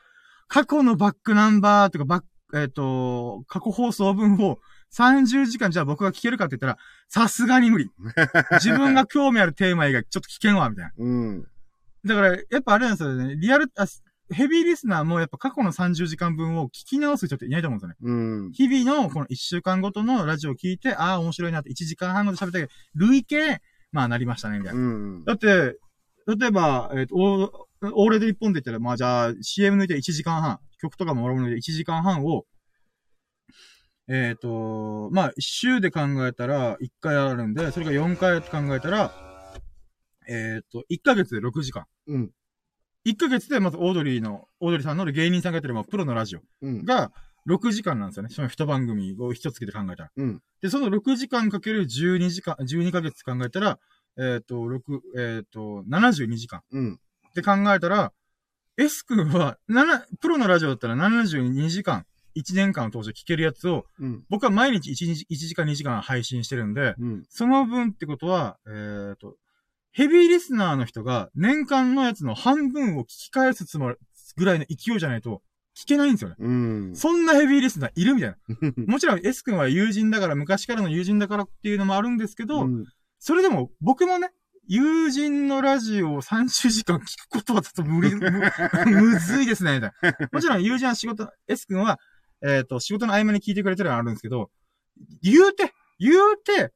過去のバックナンバーとか、バック、えっ、ー、と、過去放送分を30時間じゃあ僕が聞けるかって言ったら、さすがに無理。自分が興味あるテーマ以外ちょっと聞けんわ、みたいな。うん。だから、やっぱあれなんですよね。リアル、あヘビーリスナーもやっぱ過去の30時間分を聞き直す人っていないと思うんですよね。うん。日々のこの1週間ごとのラジオを聞いて、ああ、面白いなって1時間半ごと喋ったけど、累計、まあなりましたね、みたいな。うん。だって、例えば、えっ、ー、と、オーレで1本で言ったら、まあじゃあ CM 抜いて1時間半、曲とかももろもろで1時間半を、えっ、ー、と、まあ、1週で考えたら1回あるんで、それが4回って考えたら、えっ、ー、と、1ヶ月で6時間。うん。1ヶ月でまずオードリーの、オードリーさんの芸人さんがやってるまあプロのラジオが6時間なんですよね。その一番組を一つけて考えたら。うん、で、その6時間かける12時間、12ヶ月考えたら、えっ、ー、と、6、えっ、ー、と、72時間。うん。って考えたら、S 君は、7、プロのラジオだったら72時間、1年間を通して聞けるやつを、うん、僕は毎日 1, 1時間2時間配信してるんで、うん、その分ってことは、えっ、ー、と、ヘビーリスナーの人が年間のやつの半分を聞き返すつもり、ぐらいの勢いじゃないと聞けないんですよね。うん。そんなヘビーリスナーいるみたいな。もちろん S 君は友人だから、昔からの友人だからっていうのもあるんですけど、うん、それでも僕もね、友人のラジオを30時間聞くことはちょっと無理、むむずいですね、みたいな。もちろん友人は仕事、S 君は、えっ、ー、と、仕事の合間に聞いてくれてるのはあるんですけど、言うて、言うて、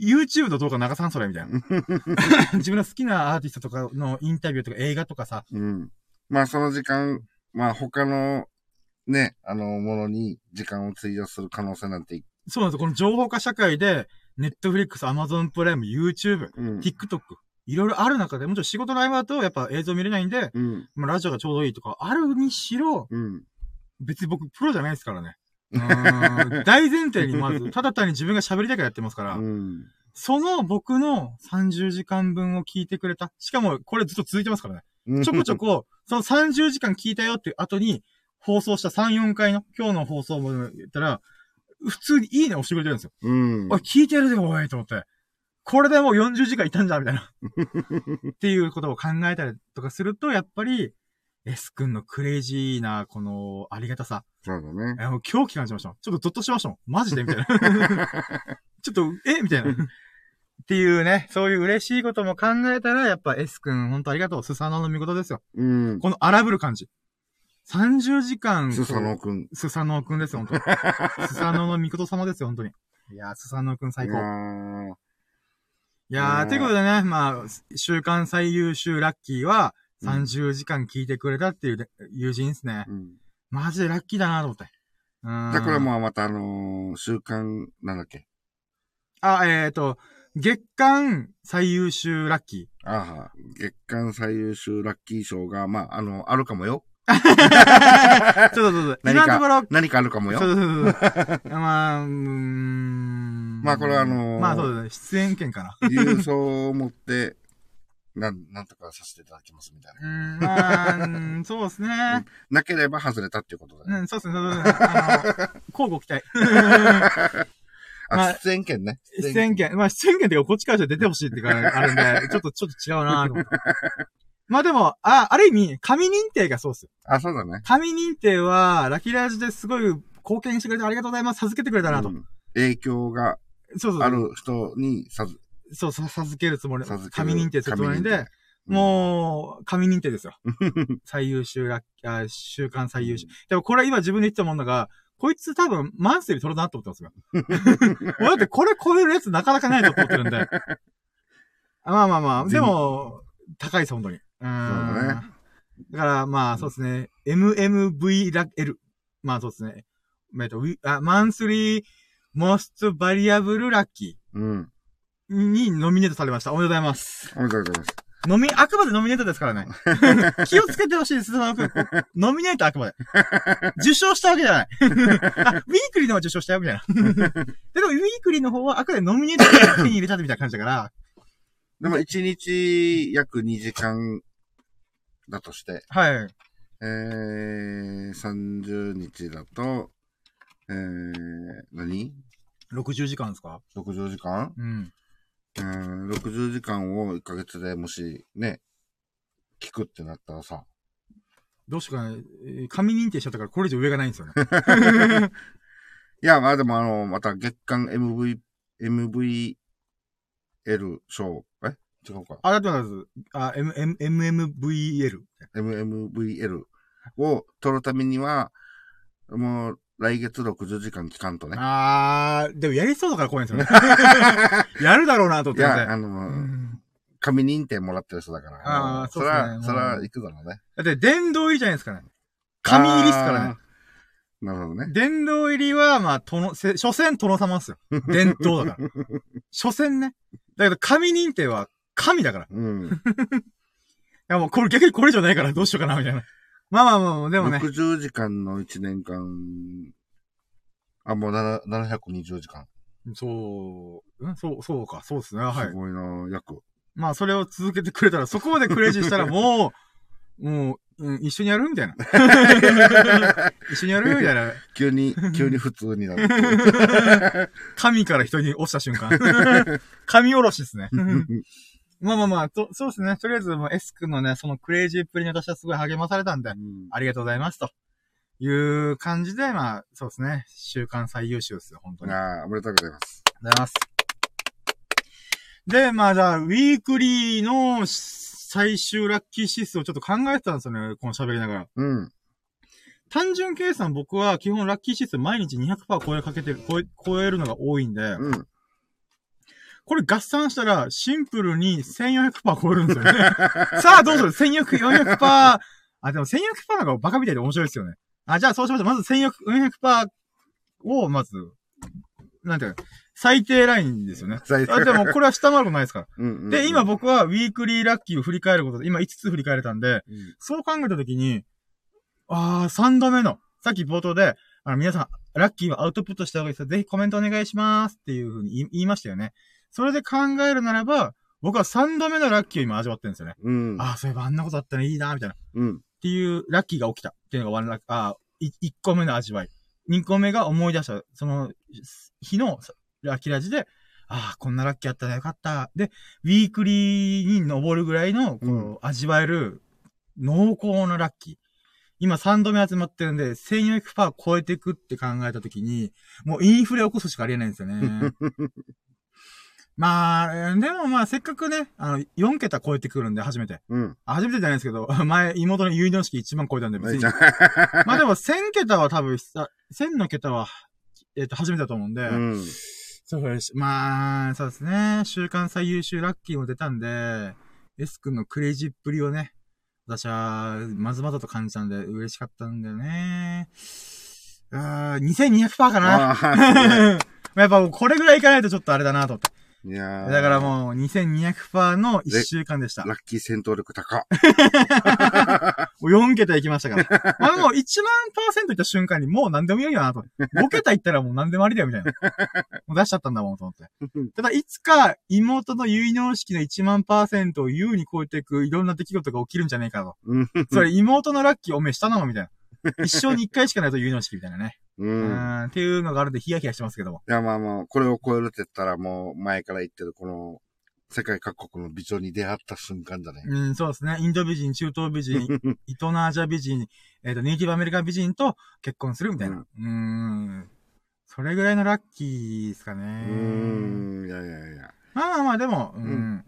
YouTube の動画流さんそれみたいな。自分の好きなアーティストとかのインタビューとか映画とかさ。うん。まあその時間、まあ他のね、あの、ものに時間を費やする可能性なんて。そうなんですこの情報化社会で、Netflix、Amazon プライム、YouTube、うん、TikTok、いろいろある中で、もちろん仕事の合間だとやっぱ映像見れないんで、うん、まあラジオがちょうどいいとか、あるにしろ、うん、別に僕プロじゃないですからね。大前提にまず、ただ単に自分が喋りたくやってますから、うん、その僕の30時間分を聞いてくれた。しかも、これずっと続いてますからね。ちょこちょこ、その30時間聞いたよっていう後に、放送した3、4回の今日の放送も言ったら、普通にいいね押してくれてるんですよ。うん。おい、聞いてるで、おい、と思って。これでもう40時間いたんじゃん、みたいな。っていうことを考えたりとかすると、やっぱり、S 君のクレイジーな、この、ありがたさ。そうだね。もう狂気感じました。ちょっとゾッとしましたもん。マジでみたいな。ちょっと、えみたいな。っていうね、そういう嬉しいことも考えたら、やっぱ S 君、ほんとありがとう。スサノの見事ですよ。うん。この荒ぶる感じ。30時間。スサノくん。スサノくんですよ、ほんと。スサノの見事様ですよ、ほんとに。いやー、スサノくん最高。いやー、ということでね、まあ、週間最優秀ラッキーは、30時間聞いてくれたっていう友人ですね。うん。マジでラッキーだなと思って。うん。じゃあこれもまたあのー、週間、なんだっけ？あ、えっ、ー、と、月間最優秀ラッキー。ああ、月間最優秀ラッキー賞が、まあ、あの、あるかもよ。そうそうそう。何か、何かあるかもよ。そうそうそう。まあ、うん。まあこれはあのー、まあそうだね。出演権かな。郵送を持って、なん、なんとかさせていただきますみたいな。うん、まあ、そうですね、なければ外れたっていうことだね。うん、そうですね、そうですね。あの、交互期待。あ、出演権ね。出演権。まあ、出演権っていうか、こっちからじゃ出てほしいっていうか、あるんで、ちょっと、ちょっと違うなと思って。まあでも、あ、ある意味、神認定がそうっすよ。あ、そうだね。神認定は、ラキラージですごい貢献してくれてありがとうございます。授けてくれたなと。うん、影響が、そうそう。ある人に授そう、授けるつもり、神認定するつもりで、もう、神認定ですよ。最優秀あ、週間最優秀。でもこれ今自分で言ってたもんだが、こいつ多分、マンスリー取るなと思ってますよ。だってこれ超えるやつなかなかないと思ってるんで。まあまあまあ、でも、高いです、本当に。うん。そうだね。だから、まあ、そうですね。MMVL。まあ、そうですね。えっと、あ、 Monthly、Most Valuable Lucky。うん。にノミネートされました。おめでとうございます。おめでとうございます。ノミ、あくまでノミネートですからね。気をつけてほしいです、ノミネートあくまで。受賞したわけじゃない。あ、ウィークリーのは受賞したよ、みたいな。でも、ウィークリーの方はあくまでノミネートで手に入れたみたいな感じだから。でも、1日約2時間だとして。はい。えー、30日だと、えー、何 ?60 時間ですか ?60 時間？うん。うん、60時間を1ヶ月でもしね、聞くってなったらさ。どうしようかね。紙認定しちゃったからこれ以上上がないんですよね。いや、まあでもあの、また月間 MV、MVL 賞、え？違うか。あ、だってます。あ、M、M、MMVL。MMVL を取るためには、もう、来月60時間期間とね。あー、でもやりそうだから怖いんですよね。やるだろうなと思って。いや、あの、うん、紙認定もらってる人だから。ああ、そうですね。それは、それは行くだろうね。だって殿堂入りじゃないですかね。紙入りっすからね。なるほどね。殿堂入りは、まあ、との、せ、所詮殿様っすよ。伝統だから。所詮ね。だけど、紙認定は神だから。うん。いやもう、これ逆にこれ以上ないからどうしようかな、みたいな。まあまあまあ、でもね。60時間の1年間、あ、もう720時間。そう、うん、そう、そうか、そうですね、はい。すごいな約。まあ、それを続けてくれたら、そこまでクレイジーしたらもう、もう、うん、一緒にやるみたいな。一緒にやるみたいな。急に、急に普通になる。神から人に押した瞬間。神おろしですね。まあまあまあ、と、そうですね。とりあえず、もう S 君のね、そのクレイジーっぷりに私はすごい励まされたんで、うん、ありがとうございますと。いう感じで、まあ、そうですね。週間最優秀ですよ、本当に。ああ、おめでとうございます。ありがとうございます。で、まあじゃあ、ウィークリーの最終ラッキー指数をちょっと考えてたんですよね、この喋りながら。うん。単純計算僕は基本ラッキー指数毎日200%超えかけてる、超え、超えるのが多いんで、うん。これ合算したら、シンプルに1400%超えるんですよね。さあ、どうする ?1400、400%。あ、でも1400%なんかバカみたいで面白いですよね。あ、じゃあそうしましょう。まず1400、400%を、まず、なんていうか、最低ラインですよね。最低。あ、でもこれは下回ることないですから。うんうんうん、で、今僕はウィークリーラッキーを振り返ることで、今5つ振り返れたんで、うん、そう考えたときに、あー、3度目の、さっき冒頭で、あの、皆さん、ラッキーはアウトプットした方がいいですよ。ぜひコメントお願いしますっていうふうに言いましたよね。それで考えるならば、僕は3度目のラッキーを今味わってるんですよね。うん。ああ、そういえばあんなことあったらいいな、みたいな。うん。っていうラッキーが起きたっていうのがワンラッキー、ああ、1個目の味わい。2個目が思い出した、その日のラッキーラジで、ああ、こんなラッキーあったらよかった。で、ウィークリーに登るぐらいの、この、味わえる、濃厚なラッキー。今3度目集まってるんで、1400%超えていくって考えたときに、もうインフレ起こすしかありえないんですよね。まあ、でもまあ、せっかくね、あの、4桁超えてくるんで、初めて。うん。初めてじゃないですけど、前、妹の結納式1万超えたんで、別に。まあでも、1000桁は多分、1000の桁は、えっ、ー、と、初めてだと思うんで、うん。そうです。まあ、そうですね。週間最優秀ラッキーも出たんで、S 君のクレイジーっぷりをね、私は、まずまずと感じたんで、嬉しかったんだよね。あー、2200%かな。やっぱこれぐらいいかないとちょっとあれだなと思って。いやだからもう、2200%の1週間でした。ラッキー戦闘力高。もう4桁いきましたから。まあもう1万パーセントいった瞬間にもう何でもいいよなと。5桁いったらもう何でもありだよみたいな。もう出しちゃったんだもんと思って。ただいつか妹の結納式の1万パーセントを優に超えていくいろんな出来事が起きるんじゃねえかと。それ妹のラッキーおめえしたなのみたいな。一生に一回しかないと結納式みたいなね。うん。っていうのがあるんでヒヤヒヤしてますけども。いや、まあまあ、これを超えるって言ったらもう前から言ってるこの、世界各国の美女に出会った瞬間だね。うん、そうですね。インド美人、中東美人、イトナージャ美人、えっ、ー、と、ネイティブアメリカ美人と結婚するみたいな。うん。うんそれぐらいのラッキーですかね。うん、いやいやいや。まあまあまあ、でも、うん。うん、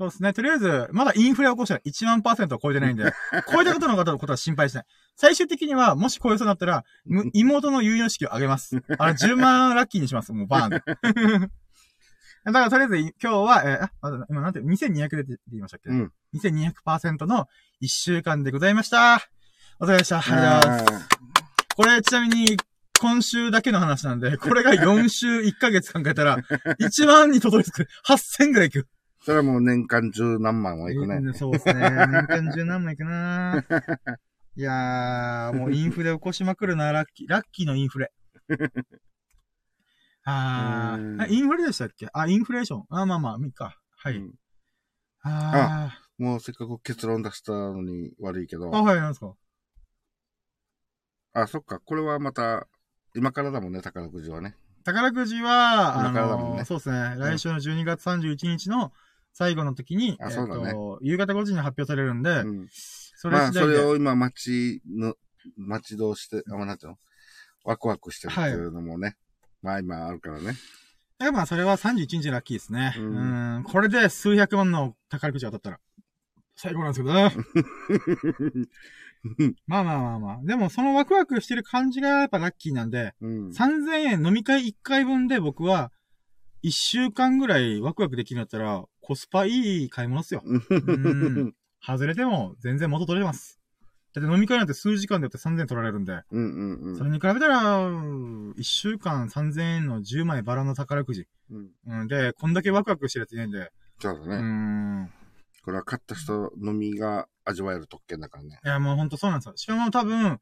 そうですね。とりあえず、まだインフレを起こしたら1万パーセントは超えてないんで、超えたことの方のことは心配しない。最終的には、もし超えそうになったら、妹の有用式を上げます。あの、10万ラッキーにします。もうバーンで。だから、とりあえず、今日は、えー、あ、まだ、今なんて、2200でって言いましたっけ？うん。2200%の1週間でございました。お疲れ様でした。ありがとうございます。これ、ちなみに、今週だけの話なんで、これが4週1ヶ月考えたら、1万に届いてくる。8000ぐらいいく。それはもう年間十何万はいくね。そうですね。年間十何万いくな。いやー、もうインフレ起こしまくるな、ラッキー。ラッキーのインフレ。あー、インフレでしたっけ？あ、インフレーション。あ、まあまあ、いいか。はい。うん、ああ。もうせっかく結論出したのに悪いけど。あ、はい、なんですか？あ、そっか。これはまた、今からだもんね、宝くじはね。宝くじは、あのー、そうですね。来週の12月31日の最後の時に、あ、そうだね。夕方5時に発表されるんで、うん、それまあ、それを今待ちの、待ちどうして、あ、なんていうの？ワクワクしてるっていうのもね、はい、まあ今あるからね。やっぱそれは31日ラッキーですね。うん、ん。これで数百万の宝くじ当たったら、最高なんですけどね。まあまあまあまあ。でもそのワクワクしてる感じがやっぱラッキーなんで、うん、3000円飲み会1回分で僕は1週間ぐらいワクワクできるんだったらコスパいい買い物っすよ。うん。外れても全然元取れます。だって飲み会なんて数時間でやって3000円取られるんで。うんうんうん。それに比べたら、1週間3000円の10枚バラの宝くじ。うん。うん、で、こんだけワクワクしてるやついないんで。そうだね。うん。これは買った人のみが味わえる特権だからね。いや、もうほんとそうなんですよ。しかも多分、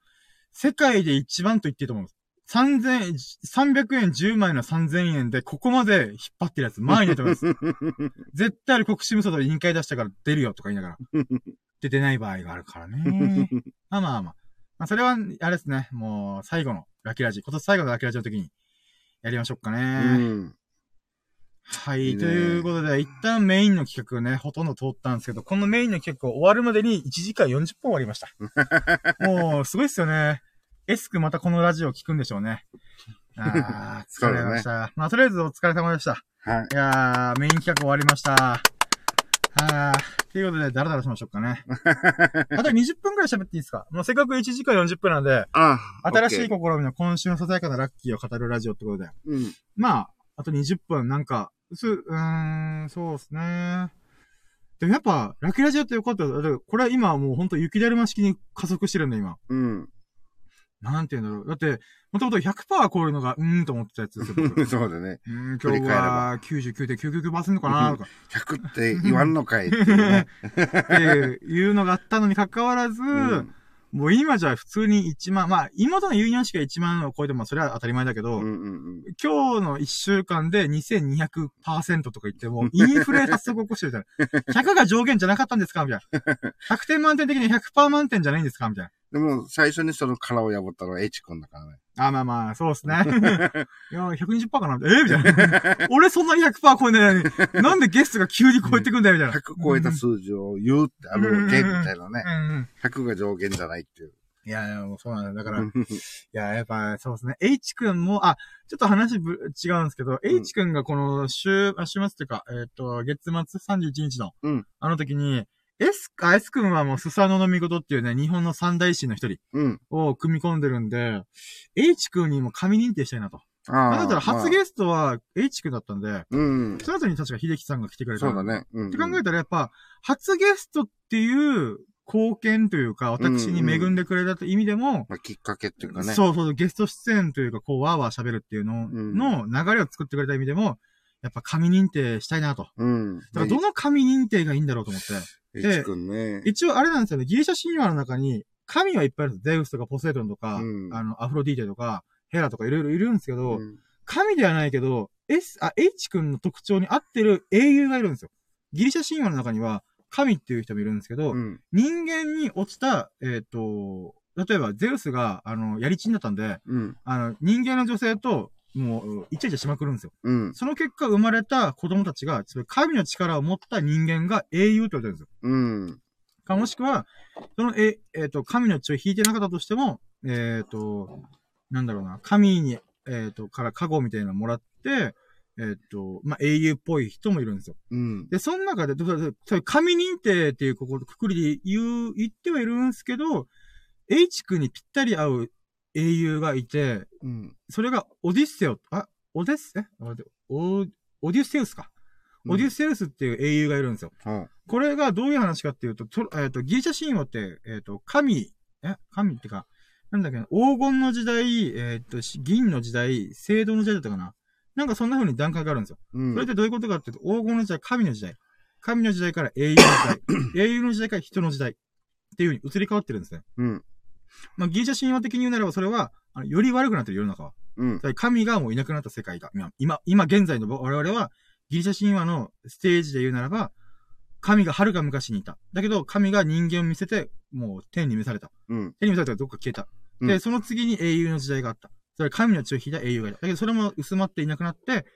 世界で一番と言っていいと思うんです。3000、300円10枚の3000円で、ここまで引っ張ってるやつ、前に出てます。絶対あれ国士無双で委員会出したから出るよとか言いながら。出てない場合があるからね。まあまあまあ。まあそれは、あれですね。もう、最後のラキラジ。今年最後のラキラジの時に、やりましょうかね。うん。はい。ということで、一旦メインの企画ね、ほとんど通ったんですけど、このメインの企画終わるまでに1時間40分終わりました。もう、すごいっすよね。エスクまたこのラジオ聞くんでしょうね。ああ、疲れました。ね、まあ、とりあえずお疲れ様でした。はい。いやー、メイン企画終わりました。ああ、ということで、だらだらしましょうかね。あと20分くらい喋っていいですか？もうせっかく1時間40分なんで、ああ新しい試みの今週のささやかなラッキーを語るラジオってことで。うん。まあ、あと20分なんか、す、うーん、そうですね。でもやっぱ、ラッキーラジオってよかった。これは今はもうほんと雪だるま式に加速してるんだ、今。うん。なんて言うんだろう。だって、もともと100%超えるのが、うーんと思ってたやつですよ。そうだね。うん、今日は99.999%かなとか。100って言わんのかいっていうね。っていうのがあったのに関わらず、うんもう今じゃ普通に1万、まあ、妹のユニオン式が1万を超えてもそれは当たり前だけど、うんうんうん、今日の1週間で2200%とか言っても、インフレ発足を起こしてるじゃない。100が上限じゃなかったんですかみたいな。100点満点的に100%満点じゃないんですかみたいな。でも、最初にその殻を破ったのは H 君だからね。あ、まあまあ、そうですね。いや、120%かなえ？ー、みたいな。俺そんなに100%超えないのに、なんでゲストが急に超えてくんだよ、みたいな。100超えた数字を言うって、あの、限みたいなね。100が上限じゃないっていう。いや、いや、もうそうなんだ。だから、いや、やっぱ、そうですね。H 君も、あ、ちょっと話ぶ違うんですけど、うん、H 君がこの週、週末っていうか、えっ、ー、と、月末31日の、うん、あの時に、S、あ、S 君はもうスサノの見事っていうね、日本の三大師の一人を組み込んでるんで、うん、H 君にも神認定したいなと。ああ。だったら初ゲストは H 君だったんで、うん。その後に確か秀樹さんが来てくれた。そうだね。うん、うん、って考えたらやっぱ、初ゲストっていう貢献というか、私に恵んでくれたという意味でも、まあ、きっかけっていうかね。そうそう、ゲスト出演というか、こう、わーわー喋るっていうのの流れを作ってくれた意味でも、やっぱ神認定したいなと。うん。だからどの神認定がいいんだろうと思って。で、ね、一応あれなんですよね、ギリシャ神話の中に、神はいっぱいあるんです。ゼウスとかポセイドンとか、うん、あの、アフロディーテとか、ヘラとかいろいろいるんですけど、うん、神ではないけど、S、あ、H 君の特徴に合ってる英雄がいるんですよ。ギリシャ神話の中には、神っていう人もいるんですけど、うん、人間に落ちた、えっ、ー、と、例えばゼウスが、あの、やりちんだったんで、あの、人間の女性ともう、イチャイチャしまくるんですよ。うん。その結果生まれた子供たちが、神の力を持った人間が英雄って言われてるんですよ。うん。か、もしくは、その、え、えっ、ー、と、神の血を引いてなかったとしても、えっ、ー、と、なんだろうな、神に、えっ、ー、と、から加護みたいなのもらって、えー、っと、まあ、英雄っぽい人もいるんですよ。うん。で、その中で、神認定っていうここ、くくりで言う、言ってはいるんですけど、H 君にぴったり合う英雄がいて、うん。それがオディッセオ、あ、オデッセ、オ、オデュッセウスか。オデュッセウスっていう英雄がいるんですよ。うん、これがどういう話かっていうと、とえっ、ー、と、ギリシャ神話って、えっ、ー、と、神、え神ってか、なんだっけな、黄金の時代、えっ、ー、と、銀の時代、青銅の時代だったかな。なんかそんな風に段階があるんですよ。うん、それってどういうことかっていうと、黄金の時代、神の時代。神の時代から英雄の時代。英雄の時代から人の時代。っていう風に移り変わってるんですね。うん。まあ、ギリシャ神話的に言うならば、それは、あのより悪くなってる世の中は。うん。神がもういなくなった世界が。今、今現在の我々は、ギリシャ神話のステージで言うならば、神が遥か昔にいた。だけど、神が人間を見せて、もう天に召された。うん。天に召されたらどっか消えた。で、うん、その次に英雄の時代があった。それ神の血を引いた英雄がいた。だけど、それも薄まっていなくなって、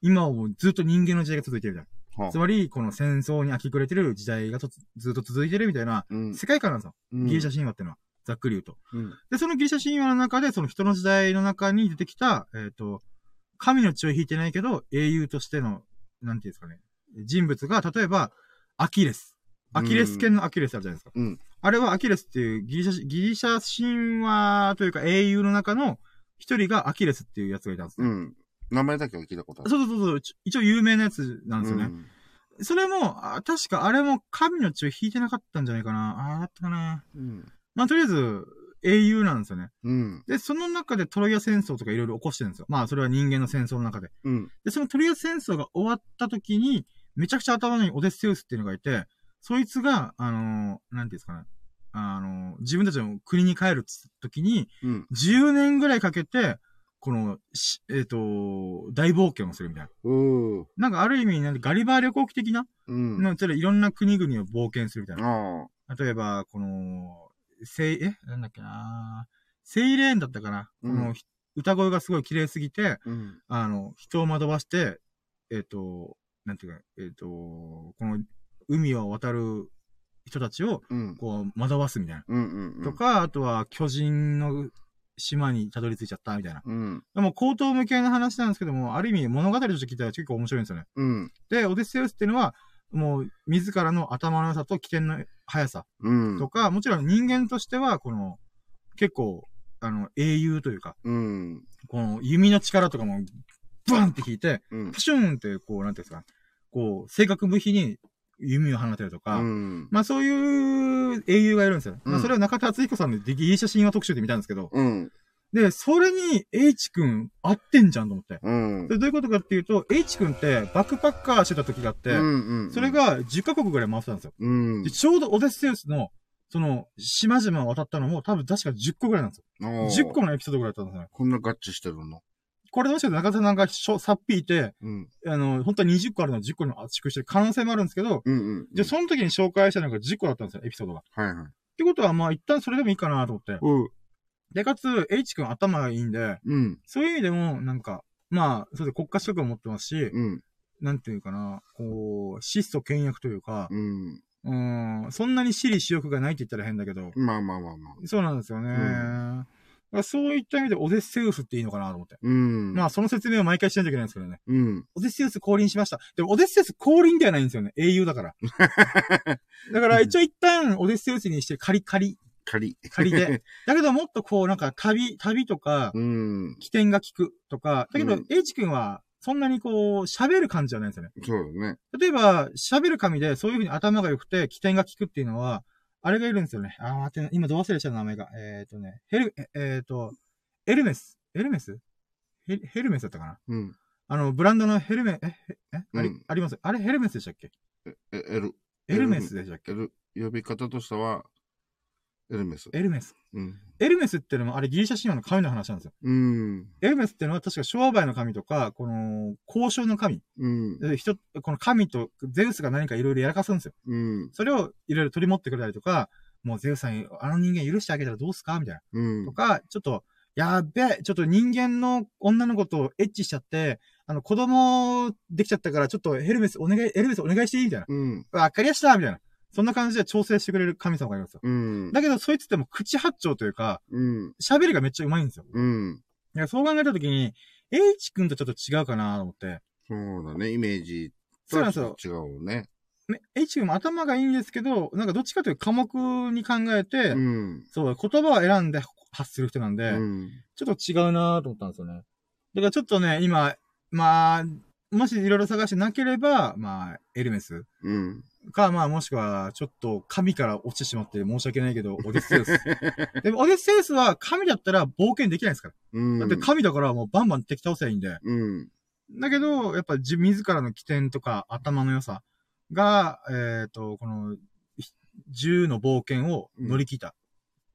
今はもうずっと人間の時代が続いてるみたいな。はあ、つまり、この戦争に飽き暮れてる時代がずっと続いてるみたいな、世界観なんですよ。うん、ギリシャ神話ってのは。ざっくり言うと。うん、で、そのギリシャ神話の中で、その人の時代の中に出てきた、えっ、ー、と、神の血を引いてないけど、英雄としての、なんていうんですかね、人物が、例えば、アキレス。アキレス腱のアキレスあるじゃないですか。うん、あれはアキレスっていうギリシャ、ギリシャ神話というか英雄の中の一人がアキレスっていうやつがいたんです、ね。うん。名前だけは聞いたことある。そうそうそう。一応有名なやつなんですよね。うん、それも、あ確かあれも神の血を引いてなかったんじゃないかな。ああ、だったかな。うん。まあ、とりあえず、英雄なんですよね。うん。で、その中でトロイア戦争とかいろいろ起こしてるんですよ。まあ、それは人間の戦争の中で。うん。で、そのトロイア戦争が終わった時に、めちゃくちゃ頭のいいオデッセウスっていうのがいて、そいつが、あのー、なんていうんですかね。あのー、自分たちの国に帰る時に、うん、10年ぐらいかけて、この、えっ、ー、と、大冒険をするみたいな。なんかある意味、なんでガリバー旅行記的な、うん。なんいろんな国々を冒険するみたいな。例えば、この、せい、え？なんだっけな。セイレーンだったかな、うん、この、歌声がすごい綺麗すぎて、うん、あの、人を惑わして、えっ、ー、と、なんていうか、えっ、ー、と、この、海を渡る人たちを、こう、惑わすみたいな。うんうんうん、とか、あとは、巨人の島にたどり着いちゃったみたいな。うん、でも、口頭向けの話なんですけども、ある意味物語として聞いたら結構面白いんですよね。うん、で、オデッセウスっていうのは、もう、自らの頭の良さと危険の速さとか、うん、もちろん人間としては、この、結構、あの、英雄というか、うん、この弓の力とかも、バンって引いて、うん、プシューンって、こう、なんていうんですか、こう、性格無比に弓を放てるとか、うん、まあそういう英雄がいるんですよ。うん、まあそれは中田敦彦さんのギリシャ神話特集で見たんですけど、うん、で、それに H 君合ってんじゃんと思って。うん、でどういうことかっていうと、H 君ってバックパッカーしてた時があって、うんうんうん、それが10カ国ぐらい回ってたんですよ。うん、でちょうどオデッセウスの、その、島々を渡ったのも多分確か10個ぐらいなんですよ。10個のエピソードぐらいだったんですね。こんな合致してるの？これもしかして中田さんがさっぴいて、うん、あの、本当は20個あるのを10個に圧縮してる可能性もあるんですけど、うんうんうん、じゃその時に紹介したのが10個だったんですよ、エピソードが。はいはい。ってことは、まあ一旦それでもいいかなと思って。うん。で、かつ、H 君頭がいいんで、うん。そういう意味でも、なんか、まあ、それで国家資格を持ってますし、うん。なんていうかな、こう、質素倹約というか、うん。うん、そんなに私利私欲がないって言ったら変だけど。まあまあまあまあ。そうなんですよね。うんそういった意味でオデッセウスっていいのかなと思って。うん。まあ、その説明を毎回しないといけないんですけどね。うん。オデッセウス降臨しました。でも、オデッセウス降臨ではないんですよね。英雄だから。だから、一応一旦、オデッセウスにして仮、仮。仮。仮で。だけど、もっとこう、なんか、旅、旅とか、うん。起点が効くとか。だけど、うん、H 君は、そんなにこう、喋る感じじゃないんですよね。そうだね。例えば、喋る紙で、そういうふうに頭が良くて、起点が効くっていうのは、あれがいるんですよね。あー、待って、今どう忘れした名前が。えっ、ー、とね、ヘル、えっ、ー、と、エルメス？エルメス？ヘヘルメスだったかな？うん。あの、ブランドのヘルメ、え、え、え、あり、うんあります？あれヘルメスでしたっけ？え、えエル。エルメスでしたっけ？呼び方としては、エルメス。エルメス。うん。エルメスってのも、あれギリシャ神話の神の話なんですよ。うん。エルメスってのは確か商売の神とか、この、交渉の神。うん。で人、この神とゼウスが何かいろいろやらかすんですよ。うん。それをいろいろ取り持ってくれたりとか、もうゼウスさん、あの人間許してあげたらどうすかみたいな。うん。とか、ちょっと、やべえ、ちょっと人間の女の子とエッチしちゃって、あの、子供できちゃったから、ちょっとヘルメスお願い、ヘルメスお願いしていいみたいな。うん。わかりやしたみたいな。そんな感じで調整してくれる神様がいるんですよ。うん。だけど、そいつっても口八丁というか、うん。喋りがめっちゃ上手いんですよ。うん。いや、そう考えたときに、H 君とちょっと違うかなと思って。そうだね、イメージとはちょっと違うね。ね、H 君も頭がいいんですけど、なんかどっちかというと科目に考えて、うん、そう、言葉を選んで発する人なんで、うん、ちょっと違うなと思ったんですよね。だからちょっとね、今、まあ、もしいろいろ探してなければ、まあ、エルメス。うん。か、まあ、もしくは、ちょっと神から落ちてしまって申し訳ないけど、オデッセウス。でも、オデッセウスは神だったら冒険できないですから。うん。だって神だからもうバンバン敵倒せばいいんで。うん。だけど、やっぱ自、自らの起点とか頭の良さが、えっ、ー、と、この、銃の冒険を乗り切った。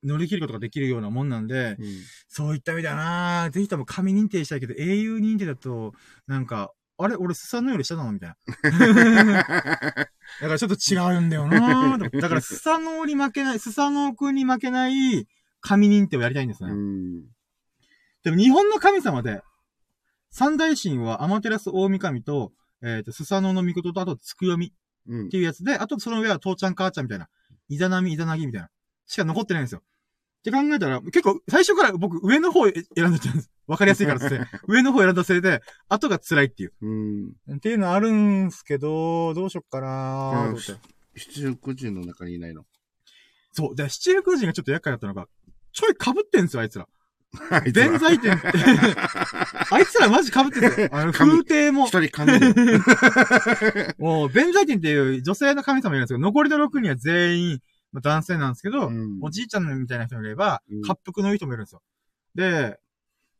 うん、乗り切ることができるようなもんなんで、うん、そういった意味だなぜひとも神認定したいけど、英雄認定だと、なんか、あれ俺、スサノより下なのみたいな。だからちょっと違うんだよなだから、スサノに負けない、スサノ君に負けない神認定をやりたいんですね。でも日本の神様で、三大神はアマテラス大神と、えっ、ー、と、スサノの御事と、あと、つくよみっていうやつで、うん、あとその上は父ちゃん母ちゃんみたいな、イザナミ、イザナギみたいな、しか残ってないんですよ。って考えたら、結構、最初から僕、上の方選んでたんです。わかりやすいからって。上の方選んだせいで、後が辛いっていう。うん。っていうのあるんすけど、どうしよっかな七福神の中にいないの。そう。で、七福神がちょっと厄介だったのが、ちょい被ってんすよ、あいつら。弁財天って。あいつらマジ被ってるあの、風景も。一人噛んでる。もう、弁財天っていう女性の神様いるんですけど、残りの6人は全員、まあ、男性なんですけど、うん、おじいちゃんみたいな人もいれば、滑腹の人もいるんですよ。で、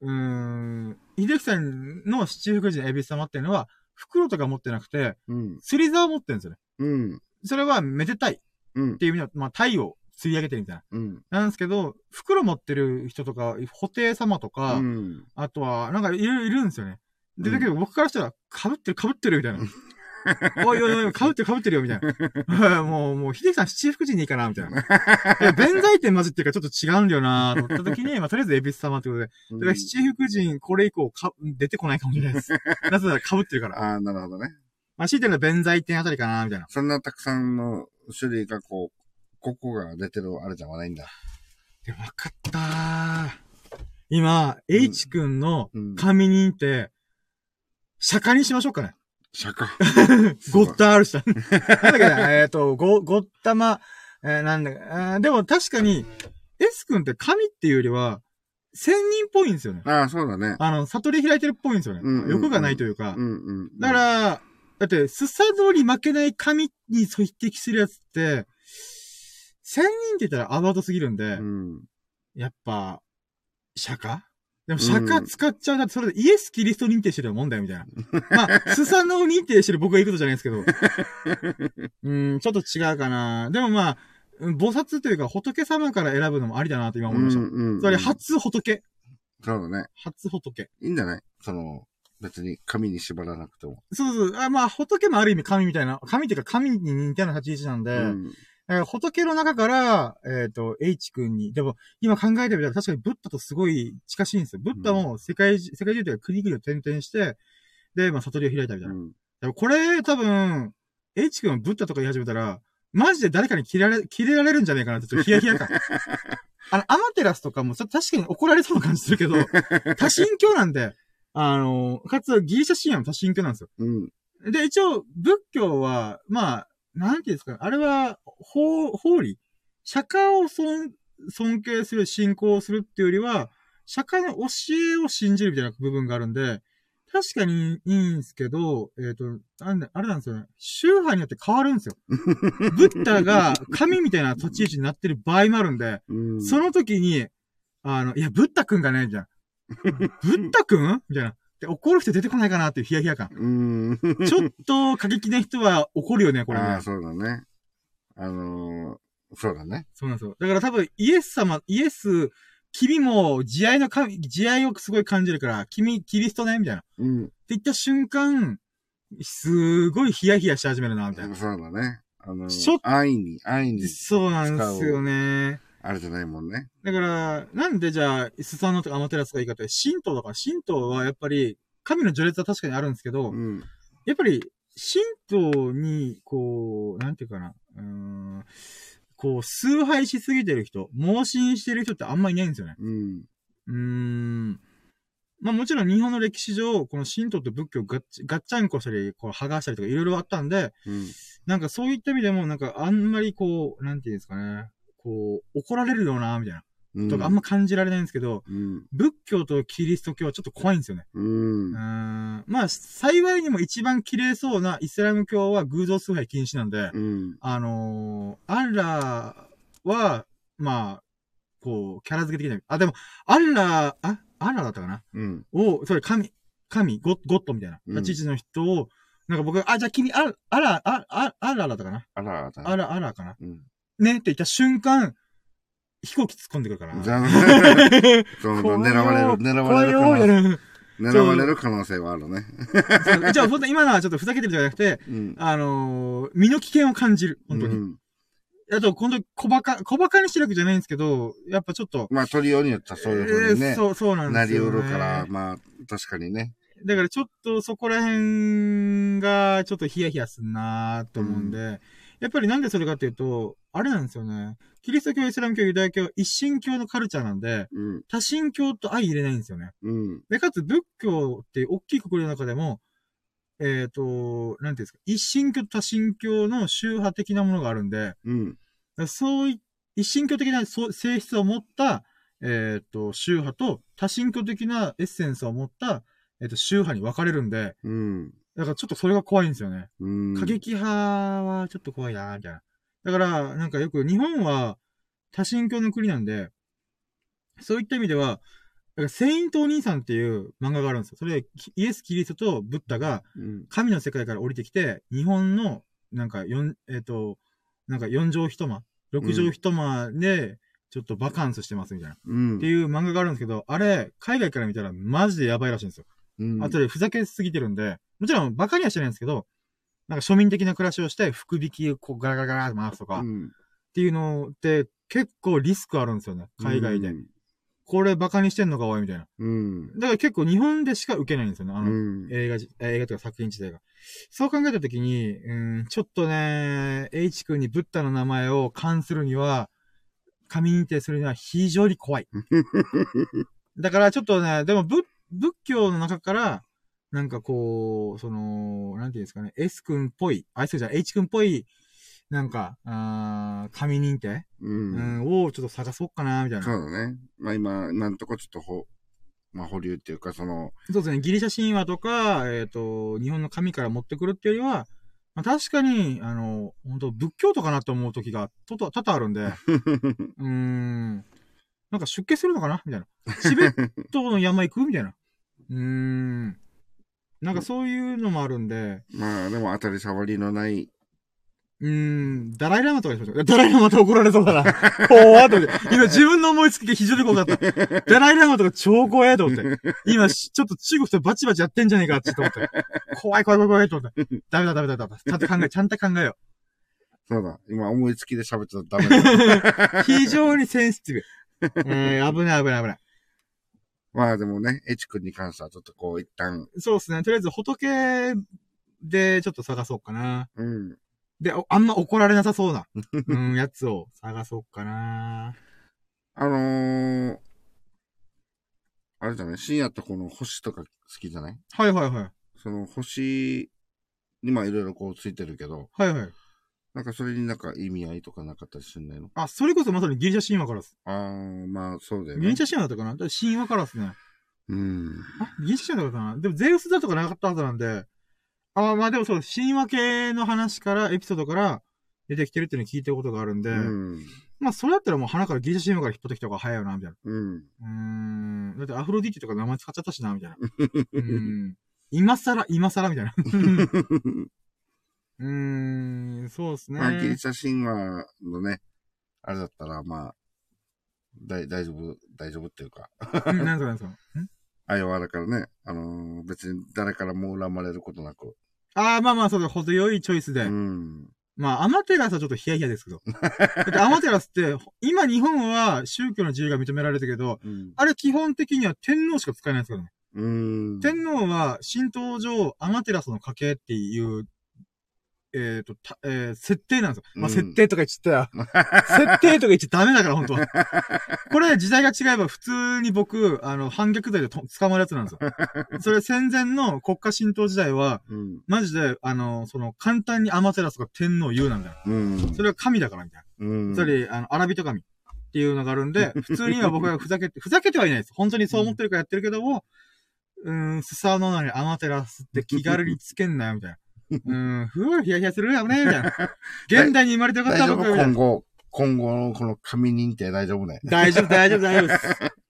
うーん、秀樹さんの七福神エビス様っていうのは、袋とか持ってなくて、うん、釣り竿を持ってるんですよね。うん。それはめでたい。うん。っていう意味では、まあ、太陽釣り上げてるみたいな。うん。なんですけど、袋持ってる人とか、布袋様とか、うん、あとは、なんかいろいろいるんですよね。で、だけど僕からしたら、被ってる被ってるみたいな。おいおいおい、被ってる被ってるよ、みたいな。もう、もう、秀樹さん七福神でいいかな、みたいな。いや、弁財天混じってるからちょっと違うんだよなと思った時に、まあ、とりあえずエビス様ってことで。だから七福神、これ以降か、出てこないかもしれないです。なぜなら被ってるから。ああ、なるほどね。まあ、強いてるのは弁財天あたりかな、みたいな。そんなたくさんの種類がこう、ここが出てるあれじゃないんだ。で、わかったー。今、うん、H 君の神認定、釈迦にしましょうかね。釈迦。ごったあるし。なんだっけえっ、と、ご、ごったま、えー、なんだか、でも確かに、S 君って神っていうよりは、仙人っぽいんですよね。ああ、そうだね。あの、悟り開いてるっぽいんですよね。うんうんうん、欲がないというか。うんうんうん、だから、だって、スサドリ負けない神に匹敵するやつって、千人って言ったらアバウトすぎるんで、うん、やっぱ、釈迦？でも釈迦使っちゃうなって、それでイエス・キリスト認定してるもんだよ、みたいな。まあ、スサノを認定してる僕が言うことじゃないですけど。うん、ちょっと違うかな。でもまあ、菩薩というか仏様から選ぶのもありだなと今思いました。うんうんうん、それ初仏。そうだね。初仏。いいんじゃない？その、別に神に縛らなくても。そうそう。あまあ、仏もある意味神みたいな、神っていうか神に似たような立ち位置なんで、うん、えー、仏の中から、えっ、ー、と、H 君に、でも、今考えてみたら確かにブッダとすごい近しいんですよ。ブッダも世界、うん、世界中で国々を転々して、で、まあ、悟りを開いたみたいな。うん、でもこれ、多分、H 君はブッダとか言い始めたら、マジで誰かに切られ、切れられるんじゃねえかなって、ちょっとヒヤヒヤ感。あの、アマテラスとかも、確かに怒られそうな感じするけど、多神教なんで、あの、かつギリシャ神話も多神教なんですよ。うん。で、一応、仏教は、まあ、なんていうんですか、あれは、法、法理？釈迦を尊、尊敬する、信仰するっていうよりは、釈迦の教えを信じるみたいな部分があるんで、確かにいいんですけど、えっ、ー、と、あれなんですよね。宗派によって変わるんですよ。ブッダが神みたいな立ち位置になってる場合もあるんで、うん、その時に、あの、いや、ブッダ君がね、じゃん。ブッダ君？みたいな。で、怒る人出てこないかなっていうヒヤヒヤ感。うん。ちょっと過激な人は怒るよね、これね。ああ、そうだね。あのー、そうだね。そうなんですよ。だから多分、イエス様、イエス、君も慈愛の神、慈愛をすごい感じるから、君、キリストねみたいな。うん。って言った瞬間、すごいヒヤヒヤし始めるな、みたいな。そうだね。あのー、ちょっと、愛に、愛に。そうなんですよね。あれじゃないもんね。だから、なんでじゃあ、スサノとかアマテラスがいいかって、神道だから、神道はやっぱり、神の序列は確かにあるんですけど、うん、やっぱり、神道に、こう、なんていうかな、うん、こう、崇拝しすぎてる人、盲信してる人ってあんまいないんですよね。うん。うん。まあもちろん日本の歴史上、この神道と仏教をガッチガッチャンコしたり、こう剥がしたりとかいろいろあったんで、うん。なんかそういった意味でも、なんかあんまりこう、なんていうんですかね、こう、怒られるような、みたいな。とかあんま感じられないんですけど、うん、仏教とキリスト教はちょっと怖いんですよね。うん。うん。まあ、幸いにも一番綺麗そうなイスラム教は偶像崇拝禁止なんで、うん、あのー、アッラーは、まあ、こう、キャラ付け的な、あ、でも、アッラー、あ、アッラーだったかな？うん。を、それ神、神、ゴゴッドみたいな、立ち位置の人を、なんか僕、あ、じゃあ君、あ、あら、あ、あ、あらだったかな？あらあら、あらかな、うん、ねって言った瞬間、飛行機突っ込んでくるから。じゃあ、そう狙われる、狙われる可能性。狙われる可能性はあるね。じゃあ、本当今のはちょっとふざけてるじゃなくて、うん、あのー、身の危険を感じる。本当に。うん、あと、本当に小馬鹿、小馬鹿にしてるわけじゃないんですけど、やっぱちょっと。まあ、取りようによってはそういうふうにね。えー、そう、そうなんですよ、ね。なりうるから、まあ、確かにね。だからちょっとそこら辺がちょっとヒヤヒヤすんなーと思うんで、うん、やっぱりなんでそれかっていうと、あれなんですよね。キリスト教、イスラム教、ユダヤ教、一神教のカルチャーなんで、うん、多神教と相入れないんですよね。うん、で、かつ仏教って大きい国の中でも、えっ、ー、と、なんていうんですか、一神教と多神教の宗派的なものがあるんで、うん、そうい、一神教的な性質を持った、えっ、ー、と、宗派と多神教的なエッセンスを持った、えっ、ー、と、宗派に分かれるんで、うん、だからちょっとそれが怖いんですよね。うん、過激派はちょっと怖いな、みたいな。だから、なんかよく日本は多神教の国なんで、そういった意味では、だからセイントお兄さんっていう漫画があるんですよ。それ、イエス・キリストとブッダが、神の世界から降りてきて、日本の、なんか、四、えっ、ー、と、なんか四畳一間、六畳一間で、ちょっとバカンスしてますみたいな、うん。っていう漫画があるんですけど、あれ、海外から見たらマジでやばいらしいんですよ。うん、あとでふざけすぎてるんで、もちろんバカにはしてないんですけど、なんか庶民的な暮らしをして、福引きをこうガラガラガラって回すとか、うん、っていうのって結構リスクあるんですよね、海外で。うん、これバカにしてんのかおいみたいな。うん。だから結構日本でしか受けないんですよね、あの、うん、映画、映画とか作品自体が。そう考えたときに、うん、ちょっとね、H 君にブッダの名前を冠するには、神認定するには非常に怖い。だからちょっとね、でも仏、仏教の中から、なんかこう、その、なんていうんですかね、S 君っぽい、あ、そうじゃん、H 君っぽい、なんか、あ神認定、うん、うん、をちょっと探そうかな、みたいな。そうだね。まあ今、なんとかちょっとほ、まあ保留っていうか、その。そうですね、ギリシャ神話とか、えっ、ー、と、日本の神から持ってくるっていうよりは、まあ、確かに、あの、本当仏教とかなって思う時が、とと、多々あるんで、うーん、なんか出家するのかな？みたいな。チベットの山行く？みたいな。うーん。なんかそういうのもあるんで。まあ、でも当たり障りのない。うーん、ダライラマとかにしましょう。ダライラマと怒られそうだな。怖っと思って。今自分の思いつきが非常に怖かった。ダライラマとか超怖えと思って。今、ちょっと中国とバチバチやってんじゃねえかって思って。怖い怖い怖い怖いと思って。ダメだダメだダメだ。ちゃんと考え、ちゃんと考えよう。そうだ。今思いつきで喋ってたらダメだ。非常にセンシティブ。えー、危ない危ない危ない。まあでもね、エチ君に関してはちょっとこう一旦。そうですね。とりあえず仏でちょっと探そうかな。うん。で、あんま怒られなさそうな、うん、やつを探そうかな。あのー、あれだね、深夜ってこの星とか好きじゃない？はいはいはい。その星にまあいろいろこうついてるけど。はいはい。なんかそれになんか意味合いとかなかったりすんないの？あ、それこそまさにギリシャ神話からです。あー、まあそうだよね。ギリシャ神話だったかな？神話からですね。うん。あ、ギリシャ神話だったかな？でもゼウスだとかなかったはずなんで、あまあでもそう、神話系の話から、エピソードから出てきてるっていうのを聞いたことがあるんで、うん、まあそれだったらもう鼻からギリシャ神話から引っ張ってきた方が早いよな、みたいな。うん。うん。だってアフロディティとか名前使っちゃったしな、みたいな。うん。今更、今更、みたいな。うーん、そうですね。まあ、ギリシャ神話のね、あれだったら、まあ、だ大丈夫、大丈夫っていうか。うん、なんかなんか。あ弱だからね、あのー、別に誰からも恨まれることなく。ああ、まあまあ、そうだ、程よいチョイスで。うん。まあ、アマテラスはちょっとヒヤヒヤですけど。だってアマテラスって、今日本は宗教の自由が認められてるけど、うん、あれ基本的には天皇しか使えないですからね。うん。天皇は神道上、アマテラスの家系っていうえっ、ー、と、た、えー、設定なんですよ。まあ、設定とか言っちゃったよ。設定とか言っちゃダメだから、本当は。これ、時代が違えば、普通に僕、あの、反逆罪で捕まるやつなんですよ。それ戦前の国家神道時代は、うん、マジで、あの、その、簡単にアマテラスが天皇言うなんだよ。うん、それは神だから、みたいな。うん、それ、あの、アラビト神っていうのがあるんで、普通には僕はふざけて、ふざけてはいないです。本当にそう思ってるからやってるけども、うん、スサノナにアマテラスって気軽につけんなよ、みたいな。うん、ふぅ、ヒヤヒヤするよね、みたいな。現代に生まれてよかった僕。今後、今後のこの紙認定大丈夫ね。大丈夫、大丈夫、大丈夫です。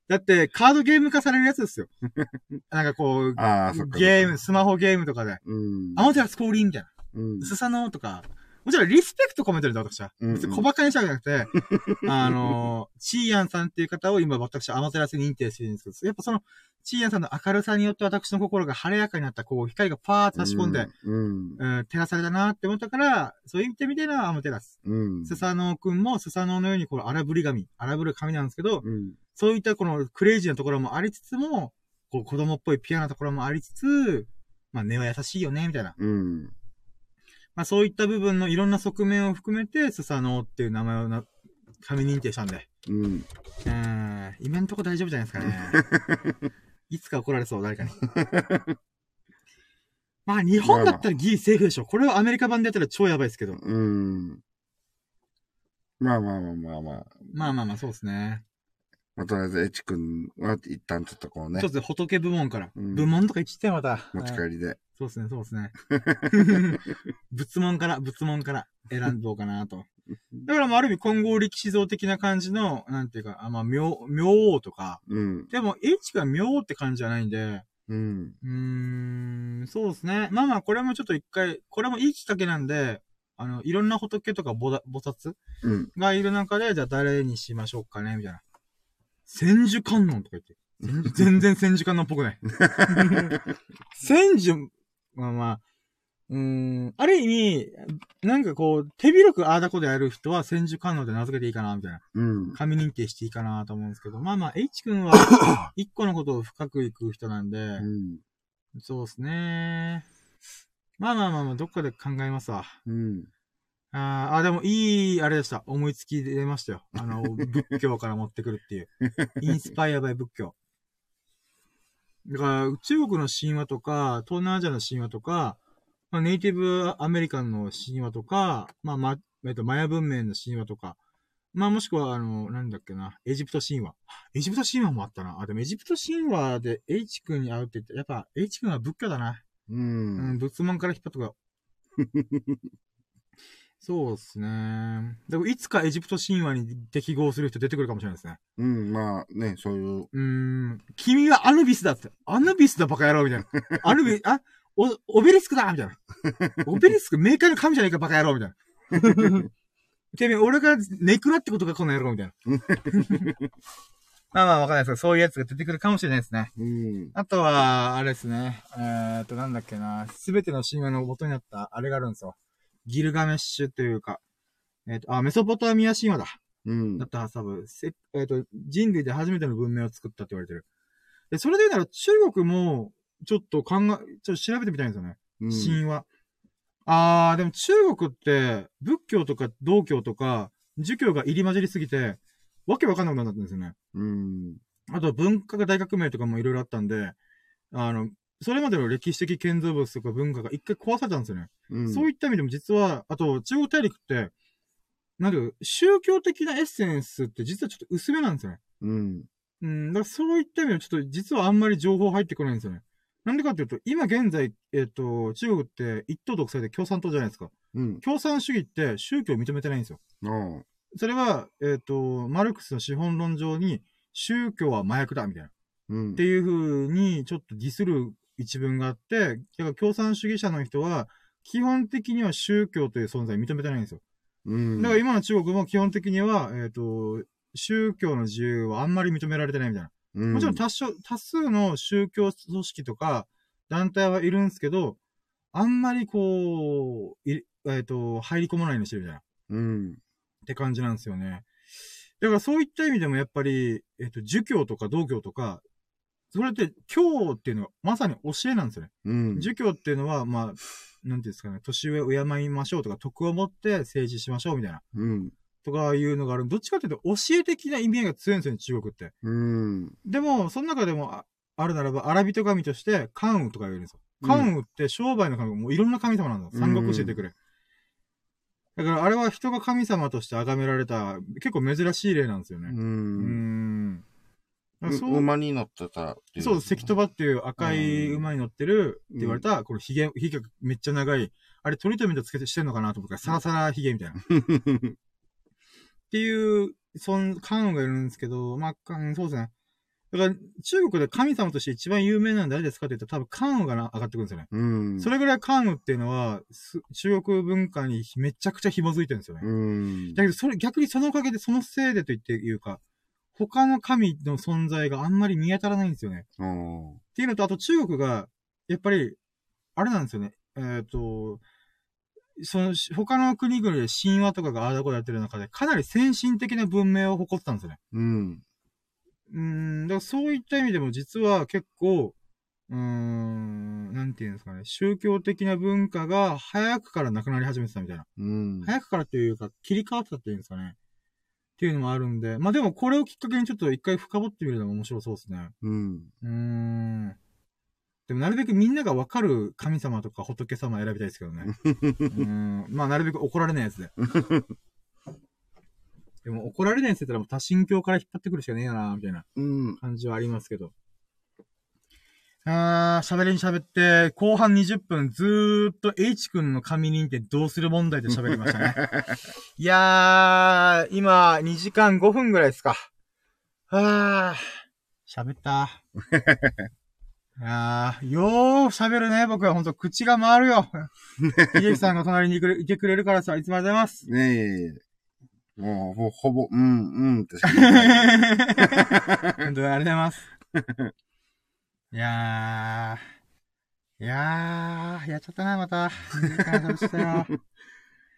だって、カードゲーム化されるやつですよ。なんかこう、ゲーム、スマホゲームとかで。うん。あ、もちろんスコーリーみたいな。うん。スサノとか、もちろんリスペクト込めてるんだ、私は。別に小馬鹿にしたわけじゃなくて、あのー、チーヤンさんっていう方を今私、アマテラスに認定してるんですけど、やっぱその、チーヤンさんの明るさによって私の心が晴れやかになった、こう、光がパーッと差し込んで、うん、うん、照らされたなって思ったから、そういう意味で見てるのはアマテラス。うん。スサノオくんもスサノオのように、この荒ぶり神、荒ぶる神なんですけど、うん、そういったこのクレイジーなところもありつつも、こう、子供っぽいピュアなところもありつつ、まあ、根は優しいよね、みたいな。うん。まあそういった部分のいろんな側面を含めて、スサノオっていう名前をな、紙認定したんで。うん。うん。今んとこ大丈夫じゃないですかね。いつか怒られそう、誰かに。まあ日本だったらギリセーフでしょ。これをアメリカ版でやったら超やばいですけど。うん。まあまあまあまあまあ。まあまあまあ、そうですね。まあ、とりあえず、エチ君は一旦ちょっとこうね。ちょっと仏部門から。うん、部門とか言っちゃってまた。持ち帰りで。そうですね、そうですね。仏門から、仏門から選んどうかなと。だから、まあ、ある意味、混合力士像的な感じの、なんていうか、あまあ、妙、妙王とか。うん。でも、H が妙って感じじゃないんで、うん。うーん、そうですね。まあまあ、これもちょっと一回、これもいいきっかけなんで、あの、いろんな仏とか菩薩がいる中で、じゃあ誰にしましょうかね、みたいな。千手観音とか言って。全然千手観音っぽくない。千手、まあまあ、うん、ある意味、なんかこう、手広くああだこでやる人は千手観音で名付けていいかな、みたいな。うん。紙認定していいかなと思うんですけど、まあまあ、H 君は、一個のことを深くいく人なんで、うん、そうですね。まあまあまあまあ、どっかで考えますわ。うん。ああ、でもいい、あれでした。思いつき出ましたよ。あの、仏教から持ってくるっていう。インスパイアバイ仏教。だから、中国の神話とか、東南アジアの神話とか、まあ、ネイティブアメリカンの神話とか、まあ、ま、えっと、マヤ文明の神話とか、まあ、もしくは、あの、なんだっけな、エジプト神話。エジプト神話もあったな。あ、でもエジプト神話で H 君に会うって言って、やっぱ H 君は仏教だな。うん。うん、仏門から引っ張っとか。そうですね。でも、いつかエジプト神話に適合する人出てくるかもしれないですね。うん、まあね、そういう。うん。君はアヌビスだって。アヌビスだバカ野郎みたいな。アヌビ、あ、お、オベリスクだみたいな。オベリスク、メーカーの神じゃないかバカ野郎みたいな。てめえ、俺がネクラってことかこの野郎みたいな。まあまあわかんないですけど、そういうやつが出てくるかもしれないですね。うん。あとは、あれですね。えー、っと、なんだっけな。すべての神話の元になった、あれがあるんですよ。ギルガメッシュというか、えっ、ー、と、あ、メソポタミア神話だ。うん。だったはず多分、せえっ、ー、と、人類で初めての文明を作ったって言われてる。で、それで言うなら中国も、ちょっと考え、ちょっと調べてみたいんですよね。うん、神話。あー、でも中国って、仏教とか道教とか、儒教が入り混じりすぎて、わけわかんなくなったんですよね。うん。あと文化が大革命とかもいろいろあったんで、あの、それまでの歴史的建造物とか文化が一回壊されたんですよね。うん、そういった意味でも実は、あと中国大陸って、なんで、宗教的なエッセンスって実はちょっと薄めなんですよね。うん。うん、だからそういった意味でちょっと実はあんまり情報入ってこないんですよね。なんでかっていうと、今現在、えっ、ー、と、中国って一党独裁で共産党じゃないですか。うん。共産主義って宗教を認めてないんですよ。うん。それは、えっ、ー、と、マルクスの資本論上に、宗教は麻薬だ、みたいな。うん。っていう風に、ちょっとディスる一文があって、だから共産主義者の人は、基本的には宗教という存在を認めてないんですよ。うん。だから今の中国も基本的には、えっ、ー、と、宗教の自由はあんまり認められてないみたいな。うん、もちろん多少、多数の宗教組織とか団体はいるんですけど、あんまりこう、えっ、ー、と、入り込まないようにしてるみたいな。うん。って感じなんですよね。だからそういった意味でもやっぱり、えっ、ー、と、儒教とか道教とか、それって、教っていうのはまさに教えなんですよね。うん。儒教っていうのは、まあ、なんていうんですかね、年上を敬いましょうとか、徳を持って政治しましょうみたいな。うん。とかいうのがある。どっちかっていうと、教え的な意味合いが強いんですよね、中国って。うん。でも、その中でも、あるならば、アラビト神として、カンウとか言うんですよ。カンウって商売の神、もういろんな神様なんだ。三国教えてくれ。だから、あれは人が神様として崇められた、結構珍しい例なんですよね。うん。うんそう馬に乗ってたそう、関戸場っていう赤い馬に乗ってるって言われた、この髭、髭がめっちゃ長い。あれ、鳥みとつけてしてんのかなと思ったら、サラサラ髭みたいな。っていう、そん、関羽がいるんですけど、まあ、そうですね。だから、中国で神様として一番有名なのは誰ですかって言ったら多分関羽がな上がってくるんですよね。うん。それぐらい関羽っていうのは、中国文化にめちゃくちゃ紐づいてるんですよね。うん。だけど、それ、逆にそのおかげで、そのせいでと言っていうか、他の神の存在があんまり見当たらないんですよね。っていうのと、あと中国が、やっぱり、あれなんですよね。えっ、ー、と、その、他の国々で神話とかがああだこだやってる中で、かなり先進的な文明を誇ってたんですよね。うん。うん、だからそういった意味でも実は結構、うーん、なんていうんですかね、宗教的な文化が早くからなくなり始めてたみたいな。うん。早くからっていうか、切り替わってたっていうんですかね。っていうのもあるんで、まあでもこれをきっかけにちょっと一回深掘ってみるのも面白そうですね。うん。うーん。でもなるべくみんながわかる神様とか仏様選びたいですけどね。うん。まあなるべく怒られないやつで。でも怒られないやつだったらもう多神教から引っ張ってくるしかねえよな、みたいな感じはありますけど。あー、喋りに喋って、後半20分ずーっと H 君の紙認定どうする問題で喋りましたね。いやー、今2時間5分ぐらいですか。はー、喋った。いやー、よー喋るね、僕はほんと口が回るよ。秀樹さんが隣にいてくれるからさ、いつもありがとうございます。ねえ。もう、もうほぼ、うん、うんって。本当にありがとうございます。いやー、いやー、やっちゃったな、また。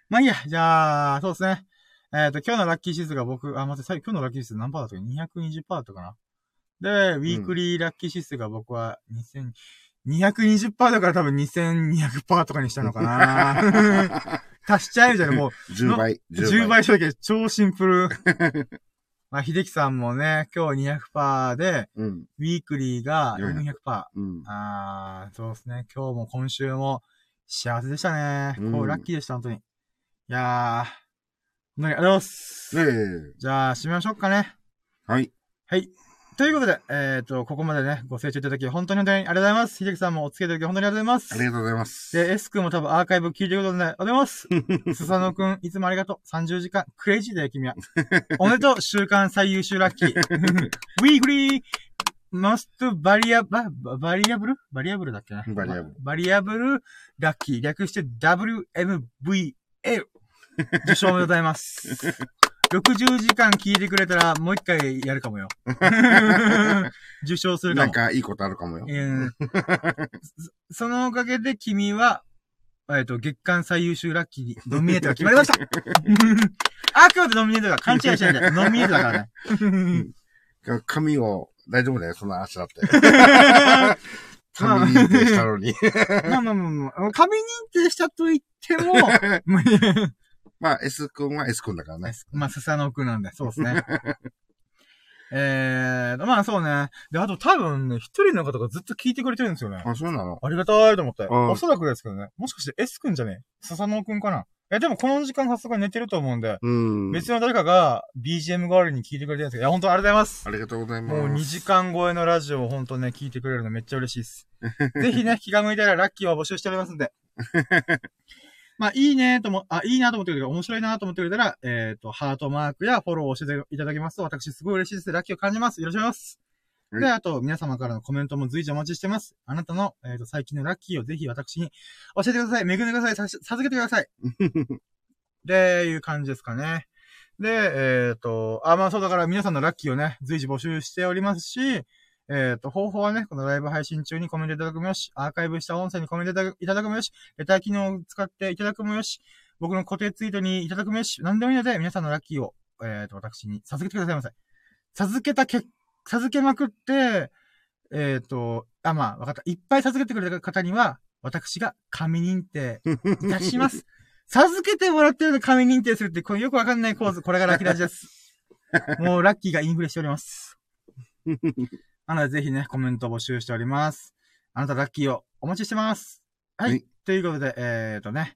まあいいや、じゃあ、そうですね。えっ、ー、と、今日のラッキー指数が僕、あ、待って、今日のラッキー指数何パーだったか ?220% だったかな。で、ウィークリーラッキー指数が僕は2000、220%だから多分2200%とかにしたのかな。足しちゃえるじゃん、もう。10倍。10倍しただけ超シンプル。まあ、秀樹さんもね、今日200%で、うん、ウィークリーが400%。うん、あー、そうですね。今日も今週も幸せでしたね。うん、こう、ラッキーでした、本当に。いやー、ありがとうございます。えー、じゃあ、締めましょうかね。はい。はい。ということで、えっ、ー、と、ここまでね、ご清聴いただき、本当に本当にありがとうございます。秀樹さんもお付き合いいただき、本当にありがとうございます。ありがとうございます。で、S 君も多分アーカイブ聞いてることで、ありがとうございます。スサノ君、いつもありがとう。30時間、クレイジーだよ、君は。おめでとう、週間最優秀ラッキー。Weekly Most バリア、バ、 Valuable Valuable だっけな？ Valuable。Valuable Lucky。略して WMVL。受賞おめでとうございます。60時間聞いてくれたら、もう一回やるかもよ。受賞するかも。なんかいいことあるかもよ。えー、そ のおかげで君は、えっと、月間最優秀ラッキーノミネートが決まりました あくまでノミネートが勘違いしないで。ノミネートだからね。髪を、大丈夫だよ、その足だって。髪認定したのに。まあまあまあまあ、髪認定したと言っても、まあ、S 君は S 君だからね。まあ、スサノ君なんで、そうですね。えー、まあそうね。で、あと多分ね、一人の方がずっと聞いてくれてるんですよね。あ、そうなの？ありがたいと思って。おそらくですけどね。もしかして S 君じゃねえ？スサノ君かな？え、でもこの時間さすがに寝てると思うんで。うん。別の誰かが BGM 代わりに聞いてくれてるんですけど、いや、本当ありがとうございます。ありがとうございます。もう2時間超えのラジオを本当ね、聞いてくれるのめっちゃ嬉しいです。ぜひね、気が向いたらラッキーを募集しておりますんで。まあ、いいねとも、あ、いいなと思ってくれた面白いなと思ってくれたら、えっ、ー、と、ハートマークやフォローをしていただけますと、私すごい嬉しいです。ラッキーを感じます。よろしくお願いします。で、あと、皆様からのコメントも随時お待ちしてます。あなたの、えっ、ー、と、最近のラッキーをぜひ私に教えてください。恵んでください。さ、授けてください。で、いう感じですかね。で、えっ、ー、と、あ、まあそうだから皆さんのラッキーをね、随時募集しておりますし、えっ、ー、と、方法はね、このライブ配信中にコメントいただくもよし、アーカイブした音声にコメントいただくもよし、レター機能を使っていただくもよし、僕の固定ツイートにいただくもよし、何でもいいので、皆さんのラッキーを、えっ、ー、と、私に授けてくださいませ。授けたけ、授けまくって、えっ、ー、と、あ、まあ、わかった。いっぱい授けてくれた方には、私が神認定いたします。授けてもらってるの神認定するって、これよくわかんない構図、これがラッキーラジです。もうラッキーがインフレしております。なのでぜひね、コメント募集しております。あなたラッキーをお待ちしてます。はい。はい、ということで、えーとね。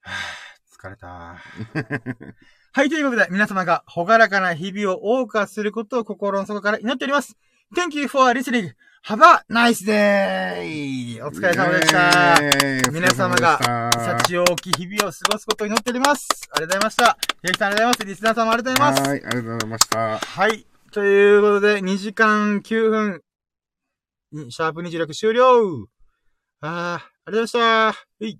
はぁ、疲れた。はい、ということで、皆様がほがらかな日々を謳歌することを心の底から祈っております。Thank you for listening. Have a nice day! お疲れ様でした。皆様が、幸多き日々を過ごすことを祈っております。ありがとうございました。ひろきさんありがとうございます。リスナーさんもありがとうございます。はい、ありがとうございました。はい。ということで、2時間9分、シャープ26終了あー、ありがとうございました。はい。